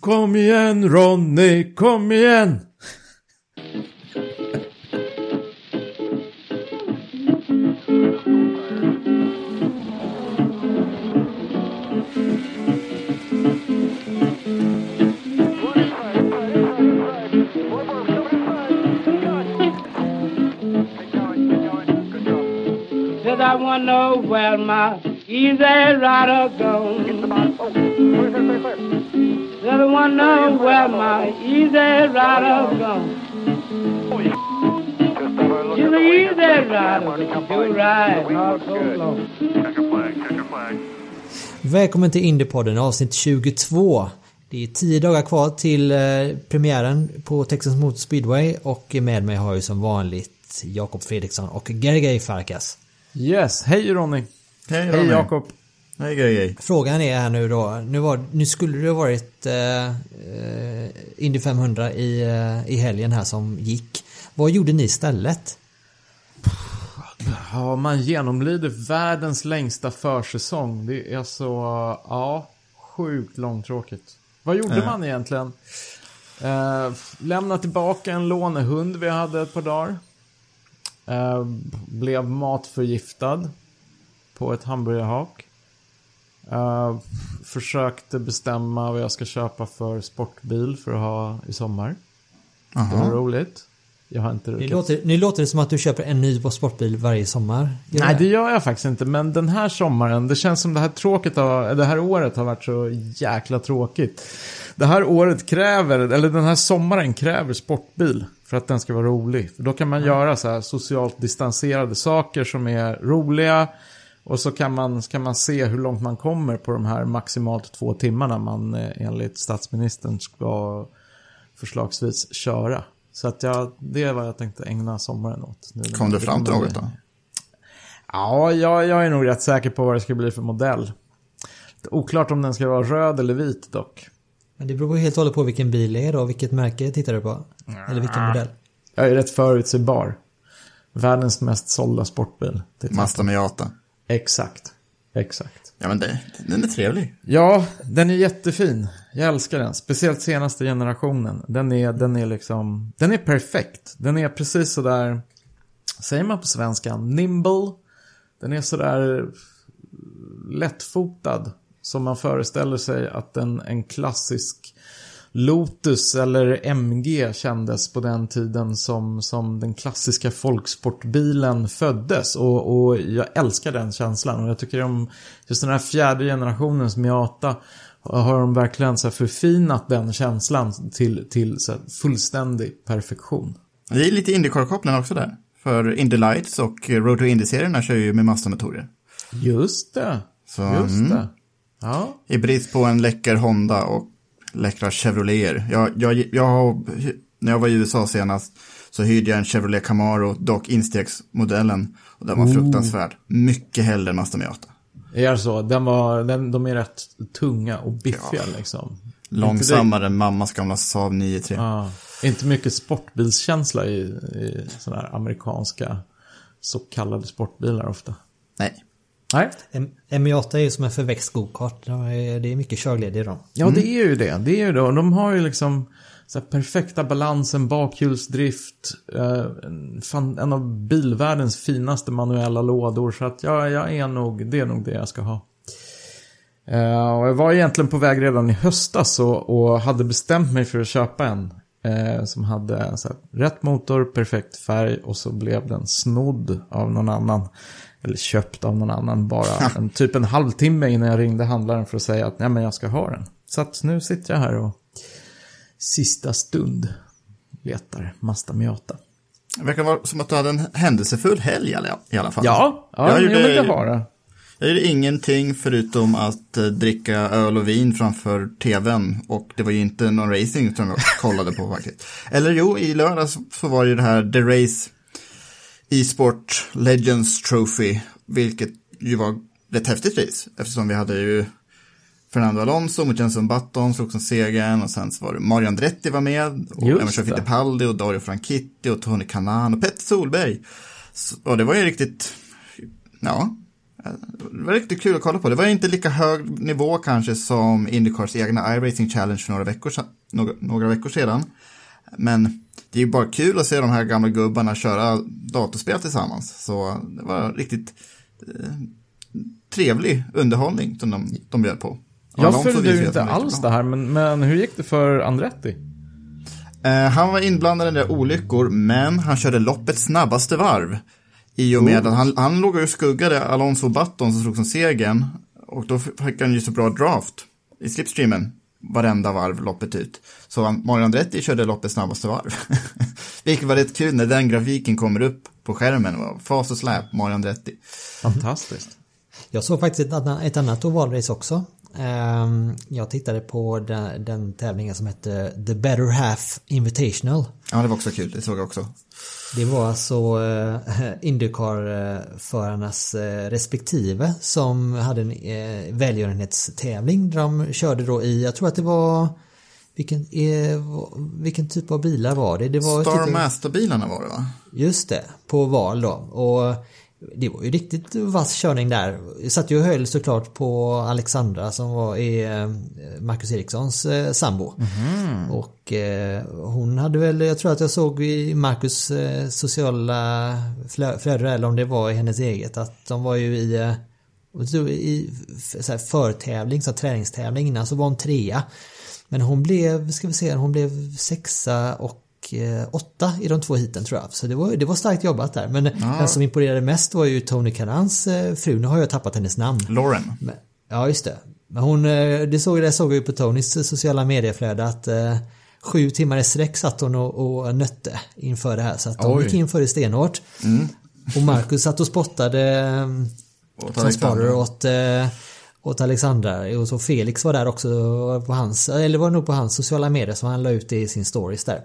Kom igen Ronny, kom igen! Said I wonder where my easy rider gone. I wonder where my easy rider gone. She's an easy rider, she'll ride not so long. Välkommen till Indiepodden avsnitt 22. Det är 10 dagar kvar till eh, premiären på Texas Motor Speedway och med mig har jag som vanligt Jakob Fredriksson och Gergej Farkas. Yes, hej Ronny! Hej, Hej Ronny. Jakob! Hej Grejer. Frågan är här nu då, nu, var, nu skulle det ha varit eh, eh, Indy 500 i, eh, i helgen här som gick. Vad gjorde ni istället? Ja, man genomlider världens längsta försäsong. Det är så, ja, sjukt långtråkigt. Vad gjorde Ja. man egentligen? Eh, lämna tillbaka en lånehund vi hade ett par dagar. Eh, blev matförgiftad på ett hamburgerhak. Eh, försökte bestämma vad jag ska köpa för sportbil för att ha i sommar. Det var roligt. Jag har inte Nu lyckats. låter, nu låter det som att du köper en ny sportbil varje sommar. Gör Nej, det gör jag faktiskt inte. Men den här sommaren, det känns som det här, tråket har, det här året har varit så jäkla tråkigt. Det här året kräver, eller den här sommaren kräver sportbil för att den ska vara rolig. För då kan man göra så här socialt distanserade saker som är roliga. Och så kan man, kan man se hur långt man kommer på de här maximalt två timmarna man eh, enligt statsministern ska förslagsvis köra. Så att jag, det är vad jag tänkte ägna sommaren åt. Nu. Kom du fram till något då? Ja, jag, jag är nog rätt säker på vad det ska bli för modell. Det är Oklart om den ska vara röd eller vit dock. Men det beror helt och hållet på vilken bil det är då, vilket märke tittar du på? Eller vilken modell? Jag är rätt förutsägbar. Världens mest sålda sportbil. Mazda Miata. Exakt. Exakt. Ja men det, den är trevlig. Ja, den är jättefin. Jag älskar den. Speciellt senaste generationen. Den är, den är liksom, den är perfekt. Den är precis sådär, säger man på svenska, nimble. Den är sådär lättfotad. Som man föreställer sig att en, en klassisk Lotus eller MG kändes på den tiden som, som den klassiska folksportbilen föddes. Och, och jag älskar den känslan. Och jag tycker om just den här fjärde generationens Miata har de verkligen så förfinat den känslan till, till så fullständig perfektion. Det är lite Indycar-koppling också där. För Indy Lights och Road to Indy-serierna kör ju med Mazda-motorer. Just det. Så, Just mm. det. Ja. I brist på en läcker Honda och läckra Chevroleter. Jag, jag, jag har, när jag var i USA senast så hyrde jag en Chevrolet Camaro, dock instegsmodellen. Och den var fruktansvärd. Mycket hellre än Mazda Miata. Det är så. Den var, den, de är rätt tunga och biffiga liksom. Långsammare än mammas gamla Saab 9-3. Ja, inte mycket sportbilskänsla i, i sådana här amerikanska så kallade sportbilar ofta. Nej. Nej, M- M8 är ju som en förväxt gokart. Det är- mycket körglädje i dem. ja det är ju det. Det är ju det. Och de har ju liksom så här perfekta balansen, bakhjulsdrift, eh, en, av bilvärldens finaste manuella lådor. Så att ja, jag är nog, det är nog det jag ska ha. Eh, och jag var egentligen på väg redan i höstas och, och hade bestämt mig för att köpa en. Eh, som hade så här, rätt motor, perfekt färg och så blev den snodd av någon annan. Eller köpt av någon annan bara en, typ en halvtimme innan jag ringde handlaren för att säga att nej men jag ska ha den. Så att nu sitter jag här och sista stund letar Mazda Miata. Det verkar vara som att du hade en händelsefull helg i alla- fall. Ja, ja jag, jo, gjorde, det har det. Jag gjorde ingenting förutom att eh, dricka öl och vin framför tvn. Och det var ju inte någon racing som jag kollade på faktiskt. Eller jo, i lördags så var det ju det här The Race E-sport Legends Trophy. Vilket ju var rätt häftigt race. Eftersom vi hade ju Fernando Alonso mot Jenson Button slog som segern och sen så var det Mario Andretti var med och Emerson. Fittipaldi och Dario Franchitti och Tony Kanan och Petter Solberg. Så, och det var ju riktigt, ja, det var riktigt kul att kolla på. Det var inte lika hög nivå kanske som Indycars egna iRacing Challenge för några veckor, några, några veckor sedan. Men det är ju bara kul att se de här gamla gubbarna köra datorspel tillsammans. Så det var riktigt eh, trevlig underhållning som de, de bjöd på. Jag Alonso följde ju inte alls det här, men, men hur gick det för Andretti? Eh, han var inblandad i några olyckor, men han körde loppets snabbaste varv. I och med att han, han låg och skuggade Alonso Button som slog som segern. Och då fick han ju så bra draft i slipstreamen varenda varv loppet ut. Så Mario Andretti körde loppets snabbaste varv. Vilket var rätt kul när den grafiken kommer upp på skärmen. Och Fas och släp, Mario Andretti. Fantastiskt. Jag såg faktiskt ett annat, ett annat ovalrace också. Ehm, Jag tittade på den, den tävlingen som hette The Better Half Invitational. Ja, det var också kul, det såg jag också. Det var alltså eh, Indycar-förarnas eh, respektive som hade en eh, välgörenhetstävling där de körde då i, jag tror att det var vilken, eh, vilken typ av bilar var det? det var Star typ- Master-bilarna var det va? Just det, på val då. Och det var ju riktigt vass körning där. Jag satt ju och höll såklart på Alexandra som var i eh, Marcus Erikssons eh, sambo. Och eh, hon hade väl, jag tror att jag såg i Marcus sociala flö- flöde eller om det var i hennes eget att de var ju i i f- så här förtävling, så här träningstävling innan så var hon trea. Men hon blev, ska vi se, hon blev sexa och eh, åtta i de två heaten tror jag. Så det var, det var starkt jobbat där. Men den som imponerade mest var ju Tony Kanans eh, fru. Nu har jag tappat hennes namn. Lauren. Men, ja, just det. Men hon, eh, det såg, det såg jag ju på Tonys sociala medieflöde att sju timmar i sträck satt hon och, och nötte inför det här. Så att de Oj. gick in för det stenhårt. Och Marcus satt och spottade Åt som sparer åt, åt Alexandra. Och så Felix var där också på hans, eller var nog på hans sociala medier som han la ut det i sin stories där.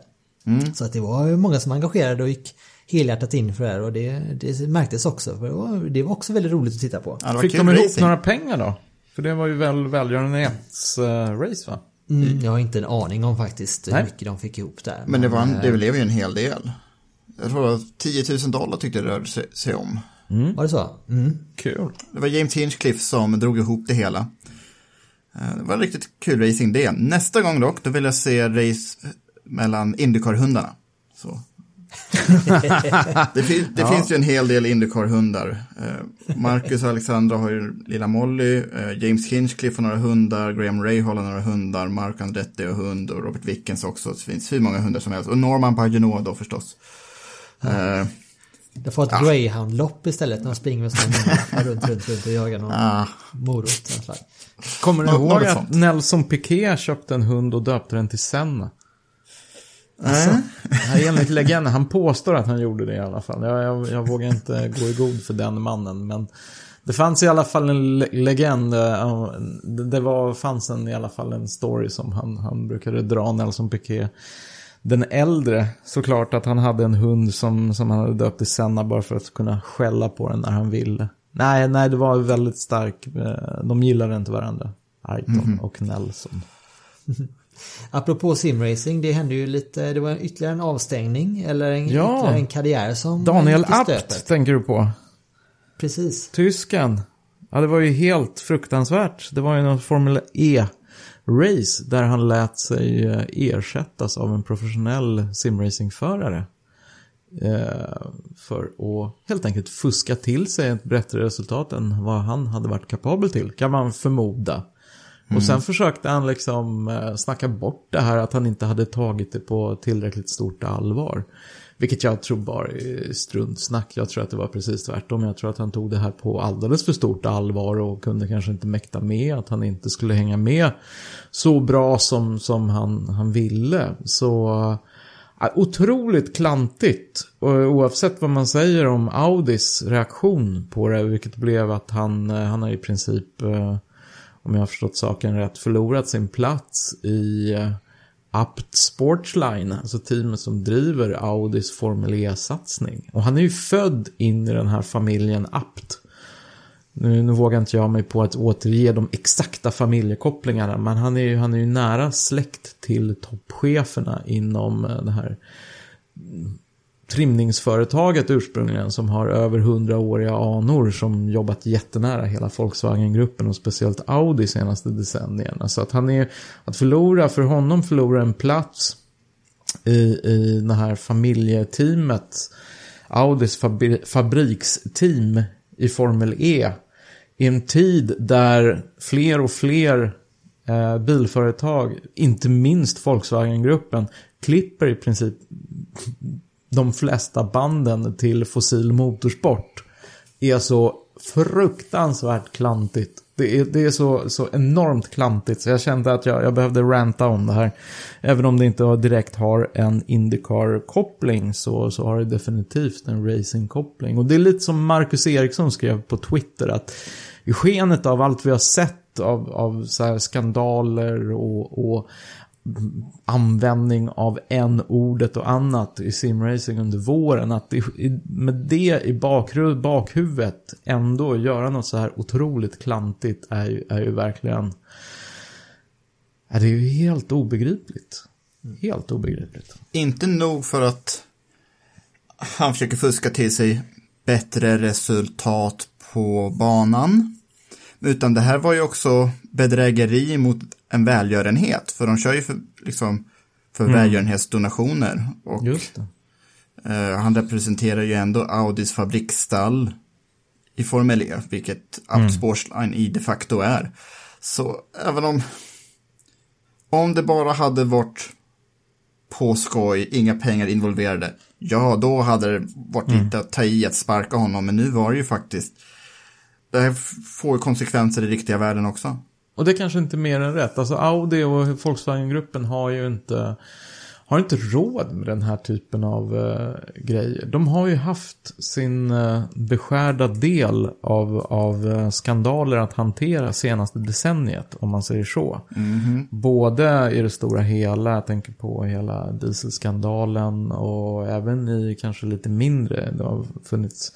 Så att det var ju många som engagerade och gick helhjärtat in för det här och det, det märktes också. För det, var, det var också väldigt roligt att titta på. Ja, Fick de ihop racing. några pengar då? För det var ju väl välgörenhets-race va? Mm, jag har inte en aning om faktiskt hur Nej. mycket de fick ihop där. Men det, var en, eh, det blev ju en hel del. Jag tror det var 10 000 dollar tyckte det rörde sig, om. Var det så? Mm. Kul. Det var James Hinchcliffe som drog ihop det hela. Eh, Det var en riktigt kul racing det. Nästa gång dock, då vill jag se race mellan Indycar-hundarna. Så. det fin- det finns ju en hel del Indycar-hundar. Eh, Marcus och Alexandra har ju lilla Molly, eh, James Hinchcliffe har några hundar, Graham Rahal har några hundar, Mark Andretti har hund och Robert Wickens också. Det finns hur många hundar som helst. Och Norman Paginot då förstås. Eh, Jag får ett greyhound-lopp istället när de springer med sådana runt, runt, runt och jagar någon ah, morot. Kommer du ihåg att sånt. Nelson Piquet köpte en hund och döpte den till Senna? Alltså? Nej, enligt legenden. Han påstår att han gjorde det i alla fall. Jag, jag, jag vågar inte gå i god för den mannen. Men det fanns i alla fall en le- legend. eh, Det, var, fanns en, i alla fall en story som han, han brukade dra, Nelson Piquet. Den äldre, såklart att han hade en hund som, som han hade döpt till Senna bara för att kunna skälla på den när han ville. Nej, nej, det var väldigt stark. eh, De gillade inte varandra. Ayrton och Nelson. Apropå simracing, det hände ju lite, det var ytterligare en avstängning eller en, Ja. ytterligare en karriär som Daniel Abt tänker du på. Precis. Tysken. Ja, det var ju helt fruktansvärt. Det var ju någon Formel E-race där han lät sig eh, ersättas av en professionell simracingförare. Eh, för att helt enkelt fuska till sig ett bättre resultat än vad han hade varit kapabel till, kan man förmoda. Och sen försökte han liksom eh, snacka bort det här att han inte hade tagit det på tillräckligt stort allvar. Vilket jag tror bara är struntsnack. Jag tror att det var precis tvärtom. Jag tror att han tog det här på alldeles för stort allvar och kunde kanske inte mäkta med att han inte skulle hänga med så bra som, som han, han ville. Så Ja, Otroligt klantigt. Och Oavsett vad man säger om Audis reaktion på det. Vilket blev att han, eh, han har i princip, eh, om jag har förstått saken rätt, förlorat sin plats i eh, Apt Sportsline. Alltså teamet som driver Audis Formel E-satsning. Och han är ju född in i den här familjen Apt. Nu, nu vågar inte jag mig på att återge de exakta familjekopplingarna. Men han är ju, han är ju nära släkt till toppcheferna inom eh, det här trimningsföretaget ursprungligen som har över hundraåriga anor som jobbat jättenära hela Volkswagen-gruppen och speciellt Audi senaste decennierna. Så att han är, att förlora, för honom förlora en plats i, i det här familjeteamet, Audis fabri, fabriksteam i Formel E, i en tid där fler och fler eh, bilföretag, inte minst Volkswagen-gruppen, klipper i princip de flesta banden till fossil motorsport är så fruktansvärt klantigt. Det är, det är så, så enormt klantigt så jag kände att jag, jag behövde ranta om det här. Även om det inte direkt har en Indycar-koppling så, så har det definitivt en racing-koppling. Och det är lite som Marcus Eriksson skrev på Twitter att i skenet av allt vi har sett av, av så här skandaler och, och användning av en ordet och annat i simracing under våren. Att med det i bakru, bakhuvudet ändå göra något så här otroligt klantigt är ju, är ju verkligen... Är det ju helt obegripligt. Helt obegripligt. Inte nog för att han försöker fuska till sig bättre resultat på banan. Utan det här var ju också bedrägeri mot en välgörenhet. För de kör ju för, liksom, för Mm. välgörenhetsdonationer. Och eh, han representerar ju ändå Audis fabriksstall i Formel E, vilket Mm. Sportsline i de facto är. Så även om, om det bara hade varit på skoj, inga pengar involverade, ja då hade det varit Mm. lite att ta i att sparka honom, men nu var det ju faktiskt, det här får konsekvenser i riktiga världen också. Och det är kanske inte mer än rätt. Alltså Audi och Volkswagen-gruppen har ju inte, har inte råd med den här typen av eh, grejer. De har ju haft sin eh, beskärda del av, av eh, skandaler att hantera senaste decenniet, om man säger så. Både i det stora hela, jag tänker på hela dieselskandalen och även i kanske lite mindre. Det har funnits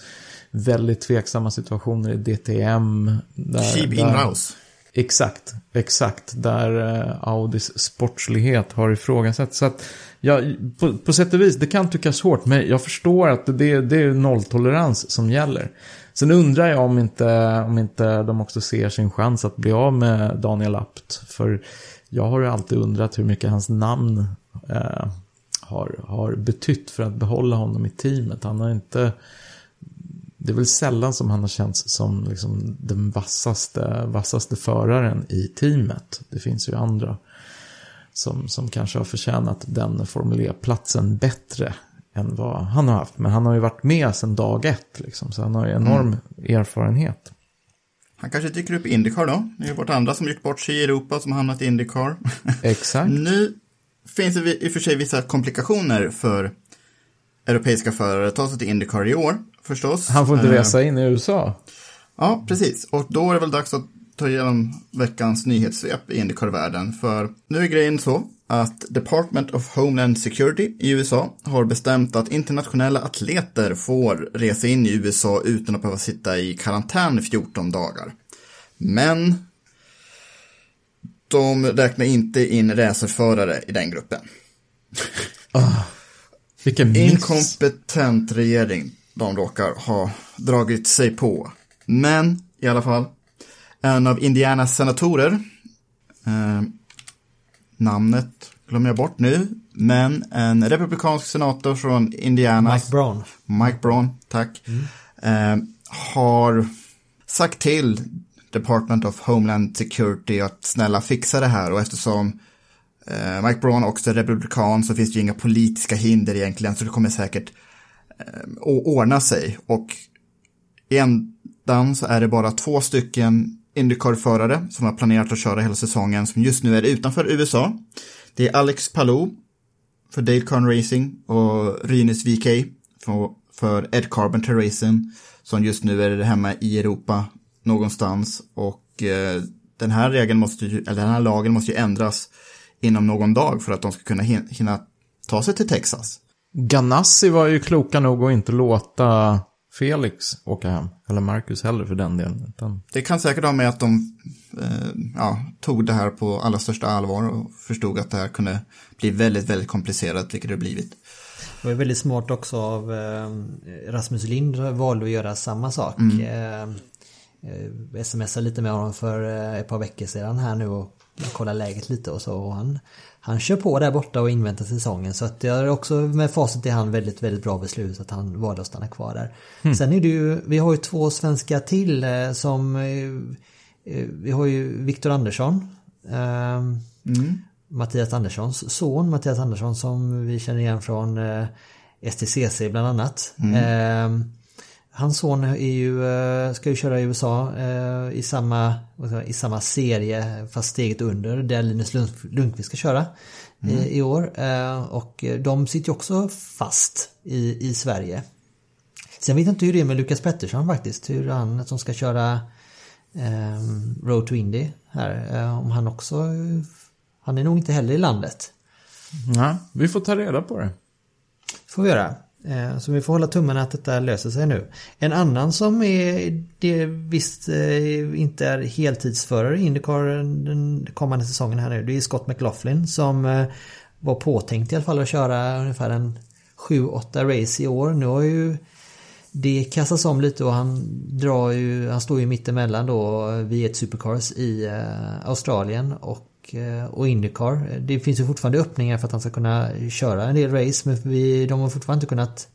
väldigt tveksamma situationer i DTM. Där, Cheap in-house. Exakt, exakt. Där eh, Audis sportslighet har ifrågasatt. Så att, ja, på, på sätt och vis, det kan tyckas hårt, men jag förstår att det, det är nolltolerans som gäller. Sen undrar jag om inte, om inte de också ser sin chans att bli av med Daniel Apt. För jag har ju alltid undrat hur mycket hans namn eh, har, har betytt för att behålla honom i teamet. Han har inte... Det är väl sällan som han har känts som liksom den vassaste, vassaste föraren i teamet. Det finns ju andra som, som kanske har förtjänat den Formel E-platsen bättre än vad han har haft. Men han har ju varit med sedan dag ett, liksom, så han har ju enorm erfarenhet. Han kanske dyker upp i Indycar då. Det är ju vårt andra som gjort bort sig i Europa som hamnat i Indycar. Exakt. nu finns det i och för sig vissa komplikationer för europeiska förare ta sig till Indycar i år, förstås. Han får inte Eh, resa in i USA. Ja, precis. Och då är det väl dags att ta igenom veckans nyhetssvep i Indycar-världen. För nu är grejen så att Department of Homeland Security i USA har bestämt att internationella atleter får resa in i USA utan att behöva sitta i karantän i 14 dagar. Men de räknar inte in racerförare i den gruppen. Vilken miss. Inkompetent regering de råkar ha dragit sig på. Men i alla fall, en av Indianas senatorer, eh, namnet glömmer jag bort nu, men en republikansk senator från Indiana, Mike Brown. Mike Braun, tack, eh, har sagt till Department of Homeland Security att snälla fixa det här och eftersom eh, Mike Braun också republikan så finns det ju inga politiska hinder egentligen så det kommer säkert eh, att ordna sig och i ändan så är det bara två stycken Indycar-förare som har planerat att köra hela säsongen som just nu är utanför USA. Det är Alex Palou för Dale Carn Racing och Rynus VK för, för Ed Carpenter Racing som just nu är hemma i Europa någonstans och eh, den här regeln måste ju, eller den här lagen måste ju ändras inom någon dag för att de ska kunna hin- hinna ta sig till Texas. Ganassi var ju kloka nog att inte låta Felix åka hem. Eller Marcus heller för den delen. Utan... Det kan säkert ha med att de eh, ja, tog det här på allra största allvar och förstod att det här kunde bli väldigt, väldigt komplicerat, vilket det blivit. Det var ju väldigt smart också av eh, Rasmus Lind valde att göra samma sak. Eh, eh, smsade lite med honom för eh, ett par veckor sedan här nu och kolla läget lite och så. Och han, han kör på där borta och inväntar säsongen. Så att det är också med facit i hand väldigt, väldigt bra beslut att han valde att stanna kvar där. Sen är det ju, vi har ju två svenskar till eh, som eh, eh, vi har ju Viktor Andersson. Eh, Mattias Anderssons son, Mattias Andersson som vi känner igen från STCC bland annat. Eh, hans son är ju, eh, ska ju köra i USA eh, i, samma, i samma serie fast steget under där Linus Lund, Lundqvist ska köra i, i år. Eh, och de sitter ju också fast i, i Sverige. Sen vet jag inte hur det är med Lukas Pettersson faktiskt. Hur han som ska köra eh, Road to Indy här. Eh, om han också... Han är nog inte heller i landet. Ja, vi får ta reda på det. får vi göra. Eh, så vi får hålla tummarna att detta löser sig nu. En annan som är det visst eh, inte är heltidsförare i Indycar den kommande säsongen här nu. Det är Scott McLaughlin som eh, var påtänkt i alla fall att köra ungefär en 7-8 race i år. Nu har ju det kastas om lite och han drar ju, han står ju mittemellan då vid ett Supercars i Australien och, eh, och Indycar. Det finns ju fortfarande öppningar för att han ska kunna köra en del race men vi, de har fortfarande inte kunnat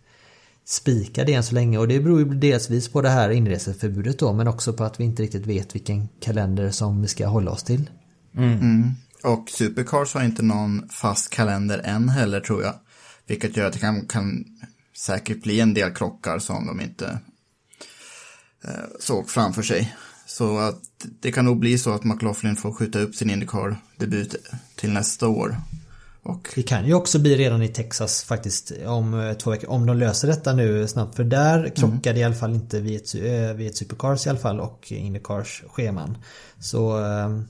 spika det än så länge och det beror ju delvis på det här inreseförbudet då men också på att vi inte riktigt vet vilken kalender som vi ska hålla oss till. Och Supercars har inte någon fast kalender än heller tror jag. Vilket gör att det kan, kan säkert bli en del krockar som de inte eh, såg framför sig. Så att det kan nog bli så att McLaughlin får skjuta upp sin Indycar-debut till nästa år. Och Det kan ju också bli redan i Texas faktiskt om eh, två veckor. Om de löser detta nu snabbt. För där krockar det i alla fall inte vid ett, eh, vid ett Supercars i alla fall och Indycars scheman. Så, eh,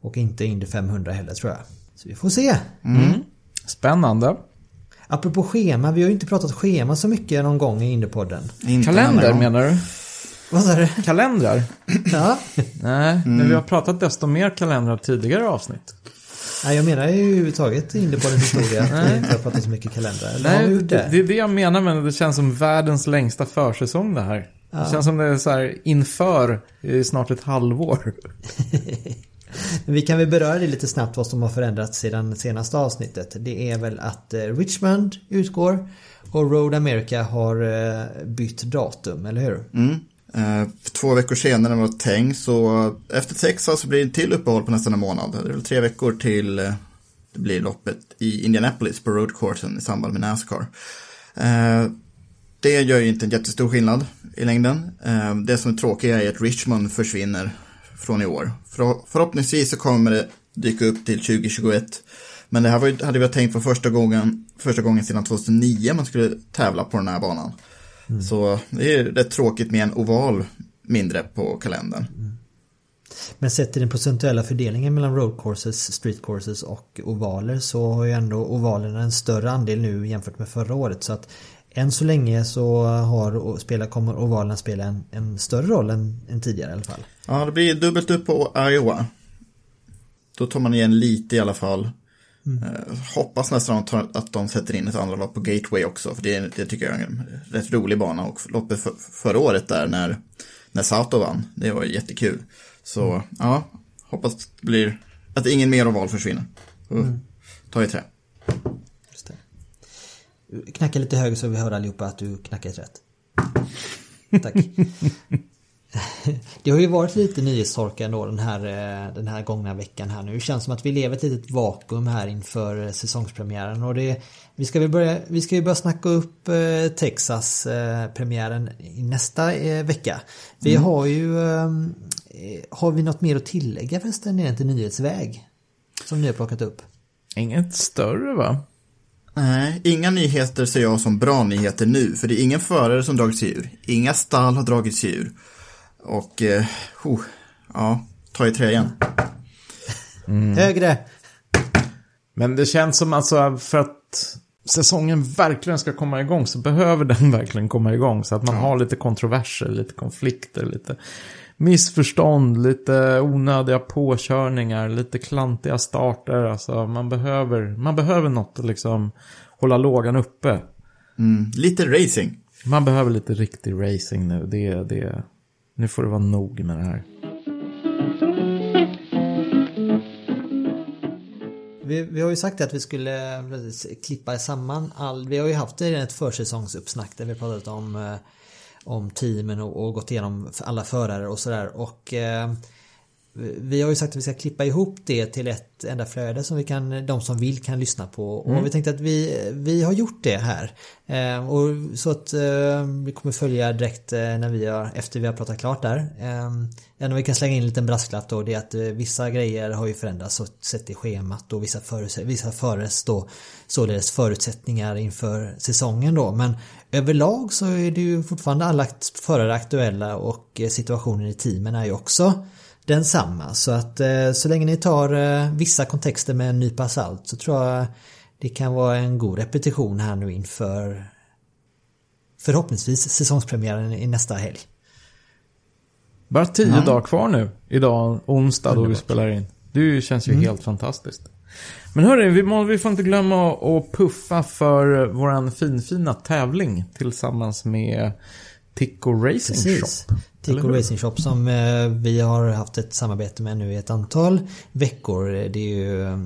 och inte Indy 500 heller tror jag. Så vi får se. Spännande. Apropå schema, vi har ju inte pratat schema så mycket någon gång i Indypodden. inte Kalender menar du? Vad sa du? Kalendrar? Ja. Nej, men vi har pratat desto mer kalendrar tidigare avsnitt. Nej, jag menar ju överhuvudtaget Indypoddens historia att vi inte har pratat så mycket kalendrar. Eller Nej, det, det? är det jag menar men det känns som världens längsta försäsong det här. Det känns som det är så här inför i snart ett halvår. Men Vi kan väl beröra det lite snabbt vad som har förändrats sedan senaste avsnittet. Det är väl att eh, Richmond utgår och Road America har eh, bytt datum, eller hur? Mm. Eh, två veckor senare än vad det tänkt så efter Texas så blir det till uppehåll på nästan en månad. Det är väl tre veckor till eh, det blir loppet i Indianapolis på roadcoursen i samband med Nascar. Eh, det gör ju inte en jättestor skillnad i längden. Det som är tråkigt är att Richmond försvinner från i år. Förhoppningsvis så kommer det dyka upp till 2021. Men det här var, ju- hade vi tänkt för första gången, första gången sedan 2009 man skulle tävla på den här banan. Så det är rätt tråkigt med en oval mindre på kalendern. Men sett till den procentuella fördelningen mellan road courses, street courses och ovaler så har ju ändå ovalerna en större andel nu jämfört med förra året. Så att än så länge så har och spela, kommer ovalerna spela en, en större roll än, än tidigare i alla fall. Ja, det blir dubbelt upp på Iowa. Då tar man igen lite i alla fall. Eh, hoppas nästan att de- att de sätter in ett andra lopp på Gateway också. För det, det tycker jag är en rätt rolig bana. Och loppet för, förra året där när, när Sauto vann. Det var jättekul. Så ja, hoppas det blir att ingen mer oval försvinner. Uh, Ta i trä. Just det. Knacka lite högre så vi hör allihopa att du knackar ett rätt. Tack. Det har ju varit lite nyhetstorka ändå den här, eh, den här gångna veckan här nu. Det känns som att vi lever i ett litet vakuum här inför säsongspremiären. Och det, vi, ska väl börja, vi ska ju börja snacka upp eh, Texas-premiären nästa eh, vecka. Vi har ju... eh, Har vi något mer att tillägga förresten egentligen nyhetsväg? Som ni har plockat upp? Inget större va? Nej, inga nyheter ser jag som bra nyheter nu, för det är ingen förare som dragit sig ur. Inga stall har dragit sig ur. Och, eh, oh, ja, ta i tröjan. Högre! Men det känns som alltså för att säsongen verkligen ska komma igång så behöver den verkligen komma igång. Så att man har lite kontroverser, lite konflikter, lite missförstånd, lite onödiga påkörningar, lite klantiga starter. Alltså man behöver, man behöver något att liksom hålla lågan uppe. Mm, lite racing. Man behöver lite riktig racing nu. Det, det, nu får det vara nog med det här. Vi, vi har ju sagt att vi skulle klippa samman all... Vi har ju haft ett försäsongsuppsnack där vi pratat om, eh, om teamen och, och gått igenom alla förare och sådär. Och eh, vi har ju sagt att vi ska klippa ihop det till ett enda flöde som vi kan, de som vill kan lyssna på. Och vi tänkte att vi, vi har gjort det här. Eh, och så att eh, vi kommer följa direkt eh, när vi har, efter vi har pratat klart där. Eh, enda vi kan slänga in en liten brasklapp då det är att eh, vissa grejer har ju förändrats och sett i schemat och vissa, förutse- vissa föres då således förutsättningar inför säsongen då. Men överlag så är det ju fortfarande alla förare aktuella och eh, situationen i teamen är ju också densamma. Så att eh, så länge ni tar eh, vissa kontexter med en nypa salt så tror jag det kan vara en god repetition här nu inför förhoppningsvis säsongspremiären i nästa helg. Bara tio dagar kvar nu. Idag, onsdag, då vi spelar in. Det känns ju helt fantastiskt. Men hörni, vi, må, vi får inte glömma att- att puffa för våran finfina tävling tillsammans med Tico Racing Precis. Shop. Tico? Racing Shop som eh, vi har haft ett samarbete med nu i ett antal veckor. Det är ju eh,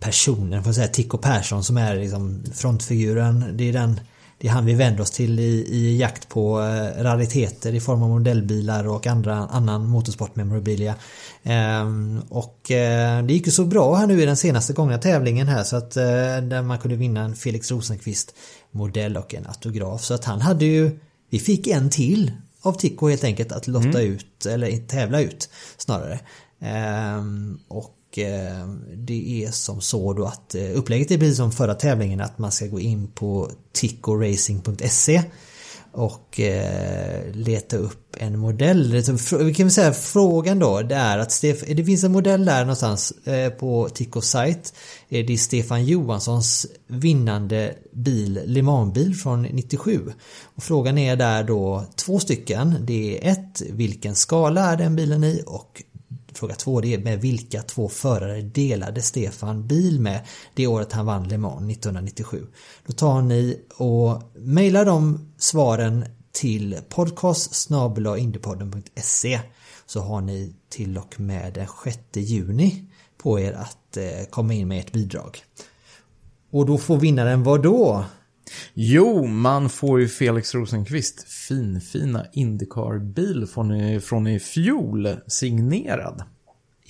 personen, får jag säga, Tico Persson som är liksom frontfiguren. Det är den det är han vi vänder oss till i, i jakt på eh, rariteter i form av modellbilar och andra, annan motorsportmemorabilia. Ehm, och eh, det gick ju så bra här nu i den senaste gångna tävlingen här så att eh, där man kunde vinna en Felix Rosenqvist modell och en autograf. Så att han hade ju, vi fick en till av Tico helt enkelt att lotta ut, eller tävla ut snarare. Ehm, och eh, det är som så då att eh, upplägget är precis som förra tävlingen att man ska gå in på ticoracing.se och eh, leta upp en modell. Vi kan väl säga frågan då det är att Stef- det finns en modell där någonstans eh, på Ticos sajt. Eh, Det är Stefan Johanssons vinnande bil, Le Mans-bil från 97. Och frågan är där då två stycken. Det är ett, vilken skala är den bilen i? Och Fråga två det är med vilka två förare delade Stefan bil med det året han vann Le Mans 1997. Då tar ni och mejlar de svaren till podcast indiepodden.se så har ni till och med den 6 juni på er att eh, komma in med ett bidrag. Och då får vinnaren vad då? Jo, man får ju Felix Rosenqvist finfina Indycar-bil från, från i fjol signerad.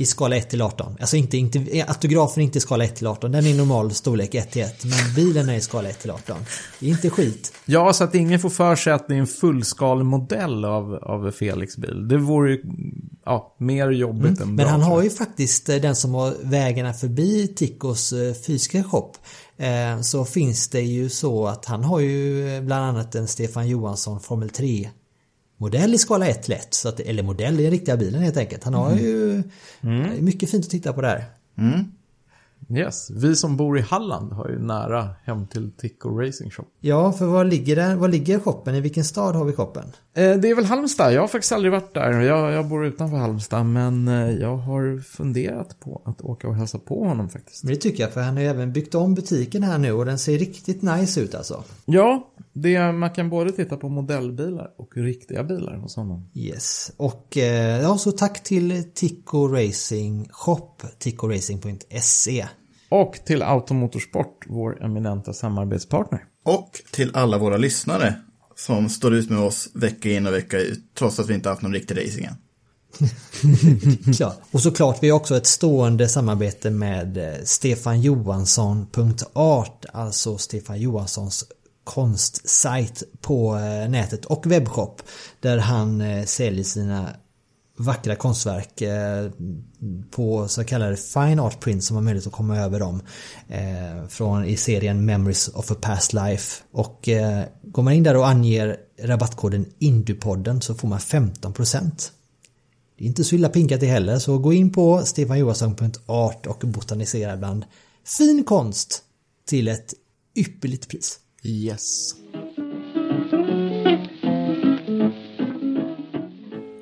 I skala 1 till 18. Alltså inte, inte, autografen är inte i skala 1 till 18. Den är i normal storlek 1 till 1. Men bilen är i skala 1 till 18. Det är inte skit. Ja, så att ingen får för sig att det är en fullskalig modell av, av Felix bil. Det vore ju ja, mer jobbigt än Men bra. han tror har ju faktiskt eh, den som har vägarna förbi Ticcos eh, fysiska shop. Eh, Så finns det ju så att han har ju eh, bland annat en Stefan Johansson Formel 3 modell i skala 1 till 1. Så att, eller modell i den riktiga bilen helt enkelt. Han har ju Mm. mycket fint att titta på där. Yes, vi som bor i Halland har ju nära hem till Tico Racing Shop. Ja, för var ligger, den, var ligger shoppen? I vilken stad har vi shoppen? Eh, det är väl Halmstad, jag har faktiskt aldrig varit där. Jag, jag bor utanför Halmstad, men eh, jag har funderat på att åka och hälsa på honom faktiskt. Det tycker jag för han har ju även byggt om butiken här nu och den ser riktigt nice ut alltså. Ja, det, man kan både titta på modellbilar och riktiga bilar hos honom. Yes. Och eh, ja, så tack till Tico Racing Shop, ticoracing.se. Och till Automotorsport, vår eminenta samarbetspartner. Och till alla våra lyssnare som står ut med oss vecka in och vecka ut, trots att vi inte haft någon riktig racing än. Klart. Och såklart vi har också ett stående samarbete med eh, Stefan Johansson.art, alltså Stefan Johanssons konstsajt på eh, nätet och webbshop där han eh, säljer sina vackra konstverk eh, på så kallade fine art prints som har möjlighet att komma över dem. Eh, från i serien Memories of a Past Life. Och eh, går man in där och anger rabattkoden Indupodden så får man 15%. Det är inte så illa pinkat det heller så gå in på stefanjohansson.art och botanisera bland fin konst till ett ypperligt pris. Yes.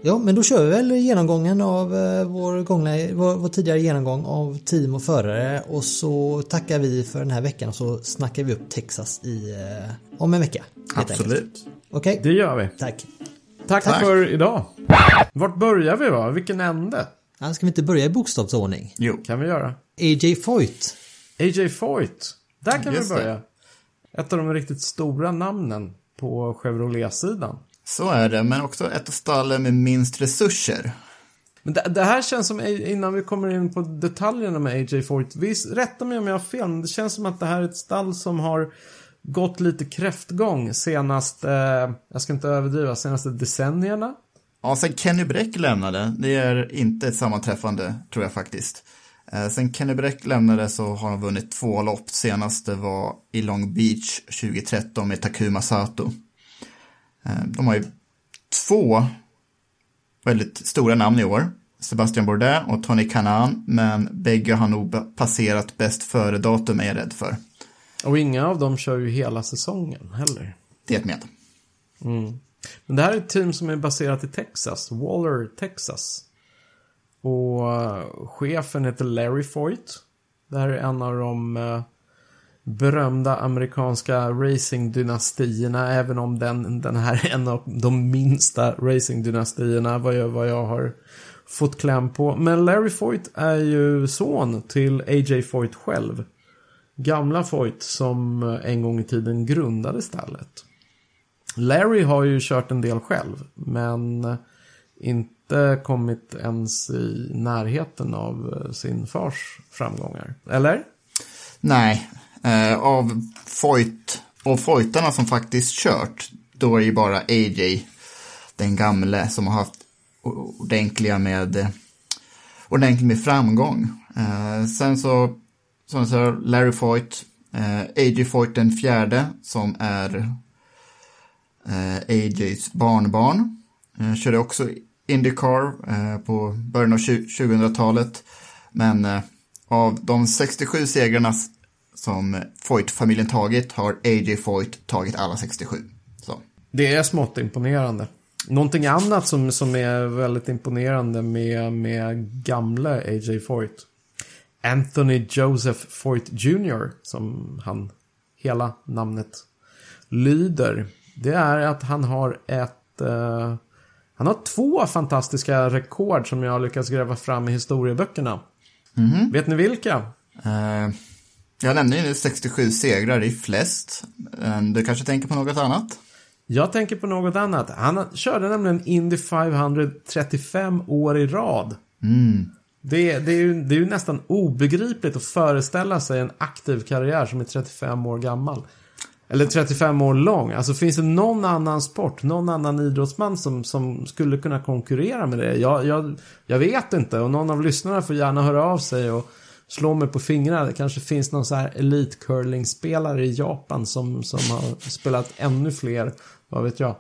Ja, men då kör vi väl genomgången av eh, vår, gångna, vår, vår tidigare genomgång av team och förare och så tackar vi för den här veckan och så snackar vi upp Texas i, eh, om en vecka. Absolut. Okej, Det gör vi. tack. Tack, Tack. för idag. Vart börjar vi då? Vilken ände? Ja, ska vi inte börja i bokstavsordning? Jo. Kan vi göra? AJ Foyt. AJ Foyt. Där kan Just vi det. börja. Ett av de riktigt stora namnen på Chevrolet-sidan. Så är det, men också ett av stallen med minst resurser. Men det, det här känns som, innan vi kommer in på detaljerna med AJ Foyt, visst, rätta mig om jag har fel, men det känns som att det här är ett stall som har gått lite kräftgång senast, eh, jag ska inte överdriva, senaste decennierna. Ja, sen Kenny Bräck lämnade, det är inte ett sammanträffande, tror jag faktiskt. Eh, sen Kenny Bräck lämnade så har han vunnit två lopp. Senaste var i Long Beach 2013 med Takuma Sato. Eh, de har ju två väldigt stora namn i år. Sebastian Bourdais och Tony Kanaan, men bägge har nog passerat bäst före-datum är jag rädd för. Och inga av dem kör ju hela säsongen heller. Det med. Men det här är ett team som är baserat i Texas, Waller, Texas. Och eh, chefen heter Larry Foyt. Det här är en av de eh, berömda amerikanska racingdynastierna, även om den, den här är en av de minsta racingdynastierna, vad jag, vad jag har fått kläm på. Men Larry Foyt är ju son till A.J. Foyt själv. Gamla Foyt som en gång i tiden grundade stallet. Larry har ju kört en del själv, men inte kommit ens i närheten av sin fars framgångar. Eller? Nej, eh, av Foyt, och Foytarna som faktiskt kört, då är det ju bara AJ, den gamle, som har haft ordentliga med, ordentligt med framgång. Eh, sen så, som jag sa, Larry Foyt, eh, AJ Foyt den fjärde, som är eh, AJs barnbarn. Eh, körde också Indycar eh, på början av 2000-talet. Men eh, av de 67 segrarna som Foyt-familjen tagit har AJ Foyt tagit alla 67. Så. Det är smått imponerande. Någonting annat som, som är väldigt imponerande med, med gamla A.J. Foyt. Anthony Joseph Foyt Jr. som han hela namnet lyder. Det är att han har ett... Eh, han har två fantastiska rekord som jag har lyckats gräva fram i historieböckerna. Vet ni vilka? Eh, jag nämnde ju nu 67 segrar, är flest. Du kanske tänker på något annat? Jag tänker på något annat. Han körde nämligen Indy 500 35 år i rad. Det, det, är ju, det är ju nästan obegripligt att föreställa sig en aktiv karriär som är 35 år gammal. Eller 35 år lång. Alltså finns det någon annan sport, någon annan idrottsman som, som skulle kunna konkurrera med det? Jag, jag, jag vet inte och någon av lyssnarna får gärna höra av sig och slå mig på fingrarna. Det kanske finns någon så här elitcurlingspelare i Japan som, som har spelat ännu fler, vad vet jag.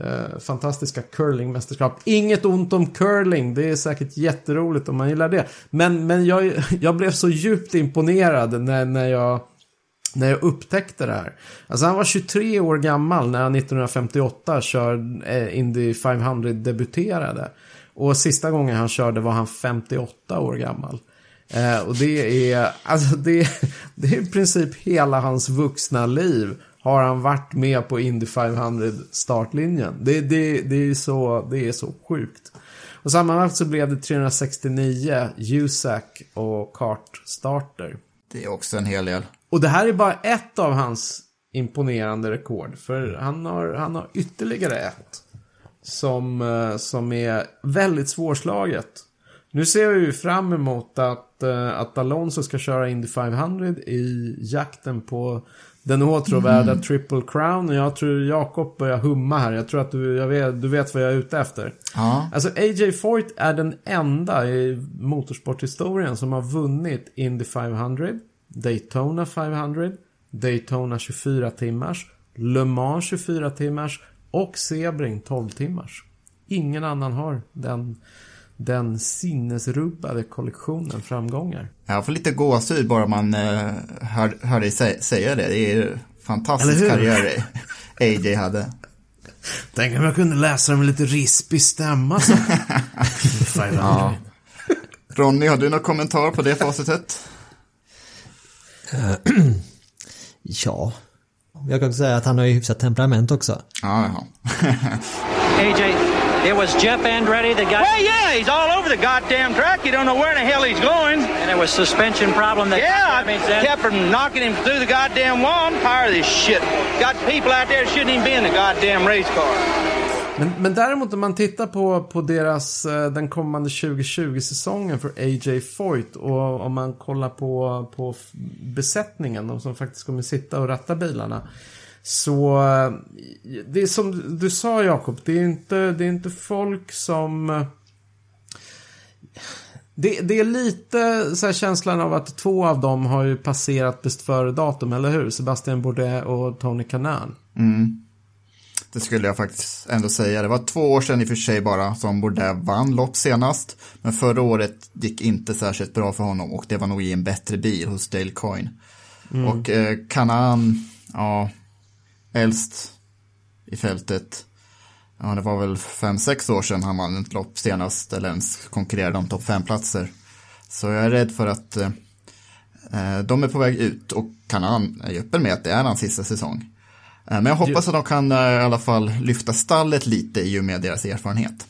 Eh, fantastiska curlingmästerskap. Inget ont om curling, det är säkert jätteroligt om man gillar det. Men, men jag, jag blev så djupt imponerad när, när, jag, när jag upptäckte det här. Alltså han var 23 år gammal när han 1958 kör, eh, Indy 500 debuterade. Och sista gången han körde var han 58 år gammal. Eh, och det är, alltså det, det är i princip hela hans vuxna liv har han varit med på Indy 500 startlinjen. Det, det, det, är, så, det är så sjukt. Och sammanlagt så blev det 369 USAC och kartstarter. Det är också en hel del. Och det här är bara ett av hans imponerande rekord. För han har, han har ytterligare ett. Som, eh, som är väldigt svårslaget. Nu ser vi ju fram emot att, eh, att Alonso ska köra Indy 500 i jakten på den åtråvärda Triple Crown. Och jag tror Jakob börjar humma här. Jag tror att du, jag vet, du vet vad jag är ute efter. Ja. Alltså AJ Foyt är den enda i motorsporthistorien som har vunnit Indy 500, Daytona 500, Daytona 24 timmars, Le Mans 24 timmars och Sebring 12 timmars. Ingen annan har den, den sinnesrubbade kollektionen framgångar. Jag får lite gåshud bara man uh, hör, hör dig sä säga det. Det är ju fantastisk karriär AJ hade. Tänk om jag kunde läsa det med lite rispig stämma så. 500. Ja. Ronny, har du någon kommentar på det facitet? Ja. Jag kan säga att han har ju hyfsat temperament också. Ja, jaha. AJ, it was Jeff Andretti that got. Well, yeah, he's all over the goddamn track. You don't know where the hell he's going. And it was suspension problem that Yeah, I kept from knocking him through the goddamn wall. I'm tired of this shit. Got people out there shouldn't even be in the goddamn race car. Men, men däremot om man tittar på, på deras, eh, den kommande 2020-säsongen för AJ Foyt och om man kollar på, på besättningen, de som faktiskt kommer sitta och ratta bilarna. Så det är som du sa Jakob, det är inte, det är inte folk som... Det, det är lite så här känslan av att två av dem har ju passerat bäst före-datum, eller hur? Sebastian Bourdais och Tony Kanaan. Det skulle jag faktiskt ändå säga. Det var två år sedan i och för sig bara som Bourdais vann lopp senast. Men förra året gick inte särskilt bra för honom och det var nog i en bättre bil hos Dale Coyne. Och eh, ja, äldst i fältet. Ja, det var väl fem sex år sedan han vann ett lopp senast eller ens konkurrerade om topp fem platser Så jag är rädd för att eh, eh, de är på väg ut och Kanaan är ju öppen med att det är hans sista säsong. Eh, Men jag hoppas att de kan eh, i alla fall lyfta stallet lite i och med deras erfarenhet.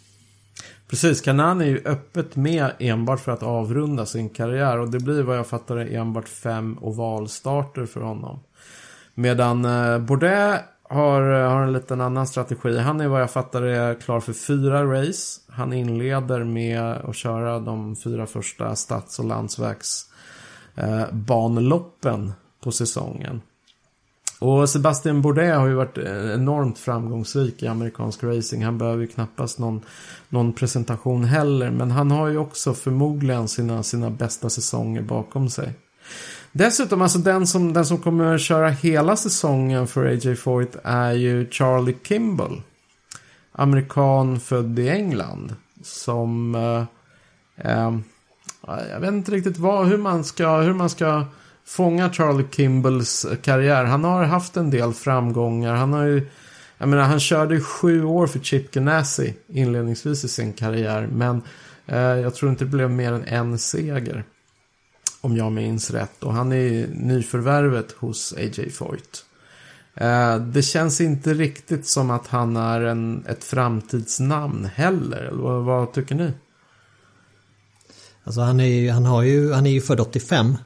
Precis, Kanan är ju öppet med enbart för att avrunda sin karriär och det blir vad jag fattar enbart fem ovalstarter för honom. Medan eh, Bourdais har, eh, har en liten annan strategi. Han är vad jag fattar är klar för fyra race. Han inleder med att köra de fyra första stads och landsvägsbanloppen eh, på säsongen. Och Sebastian Bourdais har ju varit eh, enormt framgångsrik i amerikansk racing. Han behöver ju knappast någon, någon presentation heller. Men han har ju också förmodligen sina, sina bästa säsonger bakom sig. Dessutom, alltså den som, den som kommer att köra hela säsongen för AJ Foyt är ju Charlie Kimball. Amerikan född i England. Som... Eh, eh, jag vet inte riktigt vad, hur, man ska, hur man ska fånga Charlie Kimballs karriär. Han har haft en del framgångar. Han har ju... Jag menar, han körde ju sju år för Chip Ganassi inledningsvis i sin karriär. Men eh, jag tror inte det blev mer än en seger. Om jag minns rätt. Och han är nyförvärvet hos AJ Foyt. Eh, det känns inte riktigt som att han är en, ett framtidsnamn heller. Eller vad, vad tycker ni? Alltså han är ju, han har ju, han är ju född 85.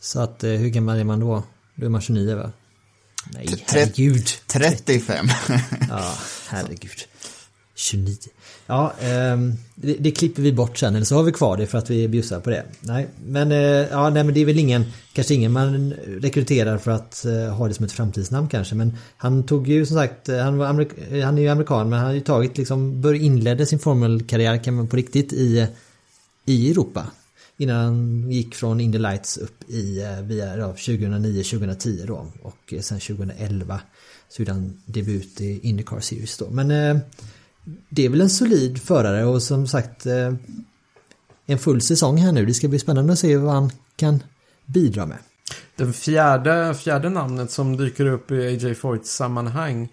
Så att eh, hur gammal är man då? Då är man 29 va? Nej, herregud. 35. Ja, herregud. 29. Ja, ehm, det, det klipper vi bort sen eller så har vi kvar det för att vi bjussar på det. Nej, men, eh, ja, nej, men det är väl ingen, kanske ingen man rekryterar för att eh, ha det som ett framtidsnamn kanske. Men han tog ju som sagt, eh, han, var amerik- eh, han är ju amerikan men han har ju tagit liksom, bör inledde sin formelkarriär kan man på riktigt i, i Europa. Innan han gick från Indy Lights upp i eh, via 2009-2010 då och sen 2011 så gjorde han debut i Indycar Series då. Men eh, det är väl en solid förare och som sagt eh, en full säsong här nu. Det ska bli spännande att se vad han kan bidra med. Den fjärde, fjärde namnet som dyker upp i AJ Foyts sammanhang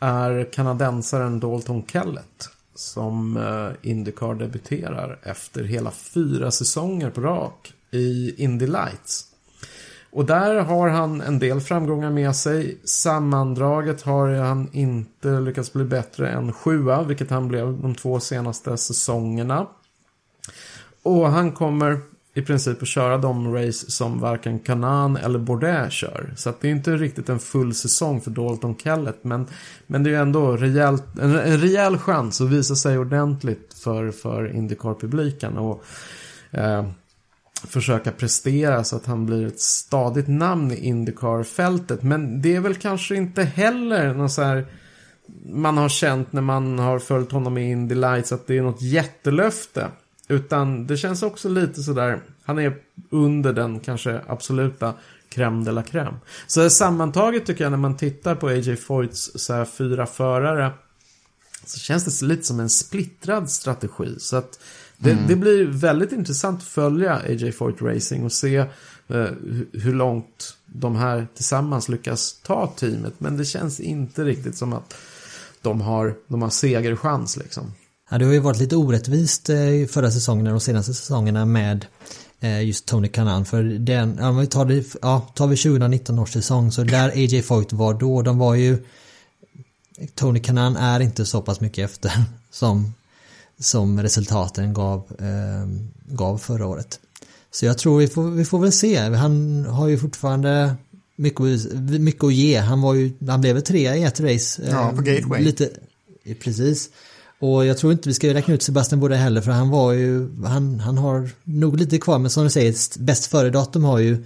är kanadensaren Dalton Kellett. Som eh, Indycar debuterar efter hela fyra säsonger på rak i Indy Lights. Och där har han en del framgångar med sig. Sammandraget har han inte lyckats bli bättre än sjua, vilket han blev de två senaste säsongerna. Och han kommer i princip att köra de race som varken Kanan eller Bourdais kör. Så att det är inte riktigt en full säsong för Dalton Kellett. Men, men det är ju ändå rejält, en, en rejäl chans att visa sig ordentligt för, för Indycar-publiken. Och eh, försöka prestera så att han blir ett stadigt namn i Indycar-fältet. Men det är väl kanske inte heller någon så här man har känt när man har följt honom i Indy Lights att det är något jättelöfte. Utan det känns också lite sådär, han är under den kanske absoluta crème de la crème. Så sammantaget tycker jag när man tittar på AJ Foyts så här fyra förare så känns det lite som en splittrad strategi. Så att det, mm. det blir väldigt intressant att följa AJ Foyt Racing och se eh, hur långt de här tillsammans lyckas ta teamet. Men det känns inte riktigt som att de har, de har segerchans liksom. Ja, det har ju varit lite orättvist eh, förra säsongen och de senaste säsongerna med eh, just Tony Kanan för den, ja, vi tar, det, ja, tar vi 2019 års säsong så där AJ Foyt var då, de var ju Tony Kanan är inte så pass mycket efter som, som resultaten gav, eh, gav förra året. Så jag tror vi får, vi får väl se. Han har ju fortfarande mycket, mycket att ge. Han var ju, han blev trea i ett race. Ja, på Gateway. Lite, precis. Och jag tror inte vi ska räkna ut Sebastian Bode heller för han var ju, han, han har nog lite kvar men som du säger, bäst före-datum har ju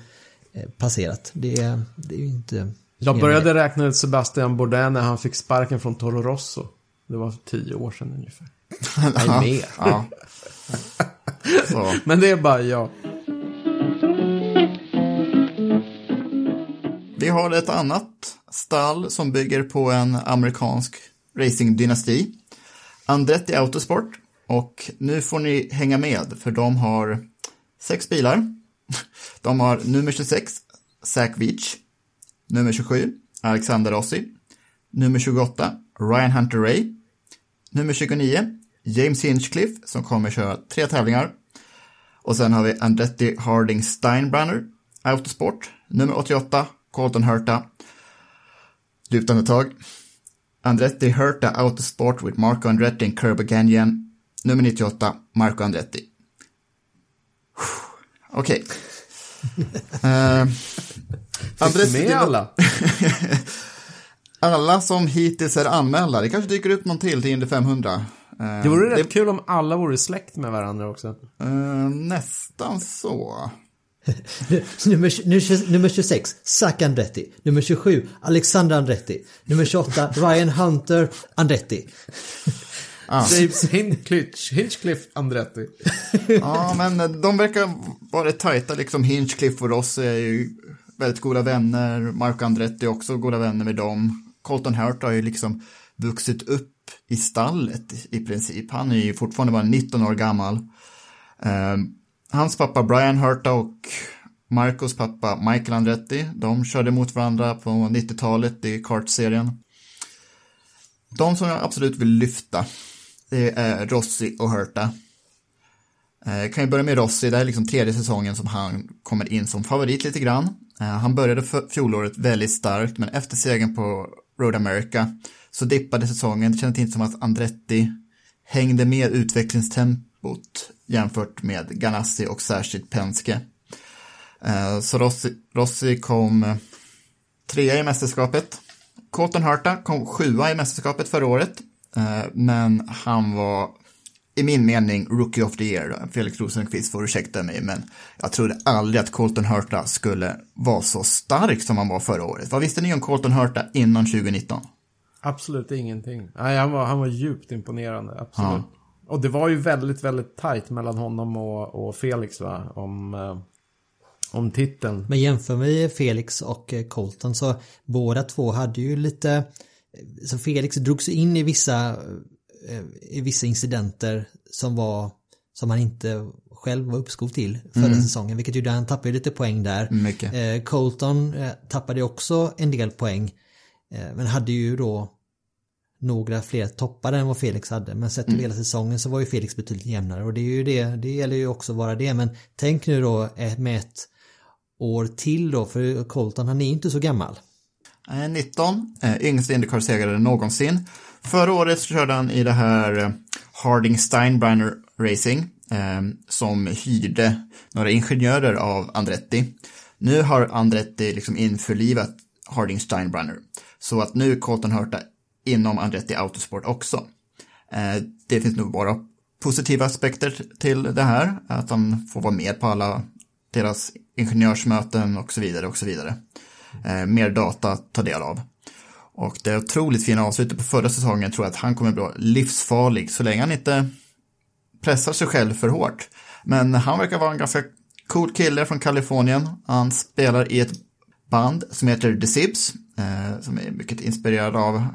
eh, passerat. Det är, det är ju inte... Jag började räkna ut Sebastian Bourdais när han fick sparken från Toro Rosso. Det var tio år sedan ungefär. Nej, mer. Ja. Men det är bara jag. Vi har ett annat stall som bygger på en amerikansk racingdynasti. Andretti Autosport. Och nu får ni hänga med för de har sex bilar. De har nummer 26, Zach Veach. Nummer 27, Alexander Rossi. Nummer 28, Ryan Hunter Ray. Nummer 29, James Hinchcliffe som kommer köra tre tävlingar. Och sen har vi Andretti Harding Steinbrenner Autosport. Nummer 88, Colton Hurta. Djupt andetag. Andretti Hurta Autosport with Marco Andretti and Kirby Gagnon. Nummer 98, Marco Andretti. Okej. Okay. uh, Andretti... med alla? alla som hittills är anmälda. Det kanske dyker upp någon till till Indy 500. Uh, det vore rätt kul om alla vore släkt med varandra också. Uh, nästan så. nummer, nummer 26, Zac Andretti. Nummer 27, Alexander Andretti. Nummer 28, Ryan Hunter Andretti. Ah. James Hinchcliffe, Hinchcliffe Andretti. ja, men de verkar vara tajta liksom. Hinchcliffe och Ross är ju väldigt goda vänner. Marco Andretti är också goda vänner med dem. Colton Hurt har ju liksom vuxit upp i stallet i princip. Han är ju fortfarande bara 19 år gammal. Ehm, hans pappa Brian Herta och Marcos pappa Michael Andretti, de körde mot varandra på 90-talet i kartserien. De som jag absolut vill lyfta, det är Rossi och Herta. Jag eh, kan ju börja med Rossi, det här är liksom tredje säsongen som han kommer in som favorit lite grann. Eh, han började fjolåret väldigt starkt, men efter segern på Road America så dippade säsongen. Det kändes inte som att Andretti hängde med utvecklingstempot jämfört med Ganassi och särskilt Penske. Eh, så Rossi, Rossi kom eh, trea i mästerskapet. Colton Hurta kom sjua i mästerskapet förra året, eh, men han var i min mening Rookie of the Year. Felix Rosenqvist får ursäkta mig, men jag trodde aldrig att Colton Hurta skulle vara så stark som han var förra året. Vad visste ni om Colton Hurta innan 2019? Absolut ingenting. Nej, han var, han var djupt imponerande, absolut. Ja. Och det var ju väldigt, väldigt tajt mellan honom och, och Felix va? Om, eh, om titeln. Men jämför vi Felix och eh, Colton så båda två hade ju lite så Felix drogs in i vissa eh, i vissa incidenter som var som han inte själv var uppskov till förra mm. säsongen vilket gjorde att han tappade lite poäng där. Mycket. Colton tappade också en del poäng men hade ju då några fler toppar än vad Felix hade. Men sett till mm. hela säsongen så var ju Felix betydligt jämnare och det är ju det, det gäller ju också vara det. Men tänk nu då med ett år till då, för Colton han är inte så gammal. 19, eh, yngste Indycar-segrare någonsin. Förra året körde han i det här eh, Harding Steinbrenner Racing eh, som hyrde några ingenjörer av Andretti. Nu har Andretti liksom införlivat Harding Steinbrenner. Så att nu är Colton Hurta inom Andretti Autosport också. Eh, det finns nog bara positiva aspekter till det här. Att han får vara med på alla deras ingenjörsmöten och så vidare och så vidare. Eh, mer data att ta del av. Och det otroligt fina avslutet på förra säsongen tror jag att han kommer bli livsfarlig så länge han inte pressar sig själv för hårt. Men han verkar vara en ganska cool kille från Kalifornien. Han spelar i ett band som heter The Sibs, eh, som är mycket inspirerad av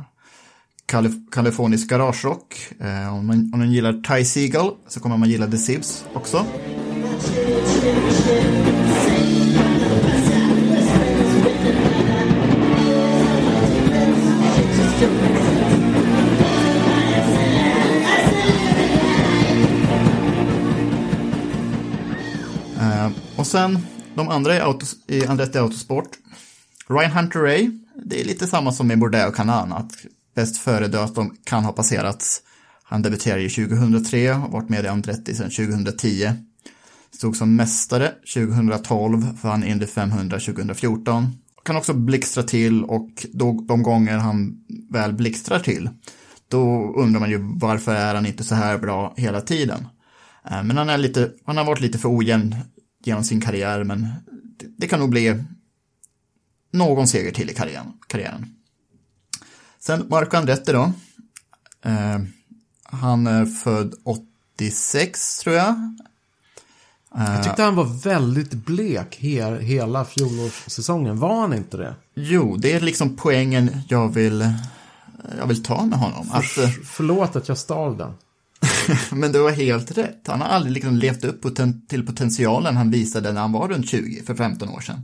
kalif kalifornisk garagerock. Eh, om, man, om man gillar Ty Seagull så kommer man gilla The Sibs också. Eh, och sen de andra i, autos, i Andretti Autosport. Ryan Hunter Ray, det är lite samma som med Bourdais och Canan, att bäst före-datum kan ha passerats. Han debuterade ju 2003 och varit med i Andretti sedan 2010. Stod som mästare 2012, vann Indy 500 2014. Kan också blixtra till och då, de gånger han väl blixtrar till, då undrar man ju varför är han inte så här bra hela tiden. Eh, men han, är lite, han har varit lite för ojämn genom sin karriär, men det, det kan nog bli någon seger till i karriären. karriären. Sen Marco Andretti då. Eh, han är född 86 tror jag. Jag tyckte han var väldigt blek he hela fjolårssäsongen. Var han inte det? Jo, det är liksom poängen jag vill, jag vill ta med honom. Att, eh, Förlåt att jag stal den. men du har helt rätt. Han har aldrig liksom levt upp poten till potentialen han visade när han var runt 20 för 15 år sedan.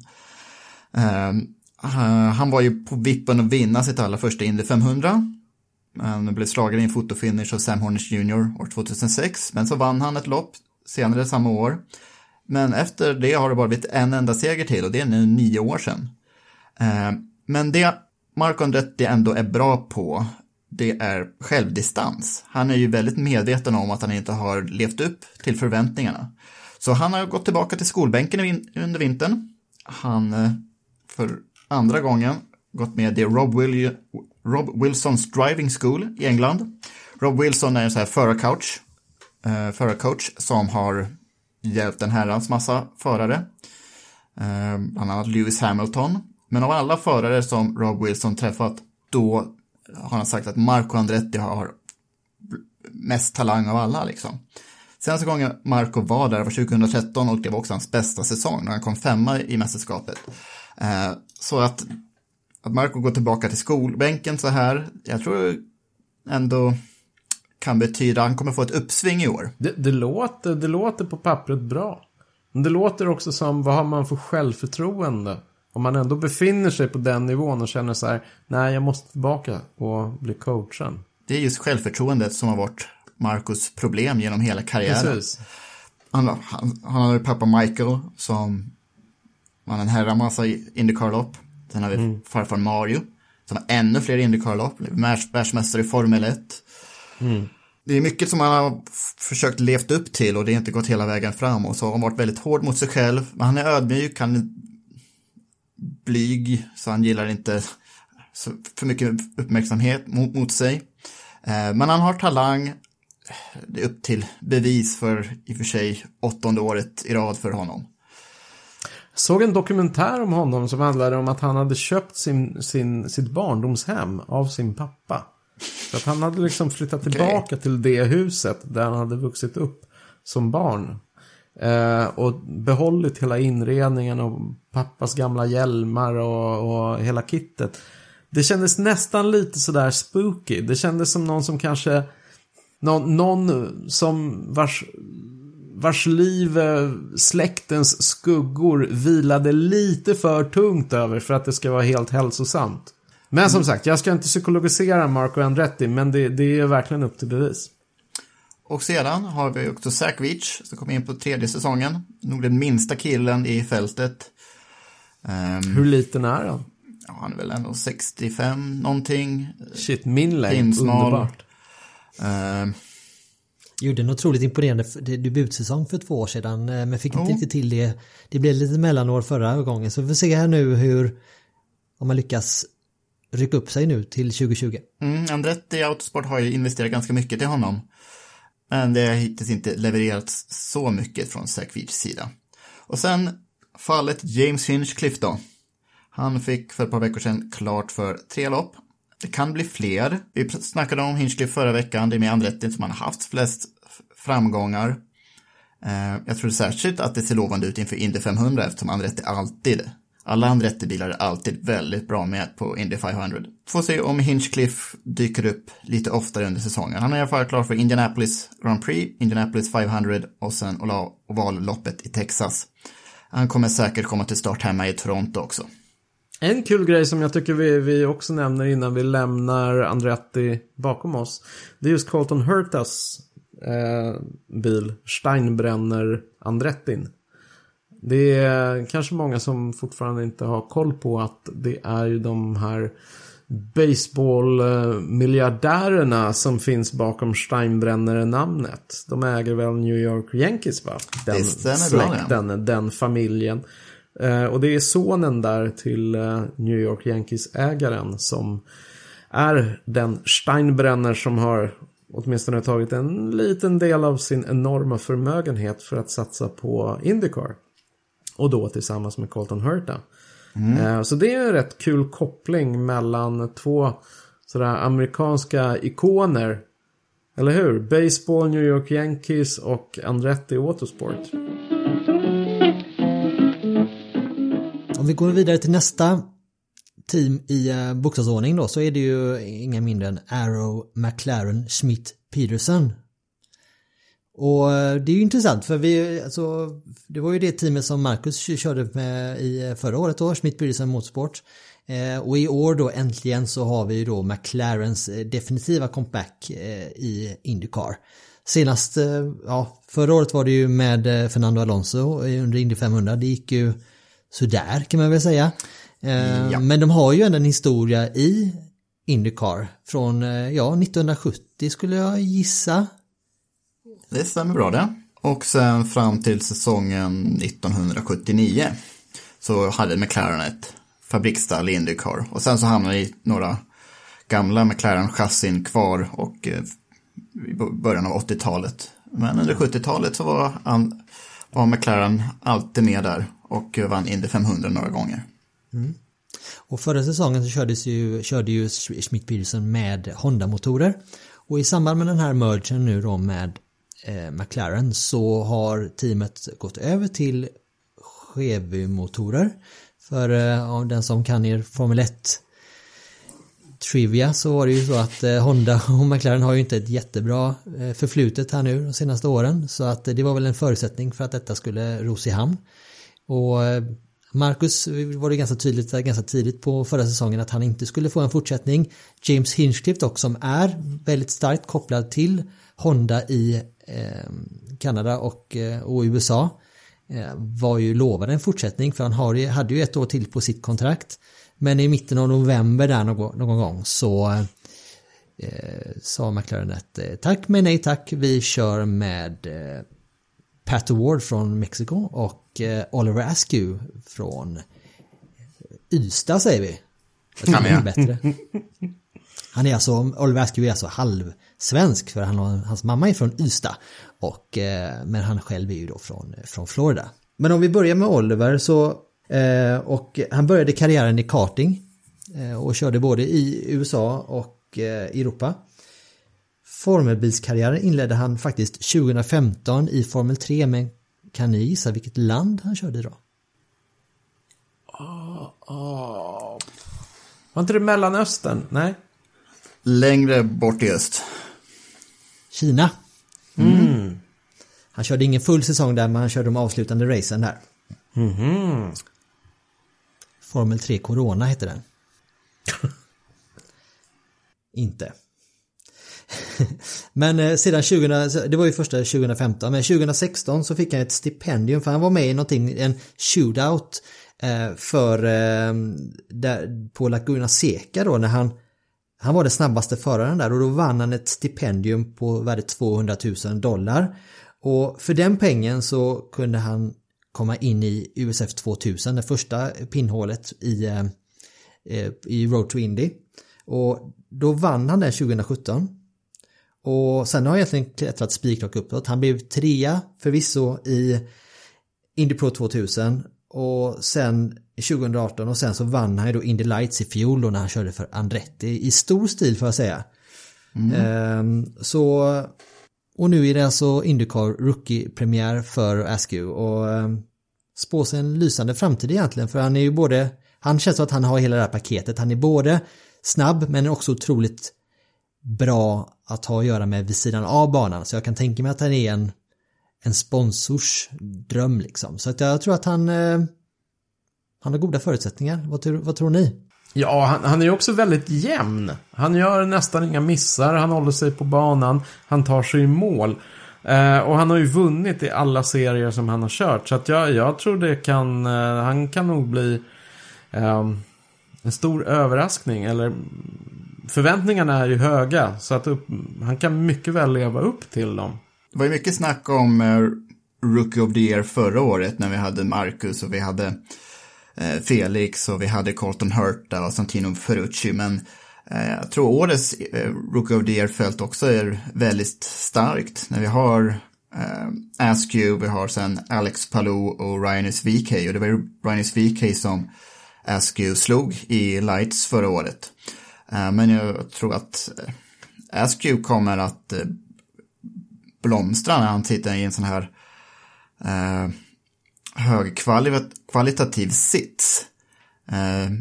Ehm, Eh, han var ju på vippen att vinna sitt allra första Indy 500. Han blev slagen i en fotofinish av Sam Hornish Jr. år 2006, men så vann han ett lopp senare samma år. Men efter det har det bara blivit en enda seger till och det är nu nio år sedan. Eh, men det Mark Andretti ändå är bra på, det är självdistans. Han är ju väldigt medveten om att han inte har levt upp till förväntningarna. Så han har gått tillbaka till skolbänken under vintern. Han, eh, för andra gången gått med i Rob, Will Rob Wilsons Driving School i England. Rob Wilson är en sån här förarcoach, eh, förarcoach som har hjälpt en herrans massa förare. Eh, bland annat Lewis Hamilton. Men av alla förare som Rob Wilson träffat, då har han sagt att Marco Andretti har mest talang av alla liksom. Senaste gången Marco var där var 2013 och det var också hans bästa säsong när han kom femma i mästerskapet. Eh, så att, att Marco går tillbaka till skolbänken så här, jag tror ändå kan betyda att han kommer få ett uppsving i år. Det, det, låter, det låter på pappret bra. Men det låter också som, vad har man för självförtroende? Om man ändå befinner sig på den nivån och känner så här, nej jag måste tillbaka och bli coachen. Det är just självförtroendet som har varit Marcos problem genom hela karriären. Precis. Han, han, han hade pappa Michael som vann en herra massa Indycar-lopp. Sen har vi mm. farfar Mario som har ännu fler Indycar-lopp, världsmästare i Formel 1. Mm. Det är mycket som han har försökt levt upp till och det har inte gått hela vägen fram och så har han varit väldigt hård mot sig själv. Men han är ödmjuk, han är blyg, så han gillar inte för mycket uppmärksamhet mot, mot sig. Men han har talang, det är upp till bevis för i och för sig åttonde året i rad för honom. Såg en dokumentär om honom som handlade om att han hade köpt sin, sin, sitt barndomshem av sin pappa. Så att han hade liksom flyttat tillbaka okay. till det huset där han hade vuxit upp som barn. Eh, och behållit hela inredningen och pappas gamla hjälmar och, och hela kittet. Det kändes nästan lite sådär spooky. Det kändes som någon som kanske någon, någon som vars, vars liv släktens skuggor vilade lite för tungt över för att det ska vara helt hälsosamt. Men som sagt, jag ska inte psykologisera Marco Andretti, men det, det är verkligen upp till bevis. Och sedan har vi också Veach som kom in på tredje säsongen. Nog den minsta killen i fältet. Um, Hur liten är han? Ja, han är väl ändå 65 någonting. Shit, min längd. Underbart. Uh, Gjorde en otroligt imponerande debutsäsong för två år sedan men fick inte riktigt till det. Det blev lite mellanår förra gången så vi får se här nu hur om man lyckas rycka upp sig nu till 2020. Mm, Andretti Autosport har ju investerat ganska mycket till honom. Men det har hittills inte levererats så mycket från Sakvics sida. Och sen fallet James Hinchcliffe då. Han fick för ett par veckor sedan klart för tre lopp. Det kan bli fler. Vi snackade om Hinchcliffe förra veckan. Det är med Andretti som han har haft flest framgångar. Eh, jag tror särskilt att det ser lovande ut inför Indy 500 eftersom Andretti alltid, alla Andretti-bilar är alltid väldigt bra med på Indy 500. Får se om Hinchcliffe dyker upp lite oftare under säsongen. Han är i alla fall klar för Indianapolis Grand Prix, Indianapolis 500 och sen ovalloppet i Texas. Han kommer säkert komma till start hemma i Toronto också. En kul grej som jag tycker vi, vi också nämner innan vi lämnar Andretti bakom oss. Det är just Colton Hurtas eh, bil, Steinbrenner Andrettin. Det är kanske många som fortfarande inte har koll på att det är ju de här baseball-miljardärerna som finns bakom Steinbrenner-namnet. De äger väl New York Yankees va? Den släkten, bra, ja. den familjen. Eh, och det är sonen där till eh, New York Yankees-ägaren som är den Steinbrenner som har åtminstone tagit en liten del av sin enorma förmögenhet för att satsa på Indycar. Och då tillsammans med Colton Hurta. Mm. Eh, så det är en rätt kul koppling mellan två sådär amerikanska ikoner. Eller hur? Baseball, New York Yankees och Andretti Autosport. Om vi går vidare till nästa team i eh, bokstavsordning då så är det ju inga mindre än Arrow McLaren Schmidt Peterson. Och eh, det är ju intressant för vi, alltså, det var ju det teamet som Marcus körde med i eh, förra året då, Schmidt Peterson Motorsport. och i år då äntligen så har vi ju då McLarens definitiva comeback i Indycar. Senast, ja, förra året var det ju med Fernando Alonso under Indy 500. Det gick ju sådär kan man väl säga. Eh, ja. Men de har ju ändå en historia i Indycar från, eh, ja, 1970 skulle jag gissa. Det stämmer bra det. Och sen fram till säsongen 1979 så hade McLaren ett fabriksstall i Indycar. Och sen så hamnade i några gamla McLaren-chassin kvar och eh, i början av 80-talet. Men under 70-talet så var, var McLaren alltid med där och eh, vann Indy 500 några gånger. Mm. Och förra säsongen så kördes ju, körde ju Schmidt Peterson med Honda-motorer. Och i samband med den här mergen nu då med eh, McLaren så har teamet gått över till Chevy-motorer. För eh, den som kan er Formel 1 Trivia så var det ju så att eh, Honda och McLaren har ju inte ett jättebra eh, förflutet här nu de senaste åren. Så att eh, det var väl en förutsättning för att detta skulle ros i hamn. Och eh, Marcus var det ganska tydligt ganska tidigt på förra säsongen att han inte skulle få en fortsättning. James Hinchcliffe dock som är väldigt starkt kopplad till Honda i eh, Kanada och, eh, och USA eh, var ju lovad en fortsättning för han har, hade ju ett år till på sitt kontrakt. Men i mitten av november där någon, någon gång så eh, eh sa McLaren att tack men nej tack vi kör med Pat Award från Mexiko och eh, Oliver Askew från Ystad säger vi. Det är bättre. Han är alltså, Oliver Askew är alltså halvsvensk för han, hans mamma är från Ystad. Och, eh, men han själv är ju då från, från Florida. Men om vi börjar med Oliver så, eh, och han började karriären i karting. och körde både i USA och Europa. Formelbilskarriären inledde han faktiskt 2015 i Formel 3 men kan ni gissa vilket land han körde i då? Oh, oh. Var inte det Mellanöstern? Nej. Längre bort i öst. Kina. Mm. Han körde ingen full säsong där men han körde de avslutande racen där. Mm. Formel 3 Corona heter den. Inte. men eh, sedan 20, det var ju första 2015, men 2016 så fick han ett stipendium för han var med i någonting, en shootout eh, för eh, där, på Laguna Seca då när han han var den snabbaste föraren där och då vann han ett stipendium på värde 200 000 dollar. Och för den pengen så kunde han komma in i USF 2000, det första pinhålet i, eh, eh, i Road to Indy. Och då vann han den 2017. Och sen har han egentligen klättrat spikrak uppåt. Han blev trea förvisso i Indy Pro 2000 och sen 2018 och sen så vann han ju då Indy Lights i fjol då när han körde för Andretti i stor stil får jag säga. Ehm, så och nu är det alltså Indycar Rookie-premiär för Askew och um, spås en lysande framtid egentligen för han är ju både han känns som att han har hela det här paketet. Han är både snabb men också otroligt bra att ha att göra med vid sidan av banan. Så jag kan tänka mig att han är en, en sponsors dröm liksom. Så att jag tror att han, eh, han har goda förutsättningar. Vad, tror- vad tror ni? Ja, han, han är ju också väldigt jämn. Han gör nästan inga missar, han håller sig på banan, han tar sig i mål. Eh, och han har ju vunnit i alla serier som han har kört. Så att jag, jag tror det kan, eh, han kan nog bli ehm, en stor överraskning. Eller förväntningarna är ju höga. Så att upp, han kan mycket väl leva upp till dem. Det var ju mycket snack om eh, Rookie of the Year förra året när vi hade Marcus och vi hade eh, Felix och vi hade Colton Hurta och Santino Ferrucci. Men eh, jag tror årets eh, Rookie of the Year-fält också är väldigt starkt. När vi har eh, Askew, vi har sen Alex Palou och Ryanus VK. Och det var ju Ryanus VK som Askew slog i Lights förra året. Eh, men jag tror att eh, Askew kommer att eh, blomstra när han sitter i en sån här eh, högkvalitativ sits. Eh,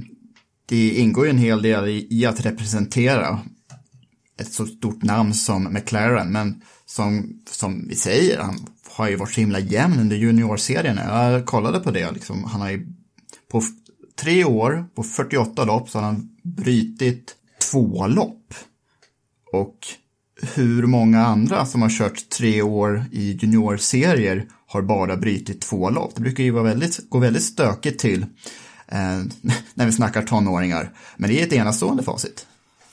det ingår ju en hel del i, att representera ett så stort namn som McLaren, men som, som vi säger, han har ju varit så himla jämn under juniorserien. Jag kollade på det, liksom, han har ju på tre år, på 48 lopp, så har han brutit två lopp. Och hur många andra som har kört tre år i juniorserier har bara brutit två lopp. Det brukar ju vara väldigt, gå väldigt stökigt till eh, när vi snackar tonåringar. Men det är ett enastående facit.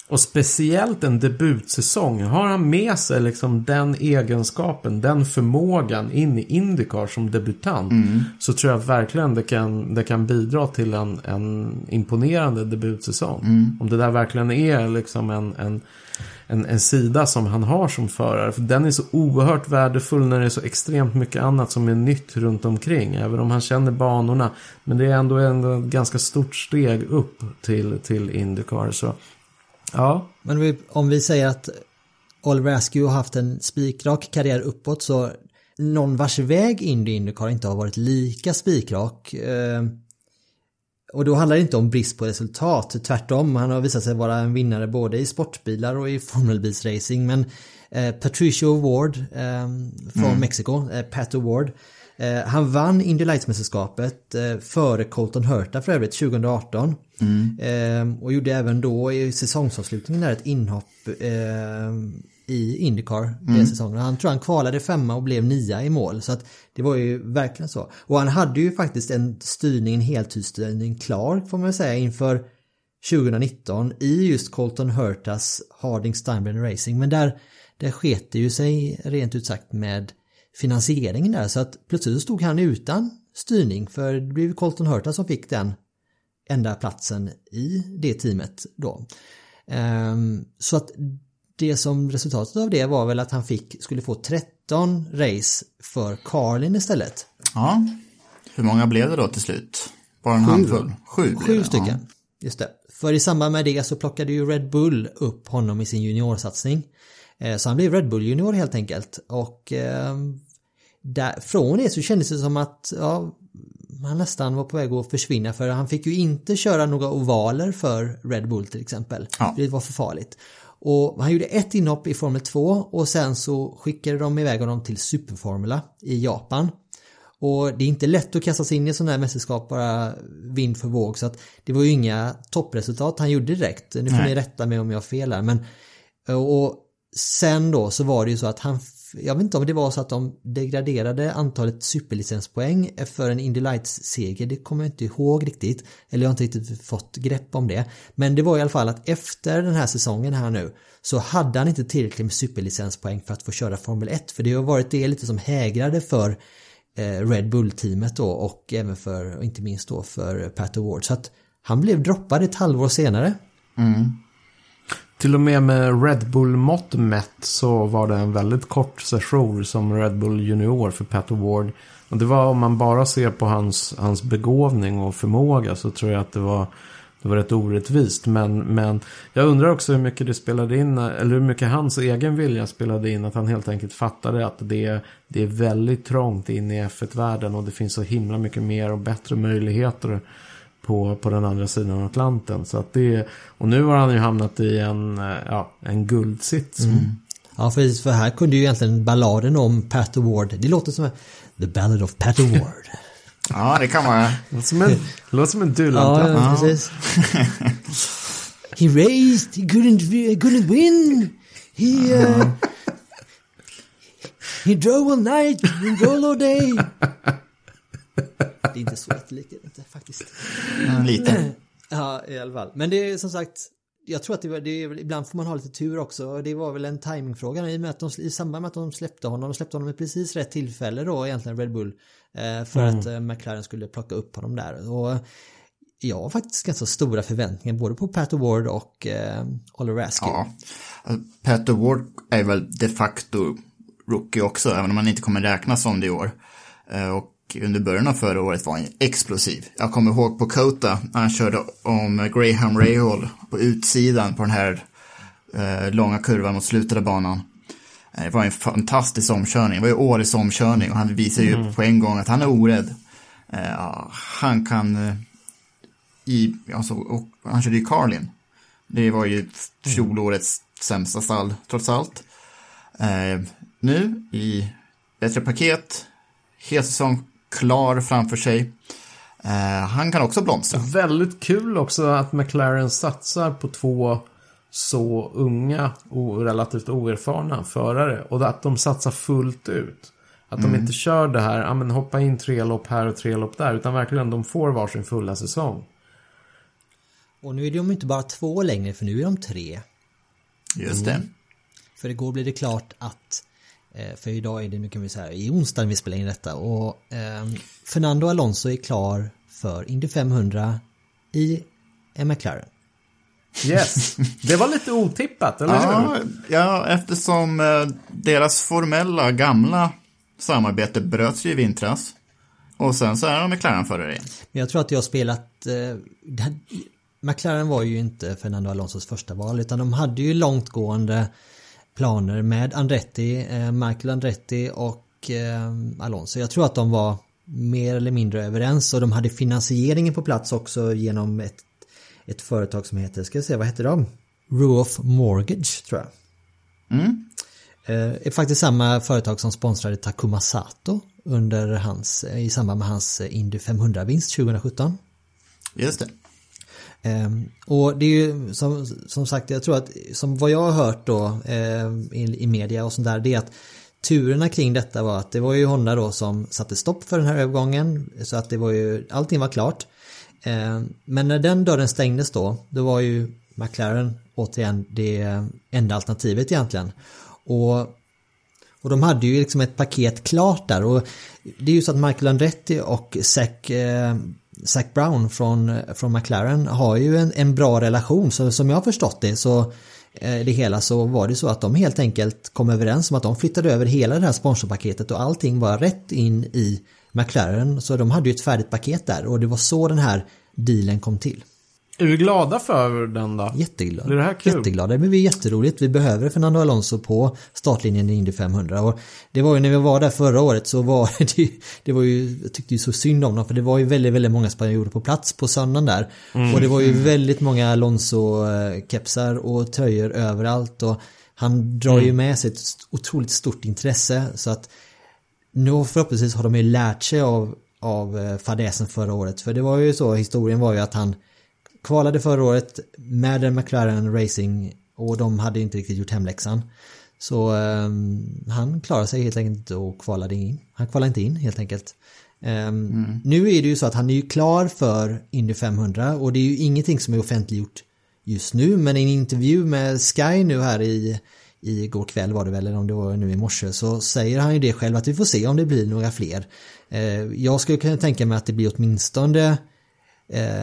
Och speciellt en debutsäsong. Har han med sig liksom den egenskapen, den förmågan in i Indycar som debutant. Så tror jag verkligen det kan, det kan bidra till en, en imponerande debutsäsong. Om det där verkligen är liksom en, en, en, en sida som han har som förare. För den är så oerhört värdefull när det är så extremt mycket annat som är nytt runt omkring. Även om han känner banorna. Men det är ändå en ganska stort steg upp till, till Indycar. Så ja, Men vi- om vi säger att Oliver Askew har haft en spikrak karriär uppåt så någon vars väg in i Indycar inte har varit lika spikrak. Eh, och då handlar det inte om brist på resultat, tvärtom. Han har visat sig vara en vinnare både i sportbilar och i formelbilsracing. Men eh, Patricio Ward eh, från Mexiko, eh, Pat Award, han vann Indy Lights-mästerskapet eh, före Colton Hurta för övrigt 2018. Eh, och gjorde även då i säsongsavslutningen där ett inhopp eh, i Indycar den säsongen. Han tror han kvalade femma och blev nia i mål. Så att det var ju verkligen så. Och han hade ju faktiskt en styrning, en heltidsstyrning klar får man säga inför 2019 i just Colton Hurtas Harding Steinbrenner Racing. Men där, där sket det ju sig rent ut sagt med finansieringen där. Så att plötsligt stod han utan styrning för det blev Colton Hurta som fick den enda platsen i det teamet då. Ehm, Så att det som resultatet av det var väl att han fick, skulle få 13 race för Carlin istället. Ja, hur många blev det då till slut? Bara en handfull? Sju blev Sju det, stycken. Just det. För i samband med det så plockade ju Red Bull upp honom i sin juniorsatsning. Eh, Så han blev Red Bull junior helt enkelt. Och eh, där, från det så kändes det som att ja, han nästan var på väg att försvinna för han fick ju inte köra några ovaler för Red Bull till exempel. Ja. Det var för farligt. Och han gjorde ett inhopp i Formel 2 och sen så skickade de iväg honom till Superformula i Japan. Och det är inte lätt att kasta sig in i sådana här mästerskap bara vind för våg så att det var ju inga toppresultat han gjorde direkt. Nu får Nej. ni rätta mig om jag har fel här men och sen då så var det ju så att han jag vet inte om det var så att de degraderade antalet superlicenspoäng för en Indy Lights-seger, det kommer jag inte ihåg riktigt. Eller jag har inte riktigt fått grepp om det. Men det var i alla fall att efter den här säsongen här nu så hade han inte tillräckligt med superlicenspoäng för att få köra Formel 1. För det har varit det lite som hägrade för eh, Red Bull-teamet då och även för, och inte minst då för Pat Award. Så att han blev droppad ett halvår senare. Mm till och med med Red Bull-mått mätt så var det en väldigt kort session som Red Bull Junior för Pat Award. Och det var om man bara ser på hans, hans begåvning och förmåga så tror jag att det var, det var rätt orättvist. Men, men jag undrar också hur mycket det spelade in, eller hur mycket hans egen vilja spelade in. Att han helt enkelt fattade att det, det är väldigt trångt in i F1-världen och det finns så himla mycket mer och bättre möjligheter på, på den andra sidan Atlanten. Så att det, och nu har han ju hamnat i en, eh, ja, en guldsits. Ja, för, för här kunde ju egentligen balladen om Pat Award, det låter som The Ballad of Pat Award. Ja, det kan vara. Låter som en, låter som en ja, Dylan-trapp. ja, precis. he raced, he couldn't, he couldn't win. He, uh, he drove all night, he drove all day. Det är inte så jättelikt, inte faktiskt. Mm, Lite. Ja, i alla fall. Men det är som sagt, jag tror att det, det ibland får man ha lite tur också. Det var väl en timingfråga i, med att de, i samband med att de släppte honom. De släppte honom i precis rätt tillfälle då egentligen Red Bull. Eh, för att eh, McLaren skulle plocka upp honom där. Och jag har faktiskt ganska stora förväntningar både på Pat Award och eh, Oliver Askew. Ja. Pat Award är väl de facto rookie också, även om han inte kommer räknas som det i år. Eh, Och under början av förra året var han explosiv. Jag kommer ihåg på Kota när han körde om Graham Rahal på utsidan på den här eh, långa kurvan mot slutet av banan. Eh, Det var en fantastisk omkörning. Det var ju årets omkörning och han visar ju på en gång att han är orädd. Eh, han kan eh, i, alltså, och han körde ju Carlin. Det var ju fjolårets sämsta stall, trots allt. Eh, nu i bättre paket, hel säsong klar framför sig. Eh, han kan också blomstra. Väldigt kul också att McLaren satsar på två så unga och relativt oerfarna förare. Och att de satsar fullt ut. Att de inte kör det här, ja men hoppa in tre lopp här och tre lopp där. Utan verkligen de får varsin fulla säsong. Och nu är de inte bara två längre för nu är de tre. Just det. För igår blev det klart att för idag är det, nu kan vi säga, i onsdag vi spelar in detta och eh, Fernando Alonso är klar för Indy 500 i en McLaren. Yes, det var lite otippat, eller Ja, hur? ja, eftersom eh, deras formella gamla samarbete bröts ju i vintras. Och sen så är de McLaren-förare igen. Men jag tror att jag har spelat... Eh, McLaren var ju inte Fernando Alonsos första val utan de hade ju långtgående planer med Andretti, eh, Michael Andretti och eh, Alonso. Jag tror att de var mer eller mindre överens och de hade finansieringen på plats också genom ett, ett företag som heter, ska jag se, vad heter de? Ruoff Mortgage tror jag. Eh, är faktiskt samma företag som sponsrade Takuma Sato under hans, i samband med hans Indy 500-vinst 2017. Just det. Ehm, och det är ju som, som sagt, jag tror att som vad jag har hört då ehm, i, i media och sånt där, det är att turerna kring detta var att det var ju Honda då som satte stopp för den här övergången så att det var ju, allting var klart. Ehm, men när den dörren stängdes då, då var ju McLaren återigen det enda alternativet egentligen. Och och de hade ju liksom ett paket klart där och det är ju så att Michael Andretti och Zac, eh, Zac Brown från, från McLaren har ju en, en bra relation. Så som jag har förstått det så eh, det hela så var det så att de helt enkelt kom överens om att de flyttade över hela det här sponsorpaketet och allting var rätt in i McLaren. Så de hade ju ett färdigt paket där och det var så den här dealen kom till. Är vi glada för den då? Jätteglad. Blir det här kul? Jätteglada. Det blir jätteroligt. Vi behöver Fernando Alonso på startlinjen i Indy 500. Och det var ju när vi var där förra året så var det ju, det var ju, jag tyckte ju så synd om dem för det var ju väldigt, väldigt många spanjorer på plats på söndagen där. Och det var ju väldigt många Alonso-kepsar och tröjor överallt och han drar ju med sig ett otroligt stort intresse så att nu förhoppningsvis har de ju lärt sig av, av eh, fadäsen förra året. För det var ju så, historien var ju att han kvalade förra året med en McLaren Racing och de hade inte riktigt gjort hemläxan. Så ehm, han klarade sig helt enkelt och kvalade in. Han kvalade inte in helt enkelt. Ehm, Nu är det ju så att han är ju klar för Indy 500 och det är ju ingenting som är offentliggjort just nu men i en intervju med Sky nu här i i går kväll var det väl, eller om det var nu i morse, så säger han ju det själv att vi får se om det blir några fler. Eh, Jag skulle kunna tänka mig att det blir åtminstone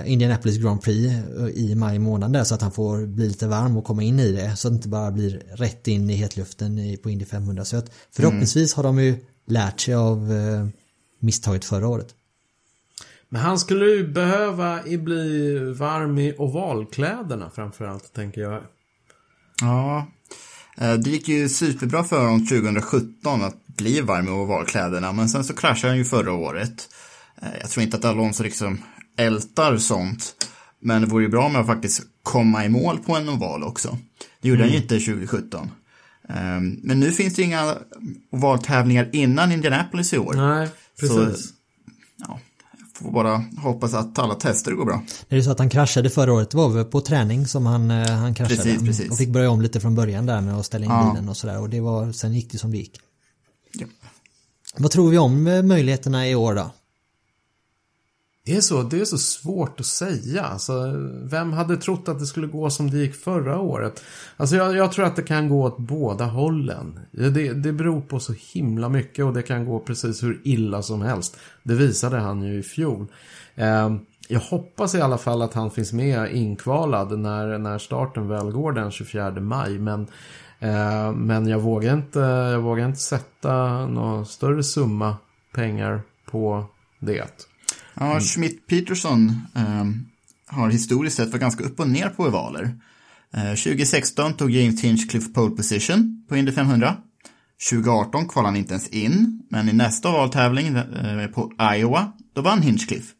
Indianapolis Grand Prix eh, i maj månad där så att han får bli lite varm och komma in i det så att det inte bara blir rätt in i hetluften på Indy 500. Så att förhoppningsvis har de ju lärt sig av eh, misstaget förra året. Men han skulle ju behöva i bli varm i ovalkläderna framförallt, tänker jag. Ja, eh, det gick ju superbra för honom 2017 att bli varm i ovalkläderna, men sen så kraschade han ju förra året. Eh, Jag tror inte att Alonso liksom ältar sånt, men det vore ju bra med att faktiskt komma i mål på en oval också. Det gjorde han ju inte 2017. Eh, Men nu finns det inga ovaltävlingar innan Indianapolis i år. Nej, precis. Så, ja, får bara hoppas att alla tester går bra. Det är så att han kraschade förra året, det var väl på träning som han, eh, han kraschade. Precis, precis. Och fick börja om lite från början där med att ställa in Ja. bilen och sådär och det var, sen gick det som det gick. Ja. Vad tror vi om eh, möjligheterna i år då? Det är, så, det är så svårt att säga. Alltså, vem hade trott att det skulle gå som det gick förra året? Alltså, jag, jag tror att det kan gå åt båda hållen. Det, det beror på så himla mycket och det kan gå precis hur illa som helst. Det visade han ju i fjol. Eh, jag hoppas i alla fall att han finns med inkvalad när, när starten väl går den 24 maj. Men, eh, men jag, vågar inte, jag vågar inte sätta någon större summa pengar på det. Ja, Schmidt Peterson ehm, har historiskt sett varit ganska upp och ner på ovaler. Eh, 2016 tog James Hinchcliffe pole position på Indy 500. 2018 kvalade han inte ens in, men i nästa ovaltävling eh, på Iowa, då vann Hinchcliffe.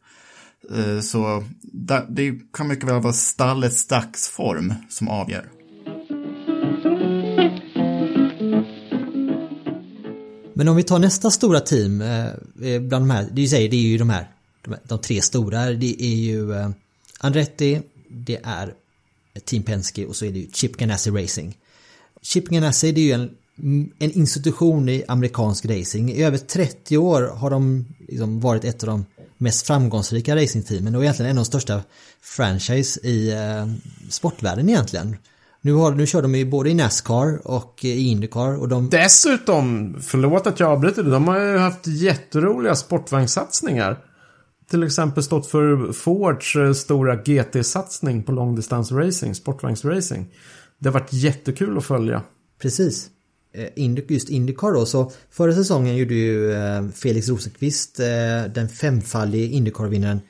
Eh, så det kan mycket väl vara stallets dagsform som avgör. Men om vi tar nästa stora team eh, eh, bland de här, det är ju, det är ju de här, de, de tre stora, det är ju eh, Andretti, det är Team Penske och så är det ju Chip Ganassi Racing. Chip Ganassi det är ju en, en institution i amerikansk racing. I över 30 år har de liksom varit ett av de mest framgångsrika racingteamen och egentligen en av de största franchise i eh, sportvärlden egentligen. Nu, har, nu kör de ju både i Nascar och i Indycar och de Dessutom, förlåt att jag avbryter det, de har ju haft jätteroliga sportvagnssatsningar. Till exempel stått för Fords eh, stora GT-satsning på långdistansracing, sportvagnsracing. Det har varit jättekul att följa. Precis. Eh, just Indycar då, så förra säsongen gjorde ju eh, Felix Rosenqvist, den femfaldige Indycar-vinnaren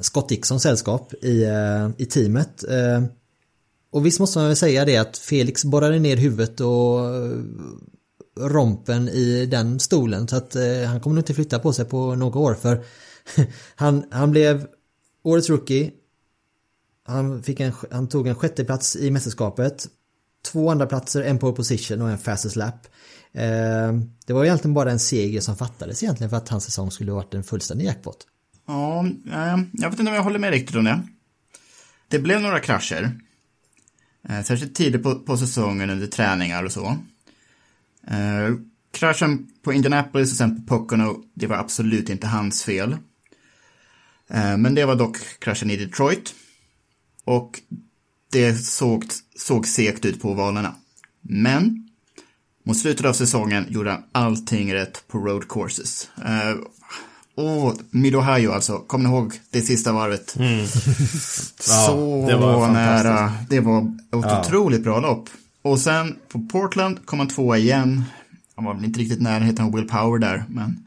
Scott Dixon sällskap i, i teamet. Och visst måste man väl säga det att Felix borrade ner huvudet och rompen i den stolen så att eh, han kommer nog inte flytta på sig på några år för han, han blev årets rookie. Han, fick en, han tog en sjätte plats i mästerskapet. Två andra platser, en pole position och en fastest lap. Eh, det var egentligen bara en seger som fattades egentligen för att hans säsong skulle ha varit en fullständig jackpot. Ja, eh, jag vet inte om jag håller med riktigt om det. Det blev några krascher. Eh, särskilt tidigt på, på säsongen under träningar och så. Eh, kraschen på Indianapolis och sen på Pocono, det var absolut inte hans fel. Eh, men det var dock kraschen i Detroit. Och det såg, såg segt ut på ovalerna. Men mot slutet av säsongen gjorde han allting rätt på road courses. Eh, Åh, Mid-Ohio alltså. Kommer ni ihåg det sista varvet? så det var nära. Det var ett otroligt bra lopp. Och sen på Portland kom han tvåa igen. Han var väl inte riktigt nära närheten av Will Power där, men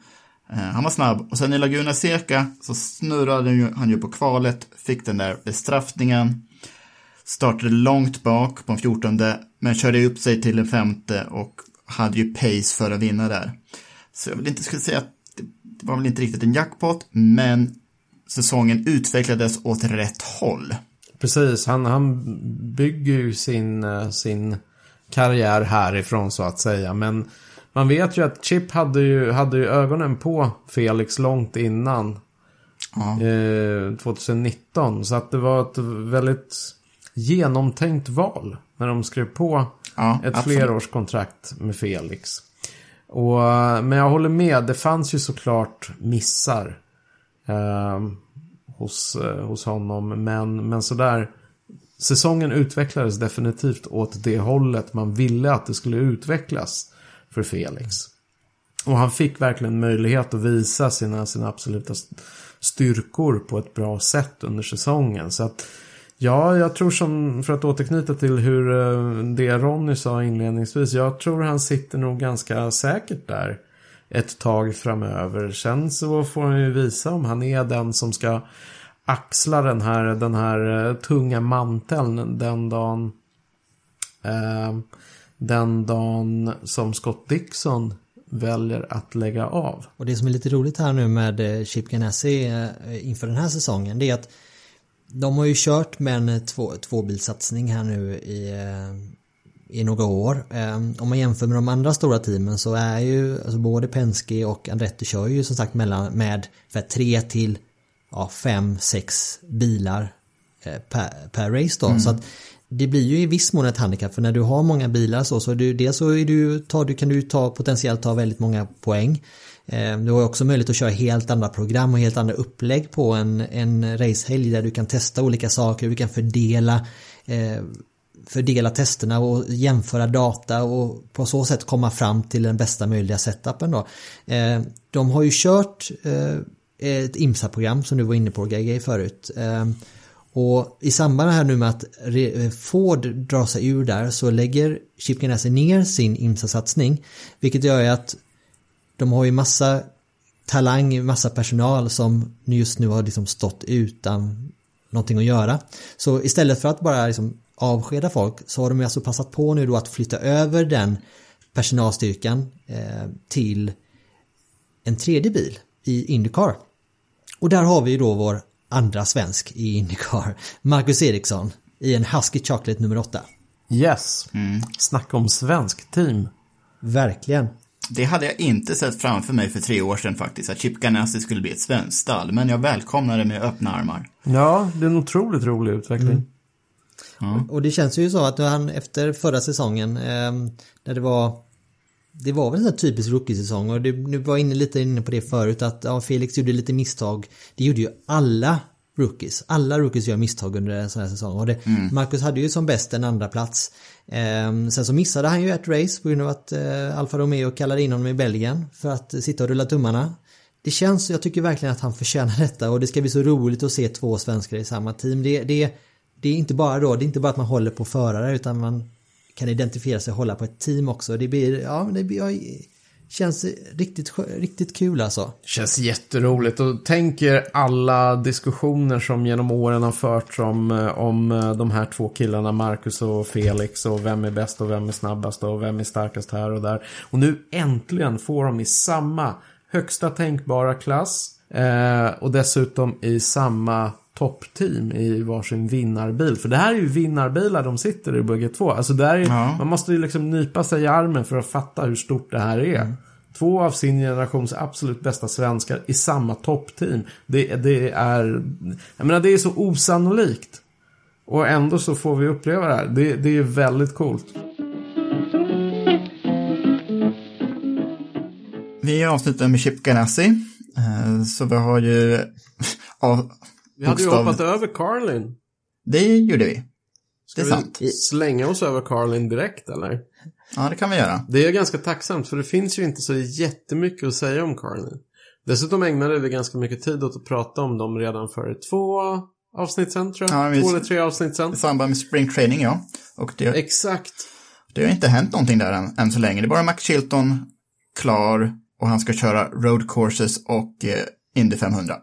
eh, han var snabb. Och sen i Laguna Seca så snurrade ju- han ju på kvalet, fick den där bestraffningen. Startade långt bak på en fjortonde, men körde upp sig till en femte och hade ju pace för att vinna där. Så jag vill inte skulle säga att det, det var väl inte riktigt en jackpot, men säsongen utvecklades åt rätt håll. Precis, han, han bygger ju sin, eh, sin karriär härifrån så att säga. Men man vet ju att Chip hade ju, hade ju ögonen på Felix långt innan Ja. eh, 2019. Så att det var ett väldigt genomtänkt val när de skrev på Ja, ett absolut. flerårskontrakt med Felix. Och, men jag håller med, det fanns ju såklart missar eh, hos, eh, hos honom. Men, men sådär, säsongen utvecklades definitivt åt det hållet man ville att det skulle utvecklas för Felix. Och han fick verkligen möjlighet att visa sina, sina absoluta styrkor på ett bra sätt under säsongen. Så att Ja, jag tror som, för att återknyta till hur eh, det Ronny sa inledningsvis, jag tror han sitter nog ganska säkert där ett tag framöver. Sen så får han ju visa om han är den som ska axla den här, den här eh, tunga manteln den dagen eh, den dagen som Scott Dixon väljer att lägga av. Och det som är lite roligt här nu med eh, Chip Ganassi eh, inför den här säsongen det är att de har ju kört med en två, tvåbilsatsning här nu i, i några år. Om man jämför med de andra stora teamen så är ju alltså både Penske och Andretti kör ju som sagt mellan, med för tre till ja, fem, sex bilar per, per race då. Så att det blir ju i viss mån ett handikapp för när du har många bilar så, så är du, dels så är du, tar, du, kan du ta, potentiellt ta väldigt många poäng. Eh, du har också möjlighet att köra helt andra program och helt andra upplägg på en, en racehelg där du kan testa olika saker, du kan fördela eh, fördela testerna och jämföra data och på så sätt komma fram till den bästa möjliga setupen då. Eh, de har ju kört eh, ett IMSA-program som du var inne på GG förut. Ehm, och i samband här nu med att Ford drar sig ur där så lägger Chip Ganassi ner sin IMSA-satsning. Vilket gör ju att de har ju massa talang, massa personal som just nu har liksom stått utan någonting att göra. Så istället för att bara liksom avskeda folk så har de alltså passat på nu då att flytta över den personalstyrkan eh, till en tredje bil i Indycar. Och där har vi ju då vår andra svensk i Indycar, Marcus Eriksson i en Husky Chocolate nummer 8. Yes, snacka om svensk team. Verkligen. Det hade jag inte sett framför mig för tre år sedan faktiskt, att Chip Ganassi skulle bli ett svenskt stall. Men jag välkomnar det med öppna armar. Ja, det är en otroligt rolig utveckling. Och det känns ju så att han efter förra säsongen, eh, när det var det var väl en typisk rookie-säsong och nu var inne lite inne på det förut att ja, Felix gjorde lite misstag. Det gjorde ju alla rookies. Alla rookies gör misstag under en sån här säsong. Och det, Marcus hade ju som bäst en andra plats. Eh, sen så missade han ju ett race på grund av att eh, Alfa Romeo kallade in honom i Belgien för att sitta och rulla tummarna. Det känns, jag tycker verkligen att han förtjänar detta och det ska bli så roligt att se två svenskar i samma team. Det, det, det är inte bara då, det är inte bara att man håller på förare utan man kan identifiera sig och hålla på ett team också. Det blir, ja, det blir, ja, känns riktigt, riktigt kul alltså. Känns jätteroligt och tänker alla diskussioner som genom åren har förts eh, om, om de här två killarna, Marcus och Felix och vem är bäst och vem är snabbast och vem är starkast här och där. Och nu äntligen får de i samma högsta tänkbara klass eh, och dessutom i samma toppteam i varsin vinnarbil. För det här är ju vinnarbilar de sitter i bägge två. Alltså där är, Ja. Man måste ju liksom nypa sig i armen för att fatta hur stort det här är. Två av sin generations absolut bästa svenskar i samma toppteam. Det, det är, jag menar det är så osannolikt. Och ändå så får vi uppleva det här. Det, det är väldigt coolt. Vi avslutar med Chip Ganassi. Eh, Så vi har ju... Av, Vi hade ju hoppat över Carlin. Det gjorde vi. Det är Ska sant. vi slänga oss över Carlin direkt eller? Ja, det kan vi göra. Det är ganska tacksamt för det finns ju inte så jättemycket att säga om Carlin. Dessutom ägnade vi ganska mycket tid åt att prata om dem redan för två avsnitt sen tror jag. Ja, Två eller tre avsnitt sen. I samband med spring training, ja. Och det, Exakt. det har inte hänt någonting där än, än så länge. Det är bara Max Chilton klar och han ska köra road courses och eh, Indy 500.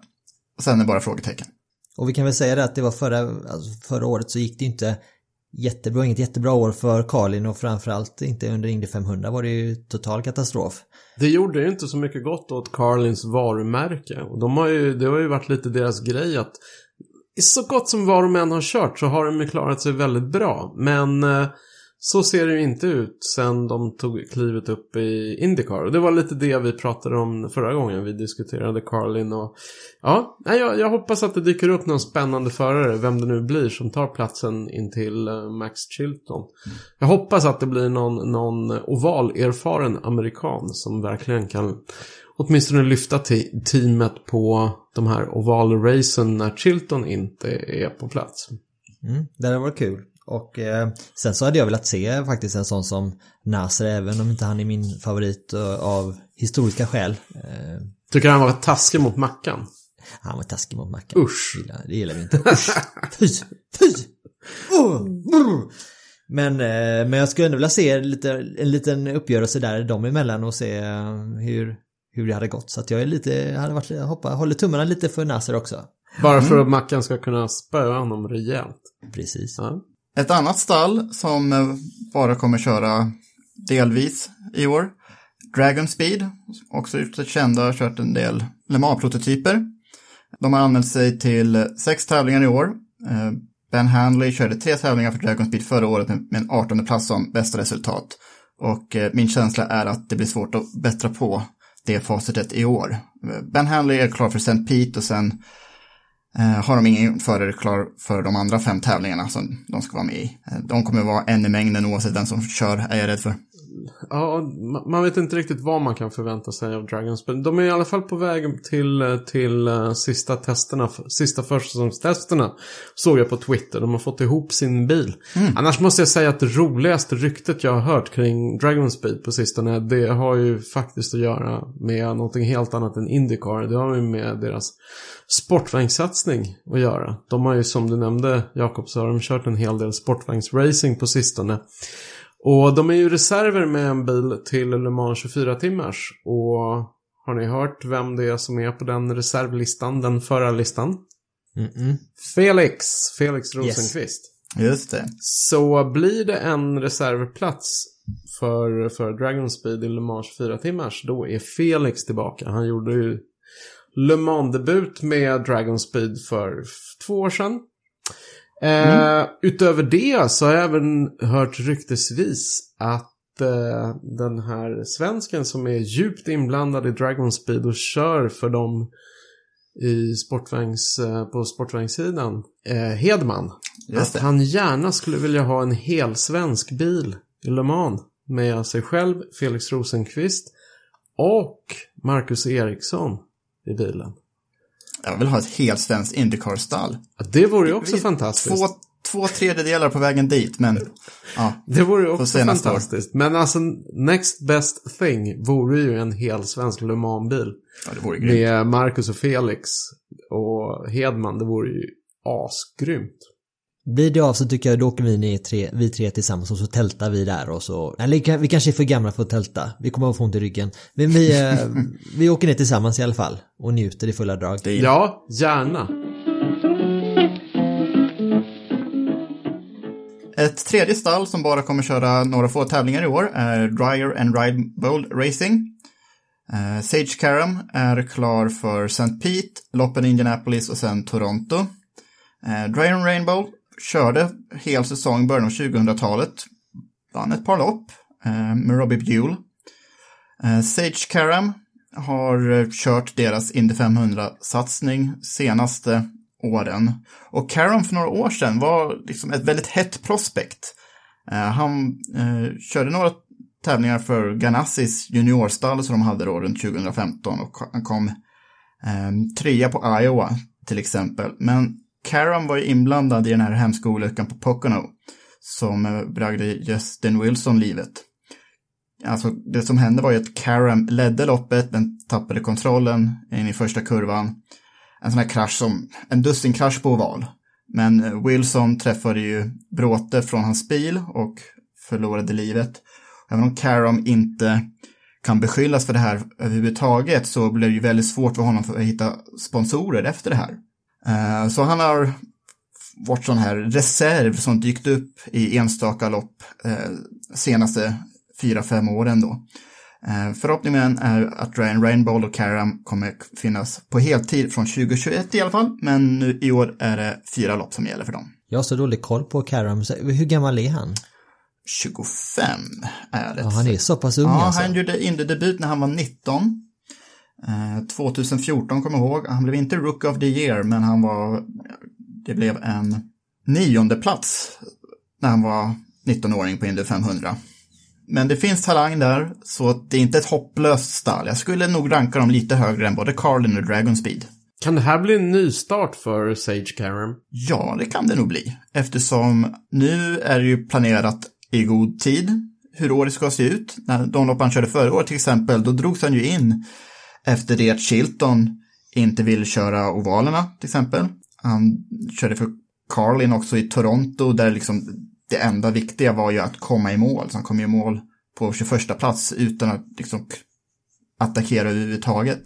Och sen är det bara frågetecken. Och vi kan väl säga det att det var förra, alltså förra året så gick det ju inte jättebra, inget jättebra år för Carlin och framförallt inte under Indy 500 var det ju total katastrof. Det gjorde ju inte så mycket gott åt Carlins varumärke. Och de har ju, det har ju varit lite deras grej att så gott som var de än har kört så har de ju klarat sig väldigt bra. Men eh, så ser det ju inte ut sen de tog klivet upp i Indycar. Och det var lite det vi pratade om förra gången vi diskuterade Carlin och ja, jag, jag hoppas att det dyker upp någon spännande förare, vem det nu blir, som tar platsen in till eh, Max Chilton. Jag hoppas att det blir någon, någon oval erfaren amerikan som verkligen kan åtminstone lyfta teamet på de här ovalracen när Chilton inte är på plats. Mm, det hade varit kul. Och eh, sen så hade jag velat se faktiskt en sån som Nasser, även om inte han är min favorit eh, av historiska skäl. Eh, Tycker han var taskig mot Mackan? han var taskig mot Mackan. Usch. Det gillar, det gillar vi inte. Usch. Fy! Fy! Oh, brr. Men, eh, men jag skulle ändå vilja se lite, en liten uppgörelse där dem emellan och se eh, hur, hur det hade gått. Så att jag är lite, hade varit, hoppa, håller tummarna lite för Nasser också. Bara för att Mackan ska kunna spöa honom rejält. Precis. Ja. Ett annat stall som eh, bara kommer köra delvis i år. Dragon Speed, också ytterst kända, har kört en del Le Mans-prototyper. De har anmält sig till sex tävlingar i år. Eh, ben Handley körde tre tävlingar för Dragon Speed förra året med en 18 plats som bästa resultat. Och eh, min känsla är att det blir svårt att bättra på det facitet i år. Ben Handley är klar för St. Pete och sen Eh, har de ingen förare klar för de andra fem tävlingarna som de ska vara med i. Eh, de kommer vara en i mängden oavsett vem som kör, är jag rädd för. Ja, ma- man vet inte riktigt vad man kan förvänta sig av Dragons. Men de är i alla fall på väg till, eh, till uh, sista testerna, sista försäsongstesterna. Såg jag på Twitter. De har fått ihop sin bil. Annars måste jag säga att det roligaste ryktet jag har hört kring Dragon Speed på sistone. Det har ju faktiskt att göra med någonting helt annat än Indycar. Det har ju med deras sportvagnssatsning att göra. De har ju som du nämnde Jakob så har de kört en hel del sportvagnsracing på sistone. Och de är ju reserver med en bil till Le Mans 24 timmars. Och har ni hört vem det är som är på den reservlistan, den förarlistan? Mm-mm. Felix, Felix Rosenqvist. Just det. Så blir det en reservplats för, för Dragon Speed i Le Mans 24 timmars, då är Felix tillbaka. Han gjorde ju Le Mans-debut med Dragon Speed för två år sedan. Eh, utöver det så har jag även hört ryktesvis att eh, den här svensken som är djupt inblandad i Dragon Speed och kör för dem i sportvagns, eh, på sportvagnssidan, Hedman. Just Att det. han gärna skulle vilja ha en hel svensk bil i Le Mans med sig själv, Felix Rosenqvist och Marcus Eriksson i bilen. Jag vill ha ett helt svenskt Indycar-stall. Ja, Det vore ju också Vi- fantastiskt. Två, två tredjedelar på vägen dit, men ja. Det vore ju också nästa år. fantastiskt. Men alltså, next best thing vore ju en hel svensk Le Mans-bil. ja, det vore grymt. Med Marcus och Felix och Hedman. Det vore ju asgrymt. Blir det av så tycker jag då åker vi ner tre, vi tre tillsammans och så tältar vi där och så. Eller vi kanske är för gamla för att tälta. Vi kommer att få ont i ryggen. Men vi, eh, vi åker ner tillsammans i alla fall och njuter i fulla drag. Det är Ja, gärna. Ett tredje stall som bara kommer köra några få tävlingar i år är Dryer and Ride Bold Racing. Eh, Sage Karam är klar för St. Pete, loppen i Indianapolis och sen Toronto. Eh, Dryer and Rainbow körde hel säsong i början av 2000-talet. Vann ett par lopp eh, med Robbie Buell. Eh, Sage Karam har eh, kört deras Indy 500-satsning senaste åren. Och Karam för några år sedan var liksom ett väldigt hett prospekt. Eh, han eh, körde några tävlingar för Ganassis juniorstall som de hade då runt 2015 och han kom eh, trea på Iowa till exempel. Men Karam var ju inblandad i den här hemska olyckan på Pocono som eh, bragde Justin Wilson livet. Alltså det som hände var ju att Karam ledde loppet men tappade kontrollen in i första kurvan. En sån här krasch som, en dussinkrasch på oval. Men eh, Wilson träffade ju bråte från hans bil och förlorade livet. Även om Karam inte kan beskyllas för det här överhuvudtaget så blev det ju väldigt svårt för honom att hitta sponsorer efter det här. Eh, Så han har varit sån här reserv som dykt upp i enstaka lopp eh, senaste fyra, fem åren då. Eh, Förhoppningen är att Ryan Rainbow och Karam kommer finnas på heltid från 2021 i alla fall, men nu i år är det fyra lopp som gäller för dem. Jag har så dålig koll på Karam. Hur gammal är han? 25 är det. Ja, han är så pass ung Ja, alltså. han gjorde Indy-debut när han var 19. Eh, 2014 kommer jag ihåg. Han blev inte Rook of the Year, men han var... Det blev en nionde plats när han var 19-åring på Indy 500. Men det finns talang där, så det är inte ett hopplöst stall. Jag skulle nog ranka dem lite högre än både Carlin och Dragon Speed. Kan det här bli en ny start för Sage Karam? Ja, det kan det nog bli. Eftersom nu är det ju planerat i god tid hur året ska se ut. När de lopp han körde förra året till exempel, då drogs han ju in efter det att Chilton inte vill köra ovalerna till exempel. Han körde för Carlin också i Toronto där liksom det enda viktiga var ju att komma i mål. Så han kom i mål på 21 plats utan att liksom attackera överhuvudtaget.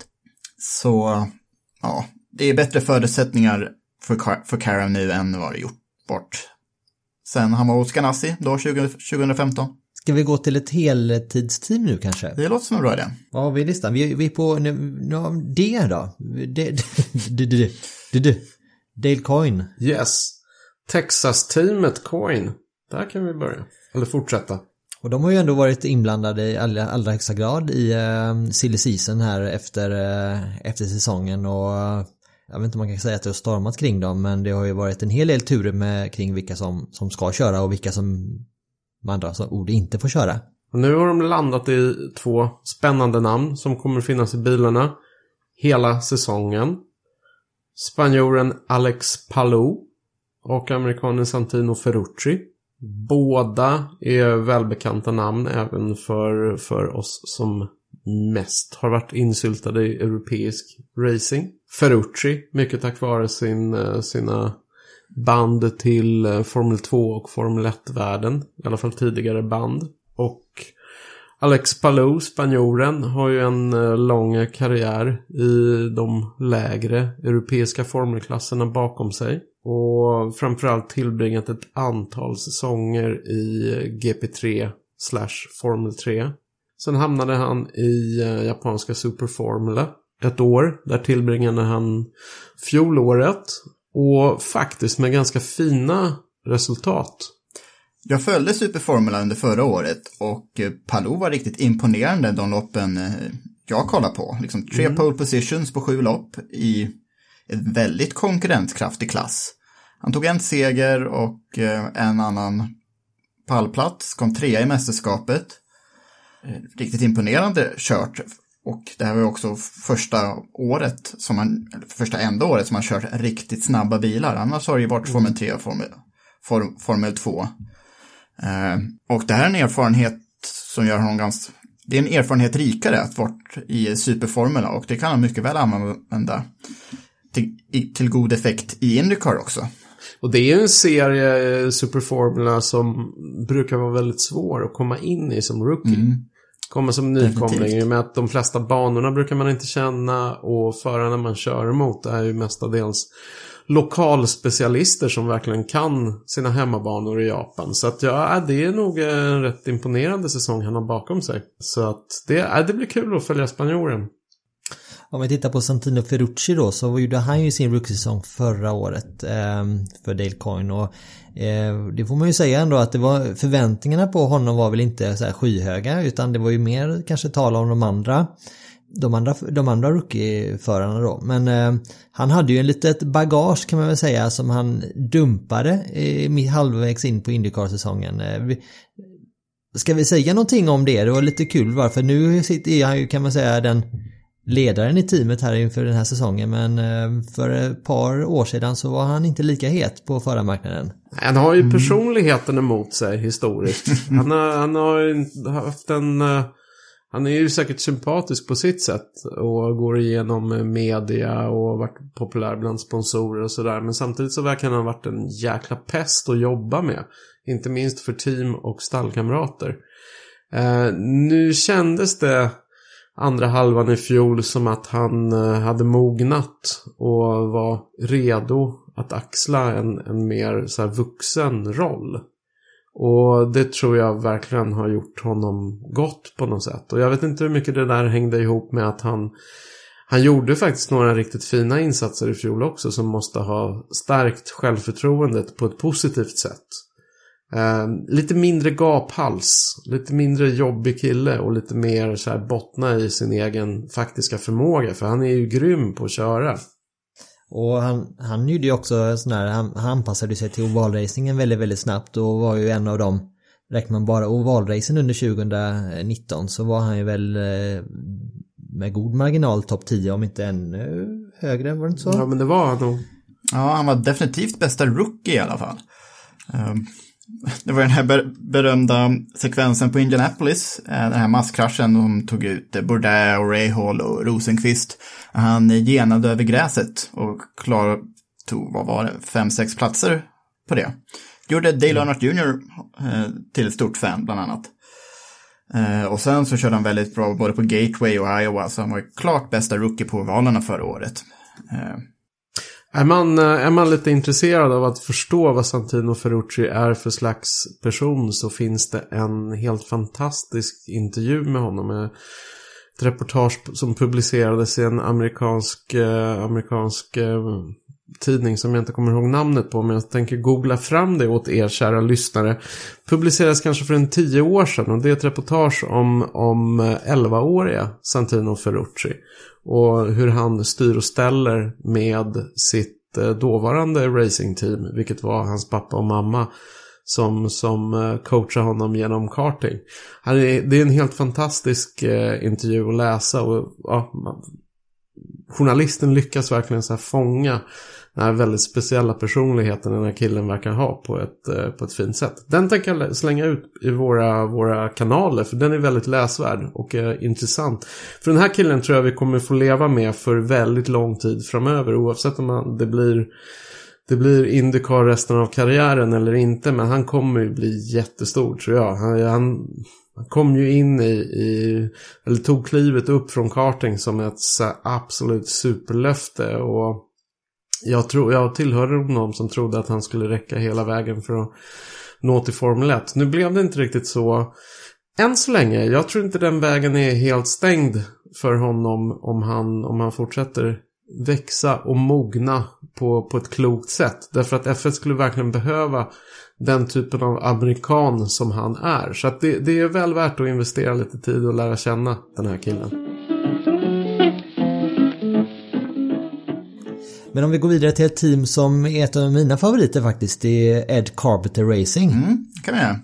Så ja, det är bättre förutsättningar för, Car för Karam nu än vad det gjort bort sen han var hos Ganassi då 20, 2015. Ska vi gå till ett heltidsteam nu kanske? Det låter som en bra idé. Vad har vi i listan? Vi, vi är på nu, nu, D då? D, D, D, D, D, D, Dale Coyne. Yes. Texas-teamet Coin. Där kan vi börja. Eller fortsätta. Och de har ju ändå varit inblandade i allra, allra högsta grad i uh, silly season här efter, uh, efter säsongen och uh, jag vet inte om man kan säga att det har stormat kring dem men det har ju varit en hel del turer med kring vilka som, som ska köra och vilka som med andra alltså, ord inte får köra. Och nu har de landat i två spännande namn som kommer finnas i bilarna hela säsongen. Spanjoren Alex Palou och amerikanen Santino Ferrucci. Båda är välbekanta namn även för, för oss som mest har varit insyltade i europeisk racing. Ferrucci, mycket tack vare sin, eh, sina band till eh, Formel 2 och Formel 1-världen. I alla fall tidigare band. Och Alex Palou, spanjoren, har ju en eh, lång karriär i de lägre europeiska formelklasserna bakom sig. Och framförallt tillbringat ett antal säsonger i eh, GP3 slash Formel 3. Sen hamnade han i japanska Superformula ett år. Där tillbringade han fjolåret. Och faktiskt med ganska fina resultat. Jag följde Superformula under förra året och eh, Palou var riktigt imponerande de loppen eh, jag kollade på. Liksom tre mm. pole positions på sju lopp i en väldigt konkurrenskraftig klass. Han tog en seger och eh, en annan pallplats, kom trea i mästerskapet. Riktigt imponerande kört. Och det här var också första året, som han, första enda året som han kört riktigt snabba bilar. Annars har det ju varit mm. Formel 3 och Formel, Form, Formel 2. Eh, och det här är en erfarenhet som gör honom ganska, det är en erfarenhet rikare att vara i superformula och det kan han mycket väl använda till, till god effekt i Indycar också. Och det är ju en serie, eh, Superformula, som brukar vara väldigt svår att komma in i som rookie. Mm. Komma som nykomling, i med att de flesta banorna brukar man inte känna och förarna man kör emot är ju mestadels lokalspecialister som verkligen kan sina hemmabanor i Japan. Så att ja, det är nog en rätt imponerande säsong han har bakom sig. Så att det, ja, det blir kul att följa spanjoren. Om vi tittar på Santino Ferrucci då så gjorde han ju sin rookie-säsong förra året eh, för Dale Coyne och eh, det får man ju säga ändå att det var förväntningarna på honom var väl inte så här skyhöga utan det var ju mer kanske tala om de andra de andra, de andra rookie-förarna då. Men eh, han hade ju en litet bagage kan man väl säga som han dumpade eh, halvvägs in på Indycar-säsongen. Eh, ska vi säga någonting om det? Det var lite kul varför nu sitter han ju kan man säga den ledaren i teamet här inför den här säsongen men eh, för ett par år sedan så var han inte lika het på förarmarknaden. Han har ju personligheten emot sig historiskt. Han har, han har haft en eh, han är ju säkert sympatisk på sitt sätt och går igenom media och varit populär bland sponsorer och sådär. Men samtidigt så verkar han ha varit en jäkla pest att jobba med. Inte minst för team och stallkamrater. Eh, nu kändes det andra halvan i fjol som att han eh, hade mognat och var redo att axla en, en mer så vuxen roll. Och det tror jag verkligen har gjort honom gott på något sätt. Och jag vet inte hur mycket det där hängde ihop med att han han gjorde faktiskt några riktigt fina insatser i fjol också som måste ha stärkt självförtroendet på ett positivt sätt. Eh, lite mindre gaphals, lite mindre jobbig kille och lite mer så här bottna i sin egen faktiska förmåga. För han är ju grym på att köra. Och han, han gjorde ju också sån här, han, han anpassade sig till ovalracingen väldigt, väldigt snabbt och var ju en av dem Räknar man bara ovalracen under 2019 så var han ju väl eh, med god marginal topp 10 om inte ännu högre, var det inte så? Ja, men det var han nog. Ja, han var definitivt bästa rookie i alla fall. Det var den här ber- berömda sekvensen på Indianapolis, eh, den här masskraschen, de tog ut eh, Bourdais och Rahal och Rosenqvist. Han genade över gräset och klar tog, vad var det, fem, sex platser på det. Gjorde Dale Earnhardt Jr. eh, till ett stort fan, bland annat. Eh, Och sen så körde han väldigt bra både på Gateway och Iowa, så han var klart bästa rookie på ovalerna förra året. Är man, eh, är man lite intresserad av att förstå vad Santino Ferrucci är för slags person så finns det en helt fantastisk intervju med honom. Eh, ett reportage som publicerades i en amerikansk, eh, amerikansk tidning som jag inte kommer ihåg namnet på. Men jag tänker googla fram det åt er kära lyssnare. Publicerades kanske för en tio år sedan och det är ett reportage om, om 11-åriga Santino Ferrucci. Och hur han styr och ställer med sitt eh, dåvarande racingteam, vilket var hans pappa och mamma, som, som eh, coachar honom genom karting. Han är, det är en helt fantastisk eh, intervju att läsa och ja, man, journalisten lyckas verkligen så här fånga den här väldigt speciella personligheten den här killen verkar ha på ett, eh, på ett fint sätt. Den tänker jag slänga ut i våra, våra kanaler för den är väldigt läsvärd och eh, intressant. För den här killen tror jag vi kommer få leva med för väldigt lång tid framöver oavsett om man, det blir det blir Indycar resten av karriären eller inte men han kommer ju bli jättestor tror jag. Han, han, han kom ju in i, i, eller tog klivet upp från karting som ett så absolut superlöfte och jag, tror, jag tillhörde de som trodde att han skulle räcka hela vägen för att nå till Formel 1. Nu blev det inte riktigt så än så länge. Jag tror inte den vägen är helt stängd för honom om han, om han fortsätter växa och mogna på, på ett klokt sätt. Därför att F1 skulle verkligen behöva den typen av amerikan som han är. Så att det, det är väl värt att investera lite tid och lära känna den här killen. Men om vi går vidare till ett team som är ett av mina favoriter faktiskt. Det är Ed Carpenter Racing. mm, kan vi göra.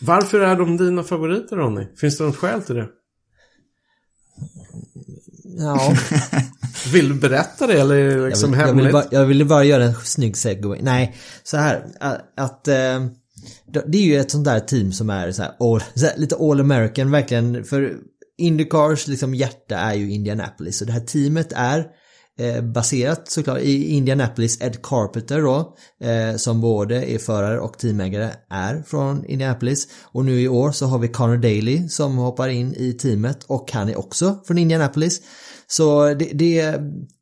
Varför är de dina favoriter Ronny? Finns det något skäl till det? Ja, Vill du berätta det eller är det liksom jag, vill, jag, ville hemligt? bara, jag ville bara göra en snygg segway. Nej, så här att, att eh, det är ju ett sånt där team som är så här, all, så här, lite all American verkligen. För Indycars liksom hjärta är ju Indianapolis. Så det här teamet är eh, baserat såklart i Indianapolis. Ed Carpenter då, eh, som både är förare och teamägare, är från Indianapolis. Och nu i år så har vi Connor Daly som hoppar in i teamet och han är också från Indianapolis. Så det, det,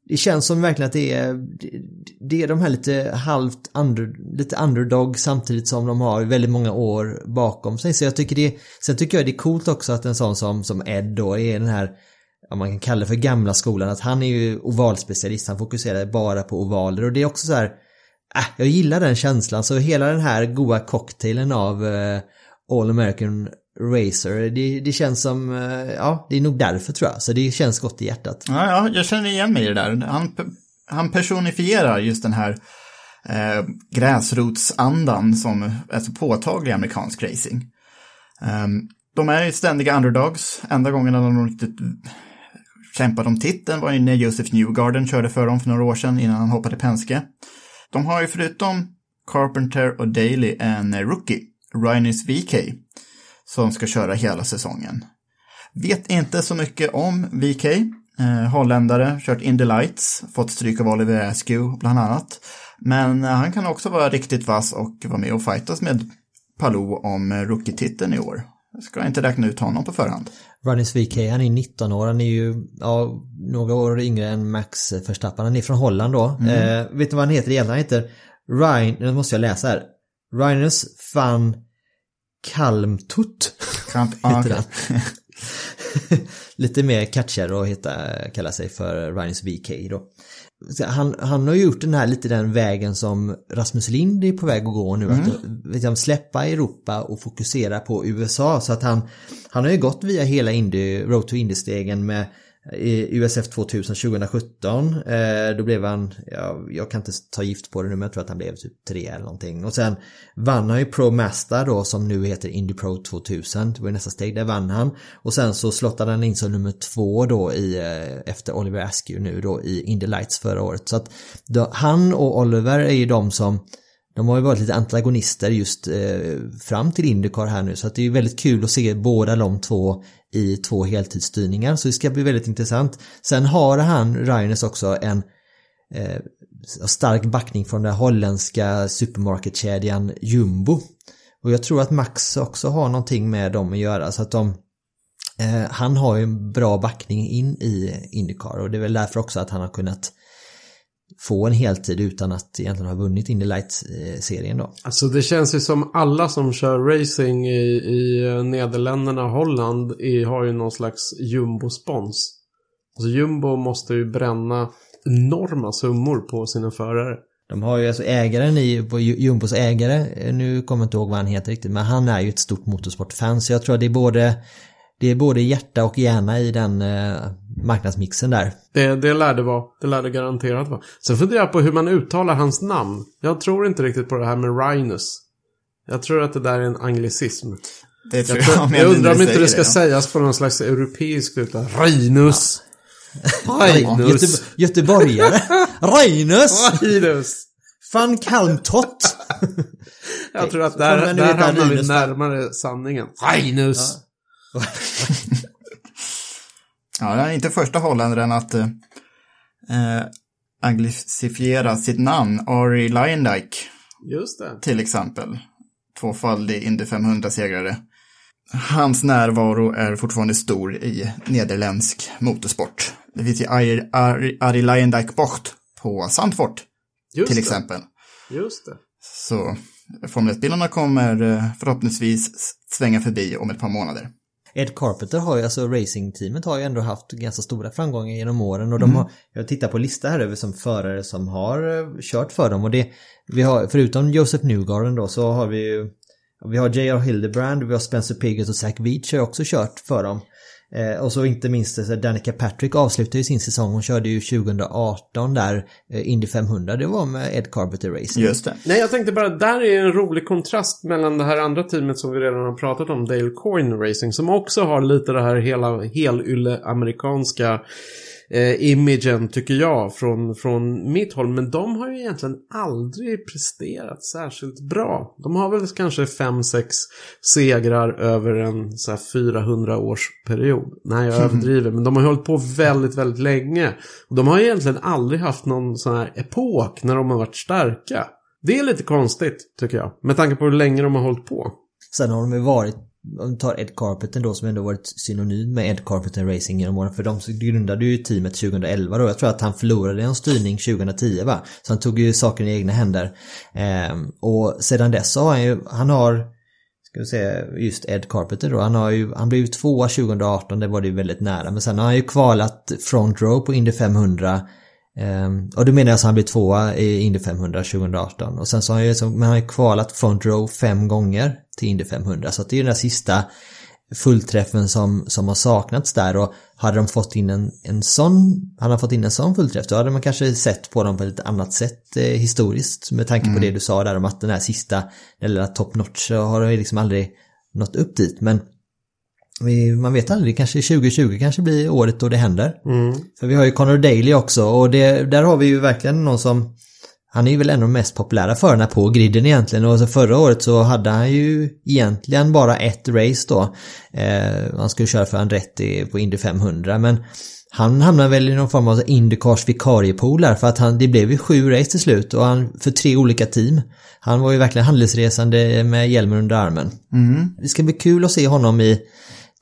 det känns som verkligen att det är, det, det är de här lite halvt under, lite underdog samtidigt som de har väldigt många år bakom sig. Så jag tycker det, sen tycker jag det är coolt också att en sån som, som Ed då är den här ja, man kan kalla det för gamla skolan, att han är ju ovalspecialist, han fokuserar bara på ovaler och det är också så här, äh, jag gillar den känslan, så hela den här goa cocktailen av eh, All American Racer, det, det känns som, eh, ja, det är nog därför tror jag, så det känns gott i hjärtat. Ja, ja, jag känner igen mig i det där. Han, han personifierar just den här eh, gräsrotsandan som är så påtaglig i amerikansk racing. Um, de är ju ständiga underdogs. Enda gången de riktigt kämpade om titeln var ju när Joseph Newgarden körde för dem för några år sedan innan han hoppade Penske. De har ju förutom Carpenter och Daly en rookie, Ryanis VK, som ska köra hela säsongen. Vet inte så mycket om VK. Eh, holländare, kört Indy Lights, fått stryk av Oliver Askew bland annat. Men eh, han kan också vara riktigt vass och vara med och fightas med Palou om rookie-titeln i år. Jag ska inte räkna ut honom på förhand. Runnings VK, han är 19 år, han är ju ja, några år yngre än Max Verstappen. Han är från Holland då. Eh, vet du vad han heter egentligen? Han heter Ryan, nu måste jag läsa här. Rhinus van Kalmtut. Kamp, heter han. Lite mer catchigare att kalla sig för Rhinus VK då. Han, han har ju gjort den här lite den vägen som Rasmus Lind är på väg att gå nu. Att vet jag, släppa Europa och fokusera på USA. Så att han, han har ju gått via hela Indy, Road to Indy-stegen med i USF 2000 2017. Eh, då blev han, ja, jag kan inte ta gift på det nu men jag tror att han blev typ tre eller någonting. Och sen vann han ju Pro Master då som nu heter Indy Pro 2000. Det var nästa steg, där vann han. Och sen så slottade han in som nummer två då i, eh, efter Oliver Askew nu då i Indy Lights förra året. Så att då, han och Oliver är ju de som de har ju varit lite antagonister just eh, fram till Indycar här nu så att det är väldigt kul att se båda de två i två heltidsstyrningar så det ska bli väldigt intressant. Sen har han, Reines också, en eh, stark backning från den holländska supermarketkedjan Jumbo. Och jag tror att Max också har någonting med dem att göra så att de eh, han har ju en bra backning in i Indycar och det är väl därför också att han har kunnat få en heltid utan att egentligen ha vunnit Indy Lights-serien då. Alltså det känns ju som alla som kör racing i, i Nederländerna och Holland i, har ju någon slags jumbo-spons. Alltså jumbo måste ju bränna enorma summor på sina förare. De har ju alltså ägaren i, Jumbos ägare, nu kommer jag inte ihåg vad han heter riktigt, men han är ju ett stort motorsportfan så jag tror att det är både det är både hjärta och hjärna i den eh, marknadsmixen där. Det, det lärde vara. Det lärde garanterat vara. Sen funderar jag på hur man uttalar hans namn. Jag tror inte riktigt på det här med Rhinus. Jag tror att det där är en anglicism. Det tror Jag, jag, tror, jag undrar om inte det ska sägas på någon slags europeisk utan Rhinus. Rhinus. Göte, göteborgare. Reinus! Rhinus. Van Kalmtott! Jag tror att där, där hamnar vi Rhinus, närmare sanningen. Rhinus. Ja, är inte första holländaren att eh, eh, anglicifiera sitt namn. Ari Leyendijk Just det. till exempel. Tvåfaldig Indy 500-segrare. Hans närvaro är fortfarande stor i nederländsk motorsport. Det finns ju Ari, Ari, Ari Leyendijk Bocht på Sandfort Just till det. exempel. Just det. Så Formel 1-bilarna kommer eh, förhoppningsvis svänga förbi om ett par månader. Ed Carpenter har ju, alltså racingteamet har ju ändå haft ganska stora framgångar genom åren och de har, jag tittar på lista här över som förare som har eh, kört för dem och det, vi har, förutom Joseph Newgarden då så har vi ju, vi har J.R. Hildebrand, vi har Spencer Piggott och Zach Veach har också kört för dem. Eh, och så inte minst eh, Danica Patrick avslutade ju sin säsong, hon körde ju 2018 där, eh, Indy 500, det var med Ed Carpenter Racing. Just det. Nej, jag tänkte bara, där är en rolig kontrast mellan det här andra teamet som vi redan har pratat om, Dale Coyne Racing, som också har lite det här hela helylle amerikanska eh, imagen, tycker jag, från, från mitt håll. Men de har ju egentligen aldrig presterat särskilt bra. De har väl kanske 5-6 segrar över en så här 400 års period. Nej, jag överdriver. Men de har ju hållit på väldigt, väldigt länge. Och de har egentligen aldrig haft någon sån här epok när de har varit starka. Det är lite konstigt, tycker jag. Med tanke på hur länge de har hållit på. Sen har de ju varit, om vi tar Ed Carpenter då som ändå varit synonym med Ed Carpenter Racing genom åren. För de grundade ju teamet 2011 då. Jag tror att han förlorade en styrning 2010 va. Så han tog ju saken i egna händer. Eh, och sedan dess så har han ju, han har Ska vi säga just Ed Carpenter då. Han har ju, han blev ju tvåa 2018, det var det ju väldigt nära. Men sen har han ju kvalat front row på Indy 500 och då menar jag att han blev tvåa i Indy 500 2018 och sen så har han ju, så- men han har ju kvalat front row fem gånger till Indy 500 så att det är ju den där sista fullträffen som, som har saknats där. Och hade de fått in en, en sån, hade han fått in en sån fullträff då hade man kanske sett på dem på ett annat sätt eh, historiskt. Med tanke på det du sa där om att den här sista, eller top notch så har de ju liksom aldrig nått upp dit. Men man vet aldrig, kanske 2020 kanske blir året då det händer. För vi har ju Connor Daly också och det, där har vi ju verkligen någon som han är ju väl en av de mest populära förarna på griden egentligen och så förra året så hade han ju egentligen bara ett race då. Eh, han skulle köra för Andretti på Indy 500 men han hamnade väl i någon form av Indycars vikariepool där för att han, det blev ju sju race till slut och han för tre olika team. Han var ju verkligen handelsresande med hjälmen under armen. Det ska bli kul att se honom i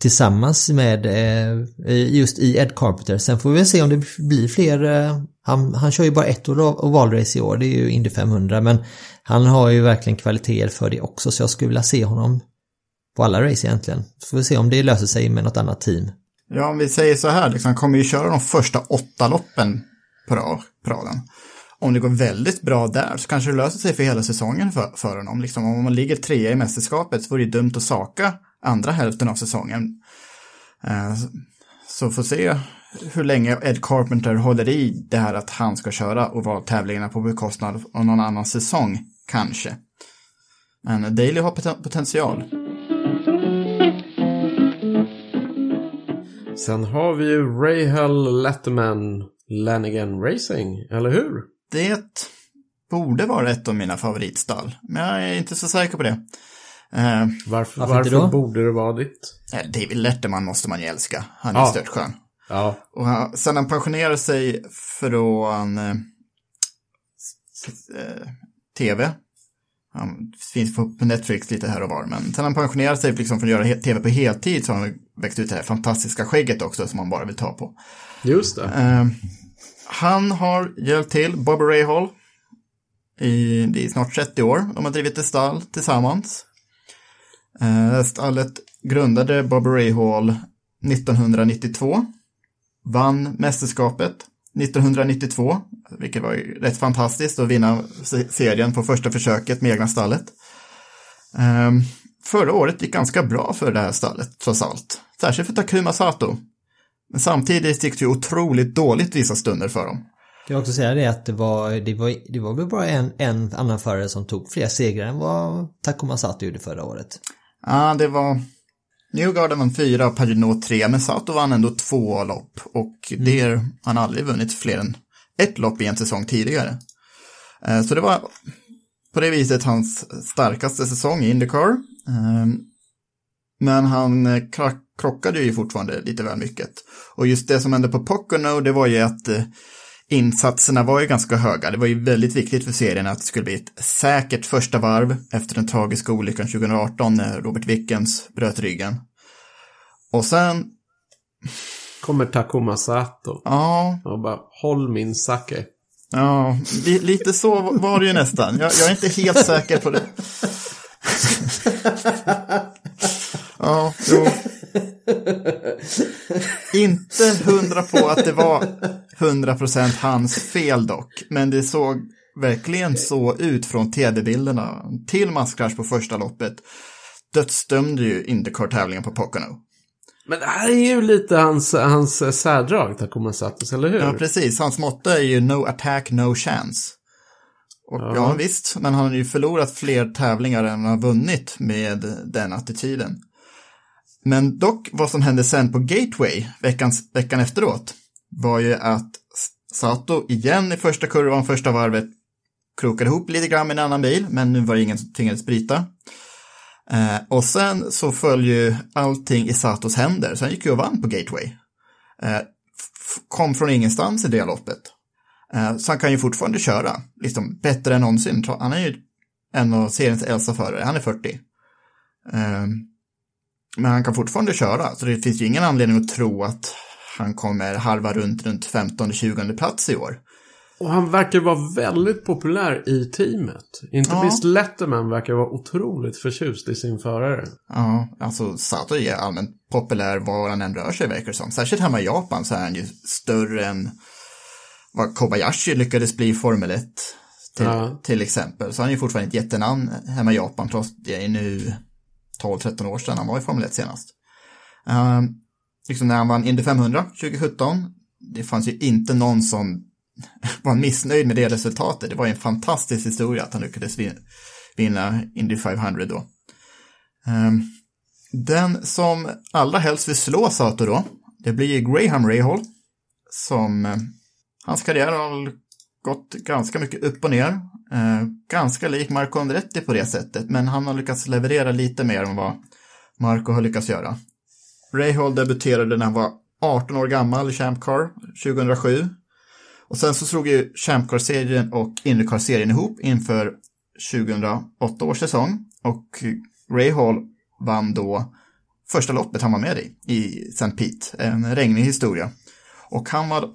tillsammans med eh, just i Ed Carpenter. Sen får vi väl se om det blir fler. Eh, han, han kör ju bara ett ov- ovalrace i år, det är ju Indy 500 men han har ju verkligen kvaliteter för det också så jag skulle vilja se honom på alla race egentligen. Så får vi se om det löser sig med något annat team. Ja, om vi säger så här, liksom, han kommer ju köra de första åtta loppen på på raden. Om det går väldigt bra där så kanske det löser sig för hela säsongen för, för honom. Liksom, om man ligger trea i mästerskapet så vore det dumt att saka andra hälften av säsongen. Eh, Så får se hur länge Ed Carpenter håller i det här att han ska köra och vara tävlingarna på bekostnad av någon annan säsong, kanske. Men Daly har poten- potential. Sen har vi ju Rahal Letterman Lanigan Racing, eller hur? Det borde vara ett av mina favoritstall, men jag är inte så säker på det. Eh, Varför, Varför varför, borde det vara ditt? eh, David Letterman måste man ju älska. Han är Ja. stört skön. Ja, Och han, sen han pensionerade sig från eh, eh, tv. Han finns på Netflix lite här och var. Men sen han pensionerade sig liksom från att göra tv på heltid så har han växt ut det här fantastiska skägget också som man bara vill ta på. just det. Eh, han har hjälpt till Bobby Rahal i, är snart 30 år. De har drivit ett stall tillsammans. Eh, stallet grundade Bobby Hall 1992. Vann mästerskapet 1992, vilket var ju rätt fantastiskt att vinna serien på första försöket med egna stallet. Ehm, förra året gick ganska bra för det här stallet, trots allt. Särskilt för Takuma Sato. Men samtidigt gick det ju otroligt dåligt vissa stunder för dem. Jag kan också säga det att det var, det var, det var väl bara en, en annan förare som tog fler segrar än vad Takuma Sato gjorde förra året. Ja, det var... Newgarden vann fyra och Pagino tre, men Sato vann ändå två lopp. Och det är, han har aldrig vunnit fler än ett lopp i en säsong tidigare. Eh, Så det var på det viset hans starkaste säsong i Indycar. Eh, Men han eh, krockade ju fortfarande lite väl mycket. Och just det som hände på Pocono, det var ju att eh, insatserna var ju ganska höga. Det var ju väldigt viktigt för serien att det skulle bli ett säkert första varv efter den tragiska olyckan 2018 när Robert Wickens bröt ryggen. Och sen, Kommer Takuma Sato ja, och bara håll min sake. ja, li- lite så var det ju nästan. Jag, jag är inte helt säker på det. Ja, jo. Inte hundra på att det var hundra procent hans fel dock, men det såg verkligen så ut från TD-bilderna till masskrasch på första loppet. Dödsdömde ju Indycar-tävlingen på Pocono. Men det här är ju lite hans, hans eh, särdrag, Takuma Satos, eller hur? Ja, precis. Hans motto är ju no attack, no chance. Och ja. visst, men han har ju förlorat fler tävlingar än han har vunnit med den attityden. Men dock, vad som hände sen på Gateway veckans, veckan efteråt var ju att Sato igen i första kurvan, första varvet, krokade ihop lite grann med en annan bil, men nu var det ingen som tvingades bryta. Eh, och sen så föll ju allting i Satos händer, så han gick ju och vann på Gateway. Eh, kom från ingenstans i det loppet. Eh, så han kan ju fortfarande köra, liksom bättre än någonsin. Han är ju en av seriens äldsta förare, han är 40. Men han kan fortfarande köra, så det finns ju ingen anledning att tro att han kommer halva runt runt 15-20 plats i år. Och han verkar vara väldigt populär i teamet. Inte Ja. minst Letterman verkar vara otroligt förtjust i sin förare. Ja, alltså Sato är allmänt populär var han än rör sig verkar det som. Särskilt hemma i Japan så är han ju större än vad Kobayashi lyckades bli i Formel 1 till, Ja. till exempel. Så han är ju fortfarande ett jättenamn hemma i Japan trots det är nu 12-13 år sedan han var i Formel 1 senast. Uh, liksom när han vann Indy 500 2017, det fanns ju inte någon som var missnöjd med det resultatet. Det var ju en fantastisk historia att han lyckades vin- vinna Indy 500 då. Ehm, den som allra helst vill slå Sato då, det blir Graham Rahal. Som, eh, hans karriär har gått ganska mycket upp och ner. Eh, ganska lik Marco Andretti på det sättet, men han har lyckats leverera lite mer än vad Marco har lyckats göra. Rahal debuterade när han var 18 år gammal i Champ Car 2007. Och sen så slog ju Champ Car-serien och Indycar-serien ihop inför 2008 års säsong. Och Ray Hall vann då första loppet han var med i, i St. Pete. En regnig historia. Och han var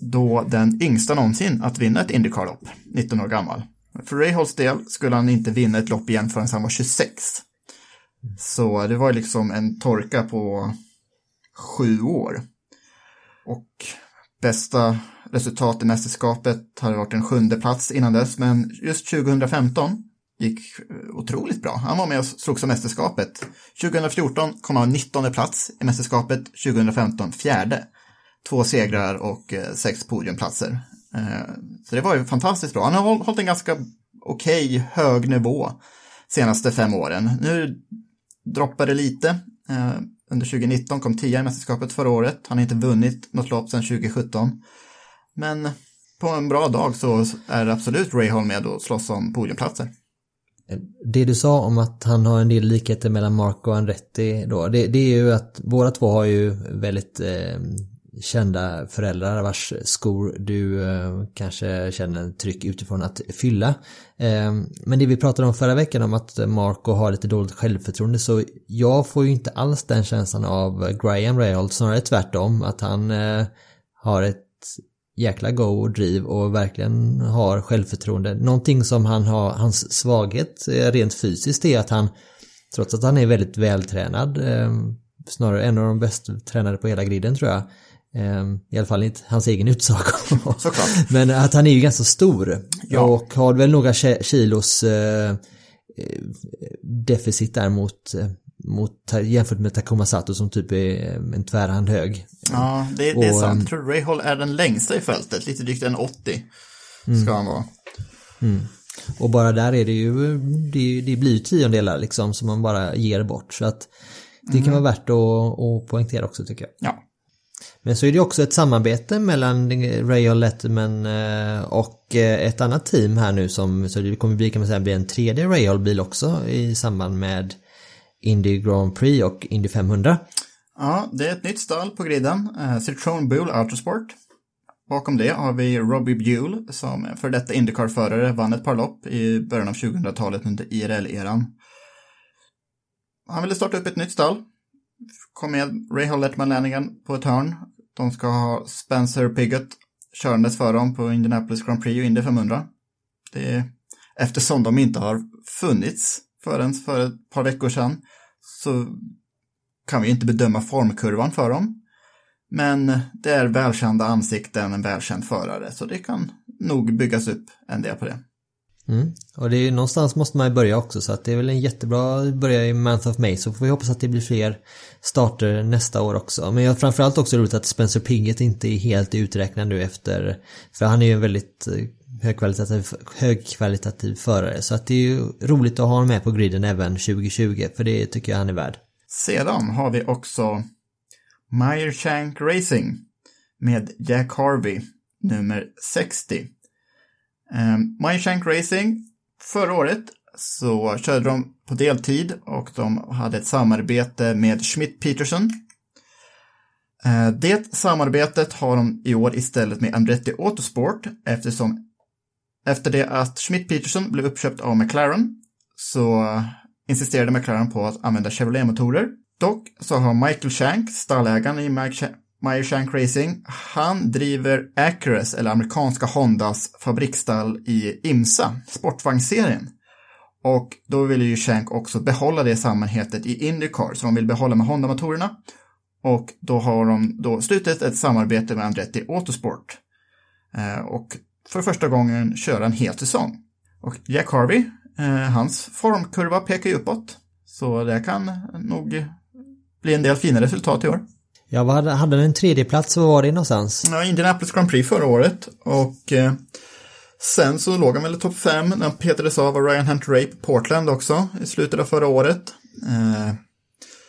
då den yngsta någonsin att vinna ett Indycar-lopp, 19 år gammal. För Ray Halls del skulle han inte vinna ett lopp igen förrän han var 26. Så det var liksom en torka på sju år. Och bästa resultat i mästerskapet hade varit en sjunde plats innan dess, men just 2015 gick otroligt bra. Han var med och slogs om mästerskapet. 2014 kom han 19 plats i mästerskapet, 2015 fjärde. Två segrar och eh, sex podiumplatser. Eh, så det var ju fantastiskt bra. Han har hållit en ganska okej hög nivå senaste fem åren. Nu droppade det lite. Eh, under 2019 kom 10 i mästerskapet förra året. Han har inte vunnit något lopp sedan 2017. Men på en bra dag så är absolut Ray Hall med och slåss om podiumplatser. Det du sa om att han har en del likheter mellan Marco och Andretti då, det, det är ju att båda två har ju väldigt eh, kända föräldrar vars skor du eh, kanske känner tryck utifrån att fylla. Eh, men det vi pratade om förra veckan om att Marco har lite dåligt självförtroende så jag får ju inte alls den känslan av Graham Rahal, snarare tvärtom att han eh, har ett jäkla go och driv och verkligen har självförtroende. Någonting som han har, hans svaghet rent fysiskt är att han, trots att han är väldigt vältränad, snarare en av de bäst tränade på hela griden tror jag, i alla fall inte hans egen utsago. Men att han är ju ganska stor Ja. och har väl några ki- kilos eh, eh, deficit där mot, eh, mot jämfört med Takuma Sato som typ är en tvärhand hög. Ja, det, det är Och, sant. ehm, Jag tror Ray Hall är den längsta i fältet, lite drygt en 80 ska han vara. Och bara där är det ju, det, det blir ju tiondelar liksom som man bara ger bort. Så att det kan vara värt att, att poängtera också tycker jag. Ja, men så är det också ett samarbete mellan Ray och Letterman eh, och eh, ett annat team här nu som, så det kommer bli kan man säga bli en tredje Ray bil också i samband med Indy Grand Prix och Indy 500. ja det är ett nytt stall på griden. Eh, uh, Citroen Bull Autosport. Bakom det har vi Robbie Buell som för detta Indycar-förare vann ett par lopp i början av 2000-talet under IRL-eran. Han ville starta upp ett nytt stall. Kom med Ray Hall Letterman-lärlingen på ett hörn. De ska ha Spencer Piggott körandes för dem på Indianapolis Grand Prix och Indy 500. Det är, eftersom de inte har funnits förrän för ett par veckor sedan så kan vi inte bedöma formkurvan för dem. Men det är välkända ansikten, en välkänd förare, så det kan nog byggas upp en del på det. Mm. Och det är ju någonstans måste man ju börja också så att det är väl en jättebra börja i Month of May så får vi hoppas att det blir fler starter nästa år också. Men jag framförallt också roligt att Spencer Piggott inte är helt uträknad nu efter för han är ju en väldigt eh, högkvalitativ, högkvalitativ förare så att det är ju roligt att ha honom med på griden även 2020 för det tycker jag han är värd. Sedan har vi också Meyer Shank Racing med Jack Harvey, nummer 60. Ehm, um, Shank Racing, förra året så körde de på deltid och de hade ett samarbete med Schmidt Peterson. Ehm, det samarbetet har de i år istället med Andretti Autosport eftersom efter det att Schmidt Peterson blev uppköpt av McLaren så insisterade McLaren på att använda Chevrolet-motorer. Dock så har Michael Shank, stallägaren i Meyer Shank Racing, han driver Acurus, eller amerikanska Hondas fabriksstall i IMSA, sportvagnsserien. Och då vill ju Shank också behålla det samarbetet i Indycar, så de vill behålla med Honda-motorerna. Och då har de då slutit ett samarbete med Andretti Autosport. Eh, och för första gången köra en hel säsong. Och Jack Harvey, eh, hans formkurva pekar ju uppåt. Så det kan nog bli en del fina resultat i år. Ja, vad hade, en tredje plats Var var det någonstans? Ja, Indianapolis Grand Prix förra året och eh, sen så låg han väl i topp 5 när han petades av Ryan Hunter Ray på Portland också i slutet av förra året. Eh,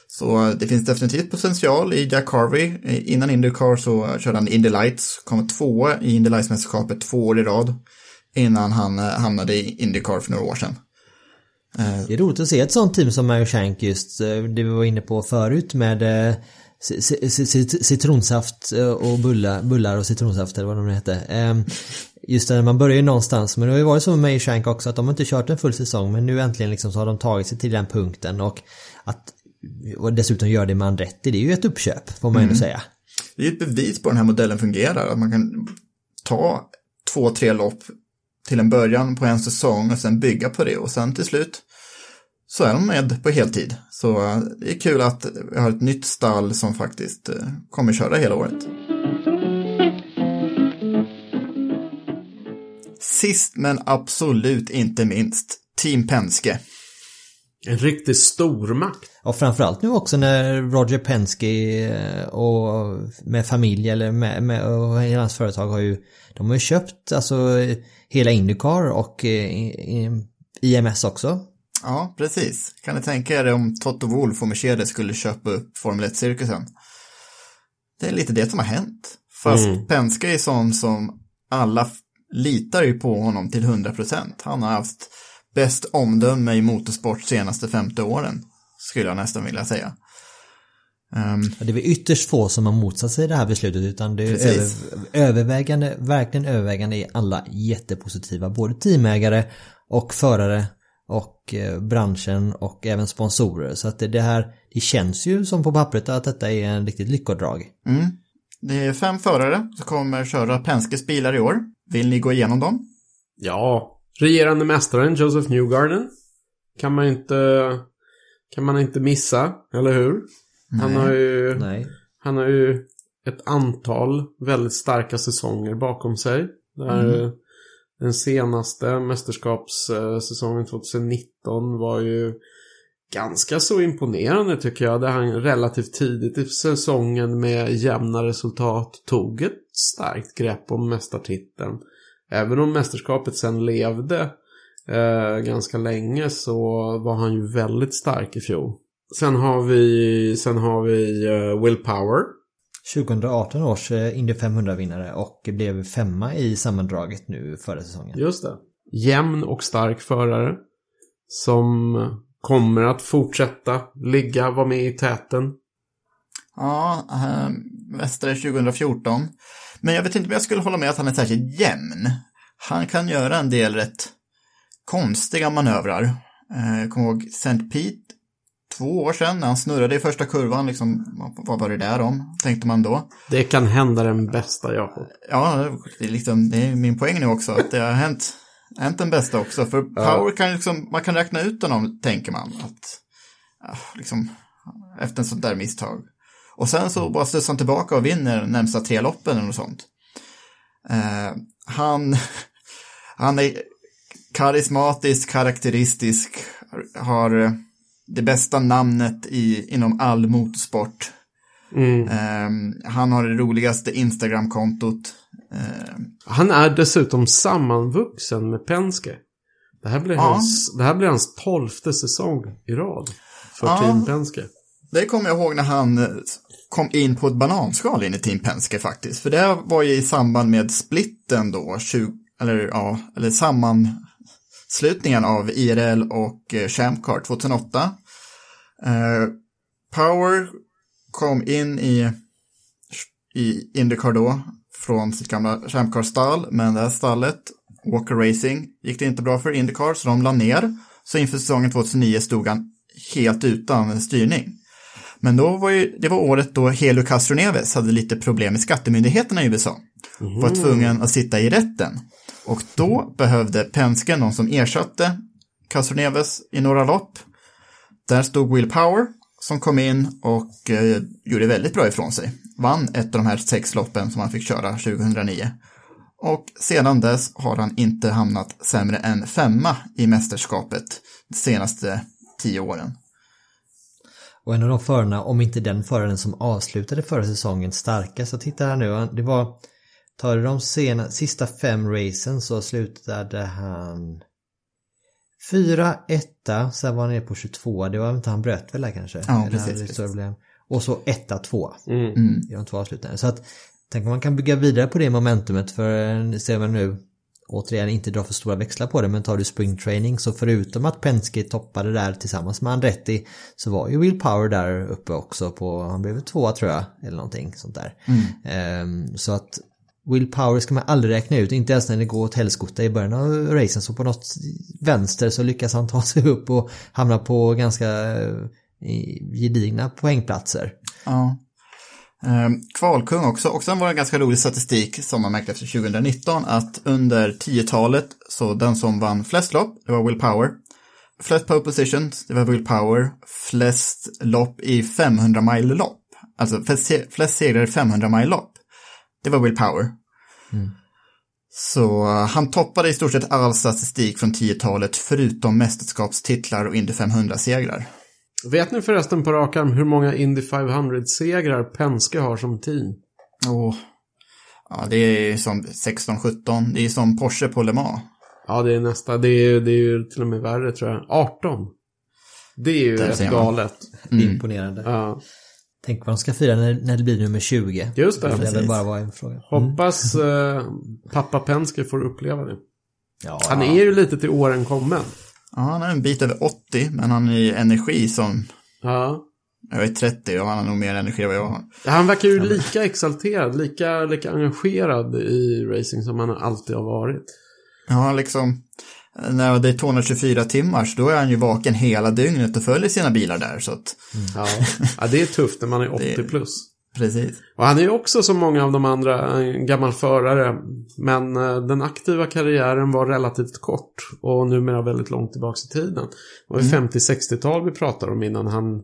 så det finns definitivt potential i Jack Harvey. Eh, Innan Indycar så körde han Indy Lights, kom tvåa i Indy Lights-mästerskapet två år i rad innan han eh, hamnade i Indycar för några år sedan. Det är roligt att se ett sånt team som Mario Shank just, eh, det vi var inne på förut med eh, citronsaft eh, och bullar, bullar och citronsaft eller vad de nu hette. Ehm, Just det, man börjar ju någonstans men det har ju varit så med Shank också att de har inte kört en full säsong men nu äntligen liksom så har de tagit sig till den punkten och att och dessutom gör det med Andretti, det är ju ett uppköp får man ju ändå säga. Det är ju ett bevis på den här modellen fungerar, att man kan ta två, tre lopp till en början på en säsong och sen bygga på det och sen till slut så är de med på heltid. Så det är kul att vi har ett nytt stall som faktiskt eh, kommer köra hela året. Sist men absolut inte minst, Team Penske. En riktig stormakt. Och framförallt nu också när Roger Penske eh, och med familj eller med, med och hela hans företag har ju De har ju köpt alltså hela Indycar och eh, IMS också. Ja, precis. Kan ni tänka er om Toto Wolff och Mercedes skulle köpa upp Formel 1-cirkusen? Det är lite det som har hänt. Fast mm. Penske är sån som alla litar ju på honom till 100%. Han har haft bäst omdöme i motorsport senaste 50 åren. Skulle jag nästan vilja säga. Um, det är väl ytterst få som har motsatt sig det här beslutet utan det är över, övervägande, verkligen övervägande är alla jättepositiva. Både teamägare och förare och eh, branschen och även sponsorer. Så att det, det, här, det känns ju som på pappret att detta är en riktigt lyckodrag. Mm. Det är fem förare som kommer köra Penskes bilar i år. Vill ni gå igenom dem? Ja, regerande mästaren Joseph Newgarden kan man inte kan man inte missa, eller hur? Nej. Han har ju Nej. han har ju ett antal väldigt starka säsonger bakom sig. Där mm. Den senaste mästerskapssäsongen 2019 var ju ganska så imponerande tycker jag. Där han relativt tidigt i säsongen med jämna resultat tog ett starkt grepp om mästartiteln. Även om mästerskapet sen levde eh, ganska länge så var han ju väldigt stark i fjol. Sen har vi, sen har vi eh, Will Power. 2018 års eh, Indy 500-vinnare och blev femma i sammandraget nu förra säsongen. Just det. Jämn och stark förare. Som kommer att fortsätta ligga, vara med i täten. Ja, äh, mästare 2014. Men jag vet inte om jag skulle hålla med att han är särskilt jämn. Han kan göra en del rätt konstiga manövrar. Eh, jag kommer ihåg St. Pete, två år sedan, när han snurrade i första kurvan. Liksom, vad var det där om, tänkte man då. Det kan hända den bästa, Jakob. Ja, det är, liksom, det är min poäng nu också, att det har hänt, hänt den bästa också. För Power kan liksom, man kan räkna ut honom, tänker man. Att, liksom, efter en sånt där misstag. Och sen så bara studsar han tillbaka och vinner närmsta tre loppen eller något sånt. Eh, han, han är karismatisk, karaktäristisk, har det bästa namnet i, inom all motorsport. Mm. Um, han har det roligaste Instagram-kontot. Um, han är dessutom sammanvuxen med Penske. Det här blir, ja. hans, det här blir hans tolfte säsong i rad för ja. Team Penske. Det kommer jag ihåg när han eh, kom in på ett bananskal in i Team Penske faktiskt. För det var ju i samband med splitten då, 20, eller ja, eller sammanslutningen av IRL och eh, Champcar 2008. Eh, Power kom in i, i Indycar då från sitt gamla Champcar-stall, men det här stallet, Walker Racing, gick det inte bra för Indycar så de la ner. Så inför säsongen 2009 stod han helt utan styrning. Men då var ju, det var året då Helio Castroneves hade lite problem med skattemyndigheterna i USA. Mm. Var tvungen att sitta i rätten. Och då behövde Penske någon som ersatte Castroneves i några lopp. Där stod Will Power som kom in och eh, gjorde väldigt bra ifrån sig. Vann ett av de här sex loppen som han fick köra 2009. Och sedan dess har han inte hamnat sämre än femma i mästerskapet de senaste tio åren. Och en av de förarna, om inte den föraren som avslutade förra säsongen starkast, så tittar här nu, det var Tar du de sena, sista fem racen så slutade han Fyra, etta, sen var han nere på 22. Det var inte han bröt väl där kanske? Ja, precis. precis. Och så etta, två. Mm. I de två avslutningarna. Så att tänk om man kan bygga vidare på det momentumet för ser man nu återigen inte dra för stora växlar på det men tar du springtraining så förutom att Penske toppade där tillsammans med Andretti så var ju Will Power där uppe också på, han blev tvåa tror jag eller någonting sånt där. Mm. Um, så att Will Power ska man aldrig räkna ut, inte ens när det går åt helskotta i början av racen så på något vänster så lyckas han ta sig upp och hamna på ganska eh, gedigna poängplatser. Ja. Ehm, kvalkung också, också var en ganska rolig statistik som man märkte efter 2019 att under 10-talet så den som vann flest lopp, det var Will Power. Flest pole positions, det var Will Power. Flest lopp i 500 mile lopp. Alltså flest, flest segrar i 500 mile lopp. Det var Will Power. Mm. Så eh, han toppade i stort sett all statistik från 10-talet förutom mästerskapstitlar och Indy 500-segrar. Vet ni förresten på rak arm hur många Indy 500-segrar Penske har som team? Och, ja, det är som 16-17, det är som Porsche på Le Mans. Ja, det är nästa. Det är, det är ju till och med värre tror jag. 18. Det är ju rätt galet. Imponerande. Ja. Tänk vad de ska fira när, när det blir nummer 20. Just det. Det väl bara vara en fråga. Hoppas eh, pappa Penske får uppleva det. Ja, Han är ju lite till åren kommen. Ja, han är en bit över 80, men han är i energi som, Ja. jag är 30 och han har nog mer energi än vad jag har. Han verkar ju lika exalterad, lika, lika engagerad i racing som han alltid har varit. Ja, liksom, när det är 224 timmar så då är han ju vaken hela dygnet och följer sina bilar där, så att, Ja, ja det är tufft när man är 80 Det- plus. precis. Och han är ju också som många av de andra en gammal förare. Men eh, den aktiva karriären var relativt kort. Och numera väldigt långt tillbaka i tiden. Det var ju 50-60-tal vi pratar om innan han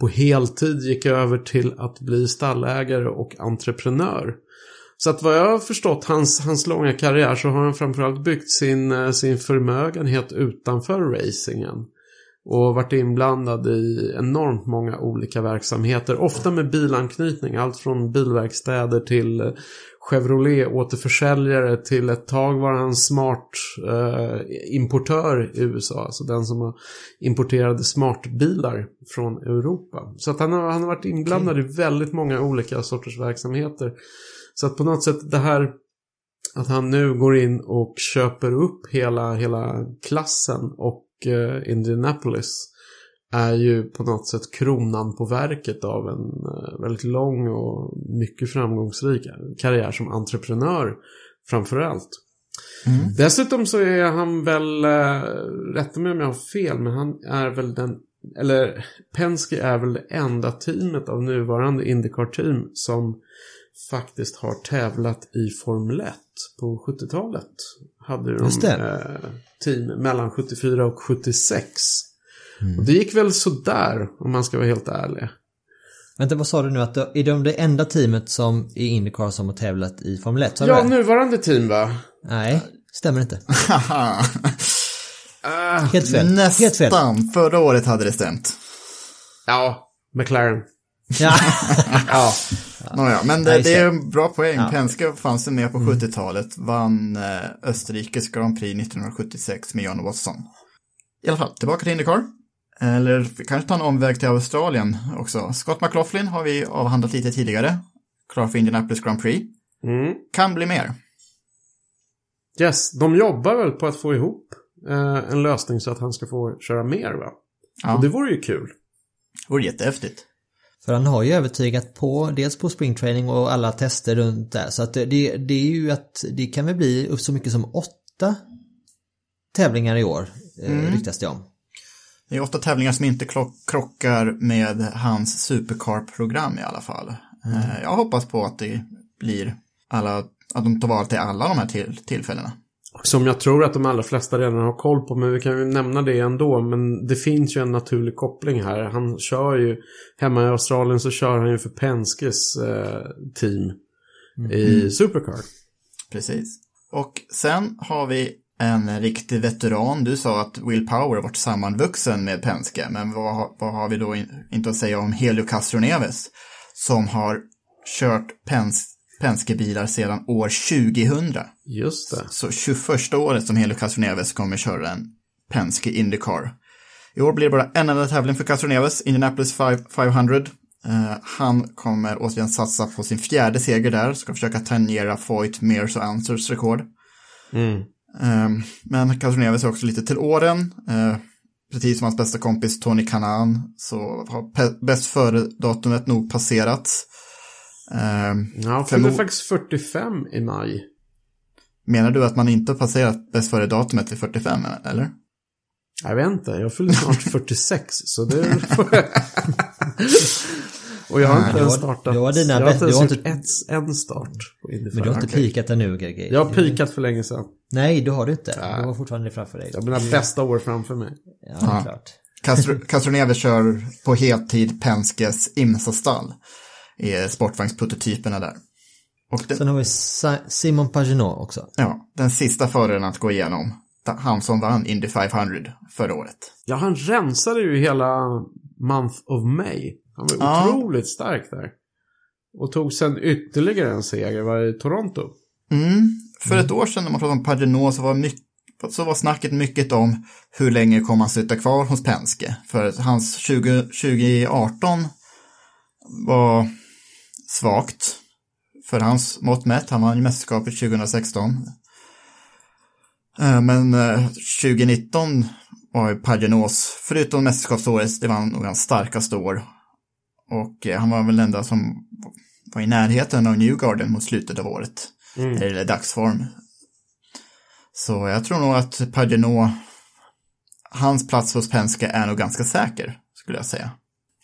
på heltid gick över till att bli stallägare och entreprenör. Så att vad jag har förstått hans, hans långa karriär så har han framförallt byggt sin, eh, sin förmögenhet utanför racingen. Och varit inblandad i enormt många olika verksamheter. Ofta med bilanknytning. Allt från bilverkstäder till eh, Chevrolet-återförsäljare till ett tag var han smart eh, importör i USA. Alltså den som har importerade smartbilar från Europa. Så att han har, han har varit inblandad i väldigt många olika sorters verksamheter. Så att på något sätt det här att han nu går in och köper upp hela, hela klassen och eh, Indianapolis är ju på något sätt kronan på verket av en eh, väldigt lång och mycket framgångsrik karriär som entreprenör framför allt. Dessutom så är han väl, eh, rätta mig om jag har fel, men han är väl den, eller Penske är väl det enda teamet av nuvarande Indycar-team som faktiskt har tävlat i Formel 1 på 70-talet. Hade de eh, team mellan 74 och 76. Och det gick väl sådär om man ska vara helt ärlig. Vänta, vad sa du nu? Att är de det enda teamet som i Indycar som har tävlat i Formel 1? Sa du Ja, det? nuvarande team va? Nej, stämmer inte. Ah, Helt fel. Helt fel. Nästan, förra året hade det stämt. ja, McLaren. Ja. Ja, Nåja, men det, det är en bra poäng. Ja. Penske fanns ju med på 70-talet, vann eh, Österrikes Grand Prix 1976 med John Watson. I alla fall, tillbaka till Indycar. Eller vi kanske tar en omväg till Australien också. Scott McLaughlin har vi avhandlat lite tidigare. Klar för Indianapolis Grand Prix. mm. Kan bli mer. Yes, de jobbar väl på att få ihop eh, en lösning så att han ska få köra mer va? Ja, Och det det vore ju kul. vore jättehäftigt. För han har ju övertygat på, dels på springtraining och alla tester runt där. Så att det, det, är ju att det kan väl bli upp så mycket som åtta tävlingar i år, mm. ryktas det om. Det är åtta tävlingar som inte krockar med hans supercar-program i alla fall. Eh, Jag hoppas på att det blir alla, att de tar vara till alla de här till, tillfällena. Som jag tror att de allra flesta redan har koll på, men vi kan ju nämna det ändå. Men det finns ju en naturlig koppling här. Han kör ju, hemma i Australien så kör han ju för Penskes eh, team i Supercar. Precis. Och sen har vi en riktig veteran. Du sa att Will Power varit sammanvuxen med Penske, men vad, vad har vi då in, inte att säga om Helio Castroneves som har kört Pens, Penske-bilar sedan år 2000. Just det. Så 21 året som Helio Castroneves kommer köra en Penske Indycar. I år blir det bara en enda tävling för Castroneves, Indianapolis 5 500. Eh, han kommer återigen satsa på sin fjärde seger där, ska försöka tangera Foyt, Mears och Answers rekord. Mm. Eh, men Castroneves är också lite till åren. Eh, precis som hans bästa kompis Tony Kanan så har bäst före-datumet nog passerats. Eh, Ja, han fyller faktiskt 45 i maj. menar du att man inte har passerat bäst före-datumet till 45, eller? Jag vet inte, jag fyller snart 46 så det jag... Och jag har inte ens startat. du har dina jag har inte ens inte- gjort ett, en start Men du har inte 500. pikat ännu, Greger. Jag har pikat för länge sedan. Nej, du har du inte. Du har fortfarande det framför dig. Jag har mina bästa år framför mig. Ja, det är klart. Castro, Castroneves kör på heltid Penskes Imsa-stall. I sportvagnsprototyperna där. Och den, Sen har vi Sa- Simon Pagenaud också. ja, den sista föraren att gå igenom. Han som vann Indy 500 förra året. Ja, han rensade ju hela Month of May. Han var Ja. otroligt stark där. Och tog sen ytterligare en seger, var i Toronto. Mm. För ett år sedan när man pratade om Pagenot så var, mycket, så var snacket mycket om hur länge kommer han sitta kvar hos Penske. För hans 20, 2018 var svagt för hans mått mätt. Han vann ju mästerskapet 2016. Eh, Men eh, 2019 var ju Pagenots, förutom mästerskapsåret, det var nog hans starkaste år. Och eh, han var väl den enda som var i närheten av Newgarden mot slutet av året. Eller dagsform. Så jag tror nog att Pagenot, hans plats hos Penske är nog ganska säker, skulle jag säga.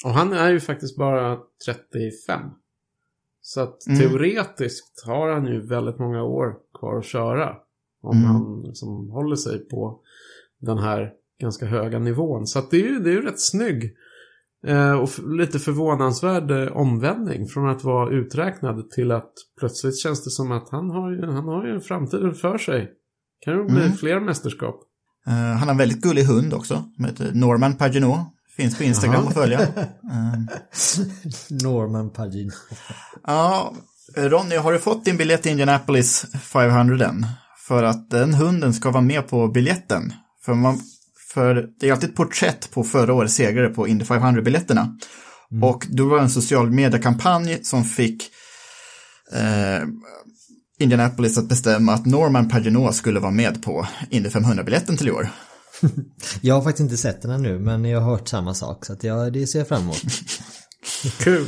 Och han är ju faktiskt bara 35. Så att Mm. teoretiskt har han ju väldigt många år kvar att köra. Om Mm. han liksom håller sig på den här ganska höga nivån. Så att det är ju, det är ju rätt snygg. Eh, och lite förvånansvärd eh, omvändning från att vara uträknad till att plötsligt känns det som att han har ju, han har ju framtiden för sig. Kan det bli Mm. fler mästerskap? Eh, han har en väldigt gullig hund också, som heter Norman Pagenot. Finns på Instagram att följa. Eh, Norman Pagenaud. ja, Ronny, har du fått din biljett till Indianapolis 500 än? För att den hunden ska vara med på biljetten. För, man, för det är alltid ett porträtt på förra årets segrare på Indy 500-biljetterna. Och då var det en social mediekampanj som fick eh, Indianapolis att bestämma att Norman Pagenot skulle vara med på Indy 500-biljetten till i år. Jag har faktiskt inte sett den ännu men jag har hört samma sak så att jag, det ser jag fram emot. Kul!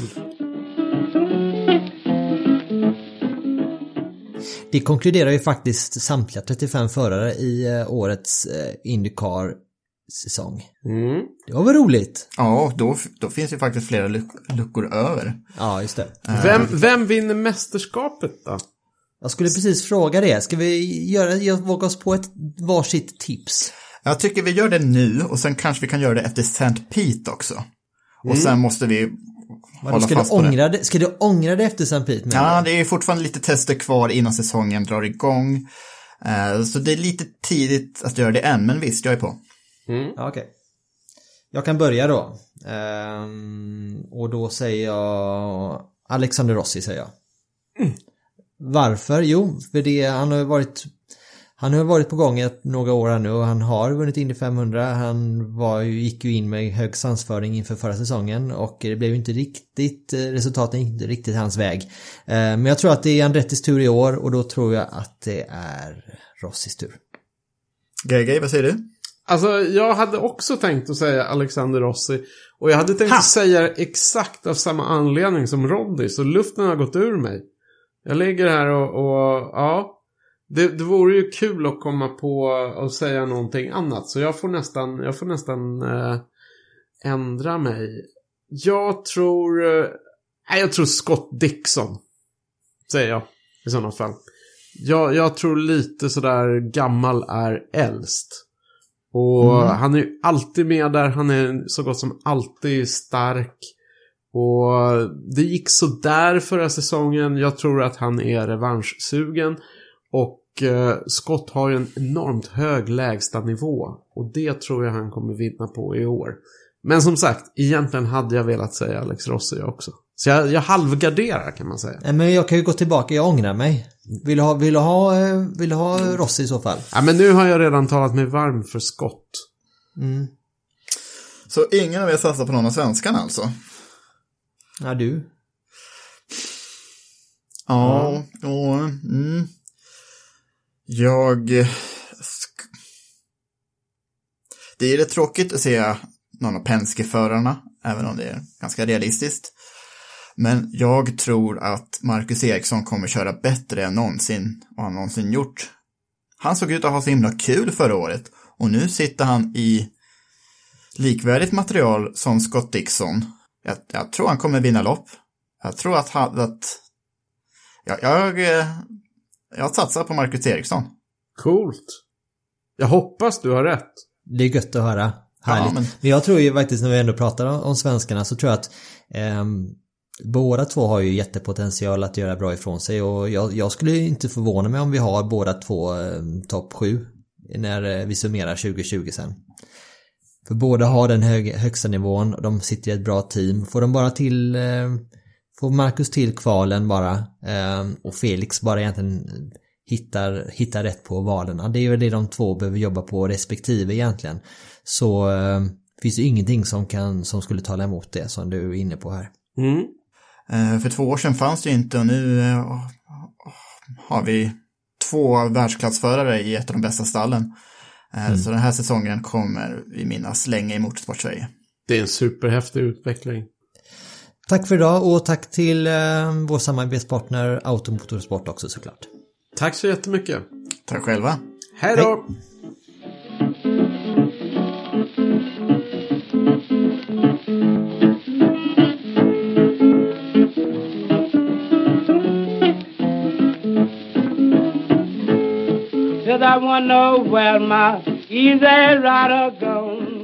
Det konkluderar ju faktiskt samtliga 35 förare i eh, årets eh, Indycar-säsong. Mm. Det var väl roligt? Ja, då, då finns ju faktiskt flera luck- luckor över. Ja, just det. Vem, vem vinner mästerskapet då? Jag skulle precis fråga det. Ska vi göra, jag våga oss på ett varsitt tips? Jag tycker vi gör det nu och sen kanske vi kan göra det efter St. Pete också. Och sen måste vi hålla ska, fast du på det. ångra det? ska du ångra det efter St. Pete? Ja, det är fortfarande lite tester kvar innan säsongen drar igång. Eh, Så det är lite tidigt att göra det än, men visst, jag är på. Ja, Okej. Jag kan börja då. Ehm, och då säger jag Alexander Rossi säger jag. Varför? Jo, för det, han har ju varit han har varit på gång ett, några år här nu och han har vunnit Indy 500. Han var ju, gick ju in med hög svansföring inför förra säsongen och det blev ju inte riktigt, resultaten gick inte riktigt hans väg. Eh, Men jag tror att det är Andrettis tur i år och då tror jag att det är Rossis tur. GG, vad säger du? Alltså, jag hade också tänkt att säga Alexander Rossi. Och jag hade tänkt att säga exakt av samma anledning som Roddy, så luften har gått ur mig. Jag ligger här och, och ja. Det, det vore ju kul att komma på och säga någonting annat. Så jag får nästan, jag får nästan eh, ändra mig. Jag tror... Eh, jag tror Scott Dixon. Säger jag i sådana fall. Jag, jag tror lite sådär gammal är äldst. Och han är ju alltid med där. Han är så gott som alltid stark. Och det gick så där förra säsongen. Jag tror att han är revanschsugen. Och eh, Scott har ju en enormt hög lägsta nivå. Och det tror jag han kommer vinna på i år. Men som sagt, egentligen hade jag velat säga Alex Rossi också. Så jag, jag halvgarderar kan man säga. Men jag kan ju gå tillbaka, jag ångrar mig. Vill du ha, vill ha, eh, vill ha Rossi i så fall? Ja, men nu har jag redan talat mig varm för Scott. Mm. Så ingen av er satsar på någon av svenskarna alltså? Ja, du. Ja, och, mm. Jag... Eh, det är lite tråkigt att se någon av Penske-förarna, även om det är ganska realistiskt. Men jag tror att Marcus Eriksson kommer köra bättre än någonsin, och han någonsin gjort. Han såg ut att ha så himla kul förra året och nu sitter han i likvärdigt material som Scott Dixon. Jag, jag tror han kommer vinna lopp. Jag tror att, han, att jag, jag, jag satsar på Marcus Eriksson. Coolt. Jag hoppas du har rätt. Det är gött att höra. Härligt. men- men... jag tror ju faktiskt när vi ändå pratar om, om svenskarna så tror jag att ehm, Båda två har ju jättepotential att göra bra ifrån sig och jag, jag skulle inte förvåna mig om vi har båda två eh, topp 7 när eh, vi summerar 2020 sen. För båda har den hög, högsta nivån och de sitter i ett bra team. Får de bara till eh, Får Marcus till kvalen bara eh, och Felix bara egentligen hittar, hittar rätt på valen. Det är väl det de två behöver jobba på respektive egentligen. Så eh, finns det ingenting som, kan, som skulle tala emot det som du är inne på här. Mm. Eh, för två år sedan fanns det inte och nu eh, har vi två världsklassförare i ett av de bästa stallen. Eh, Mm. Så den här säsongen kommer vi minnas länge i Motorsport-Sverige. Det är en superhäftig utveckling. Tack för idag och tack till eh, vår samarbetspartner Automotorsport också såklart. Tack så jättemycket. Tack själva. Hej då! Said I wanna know where my easy rider gone.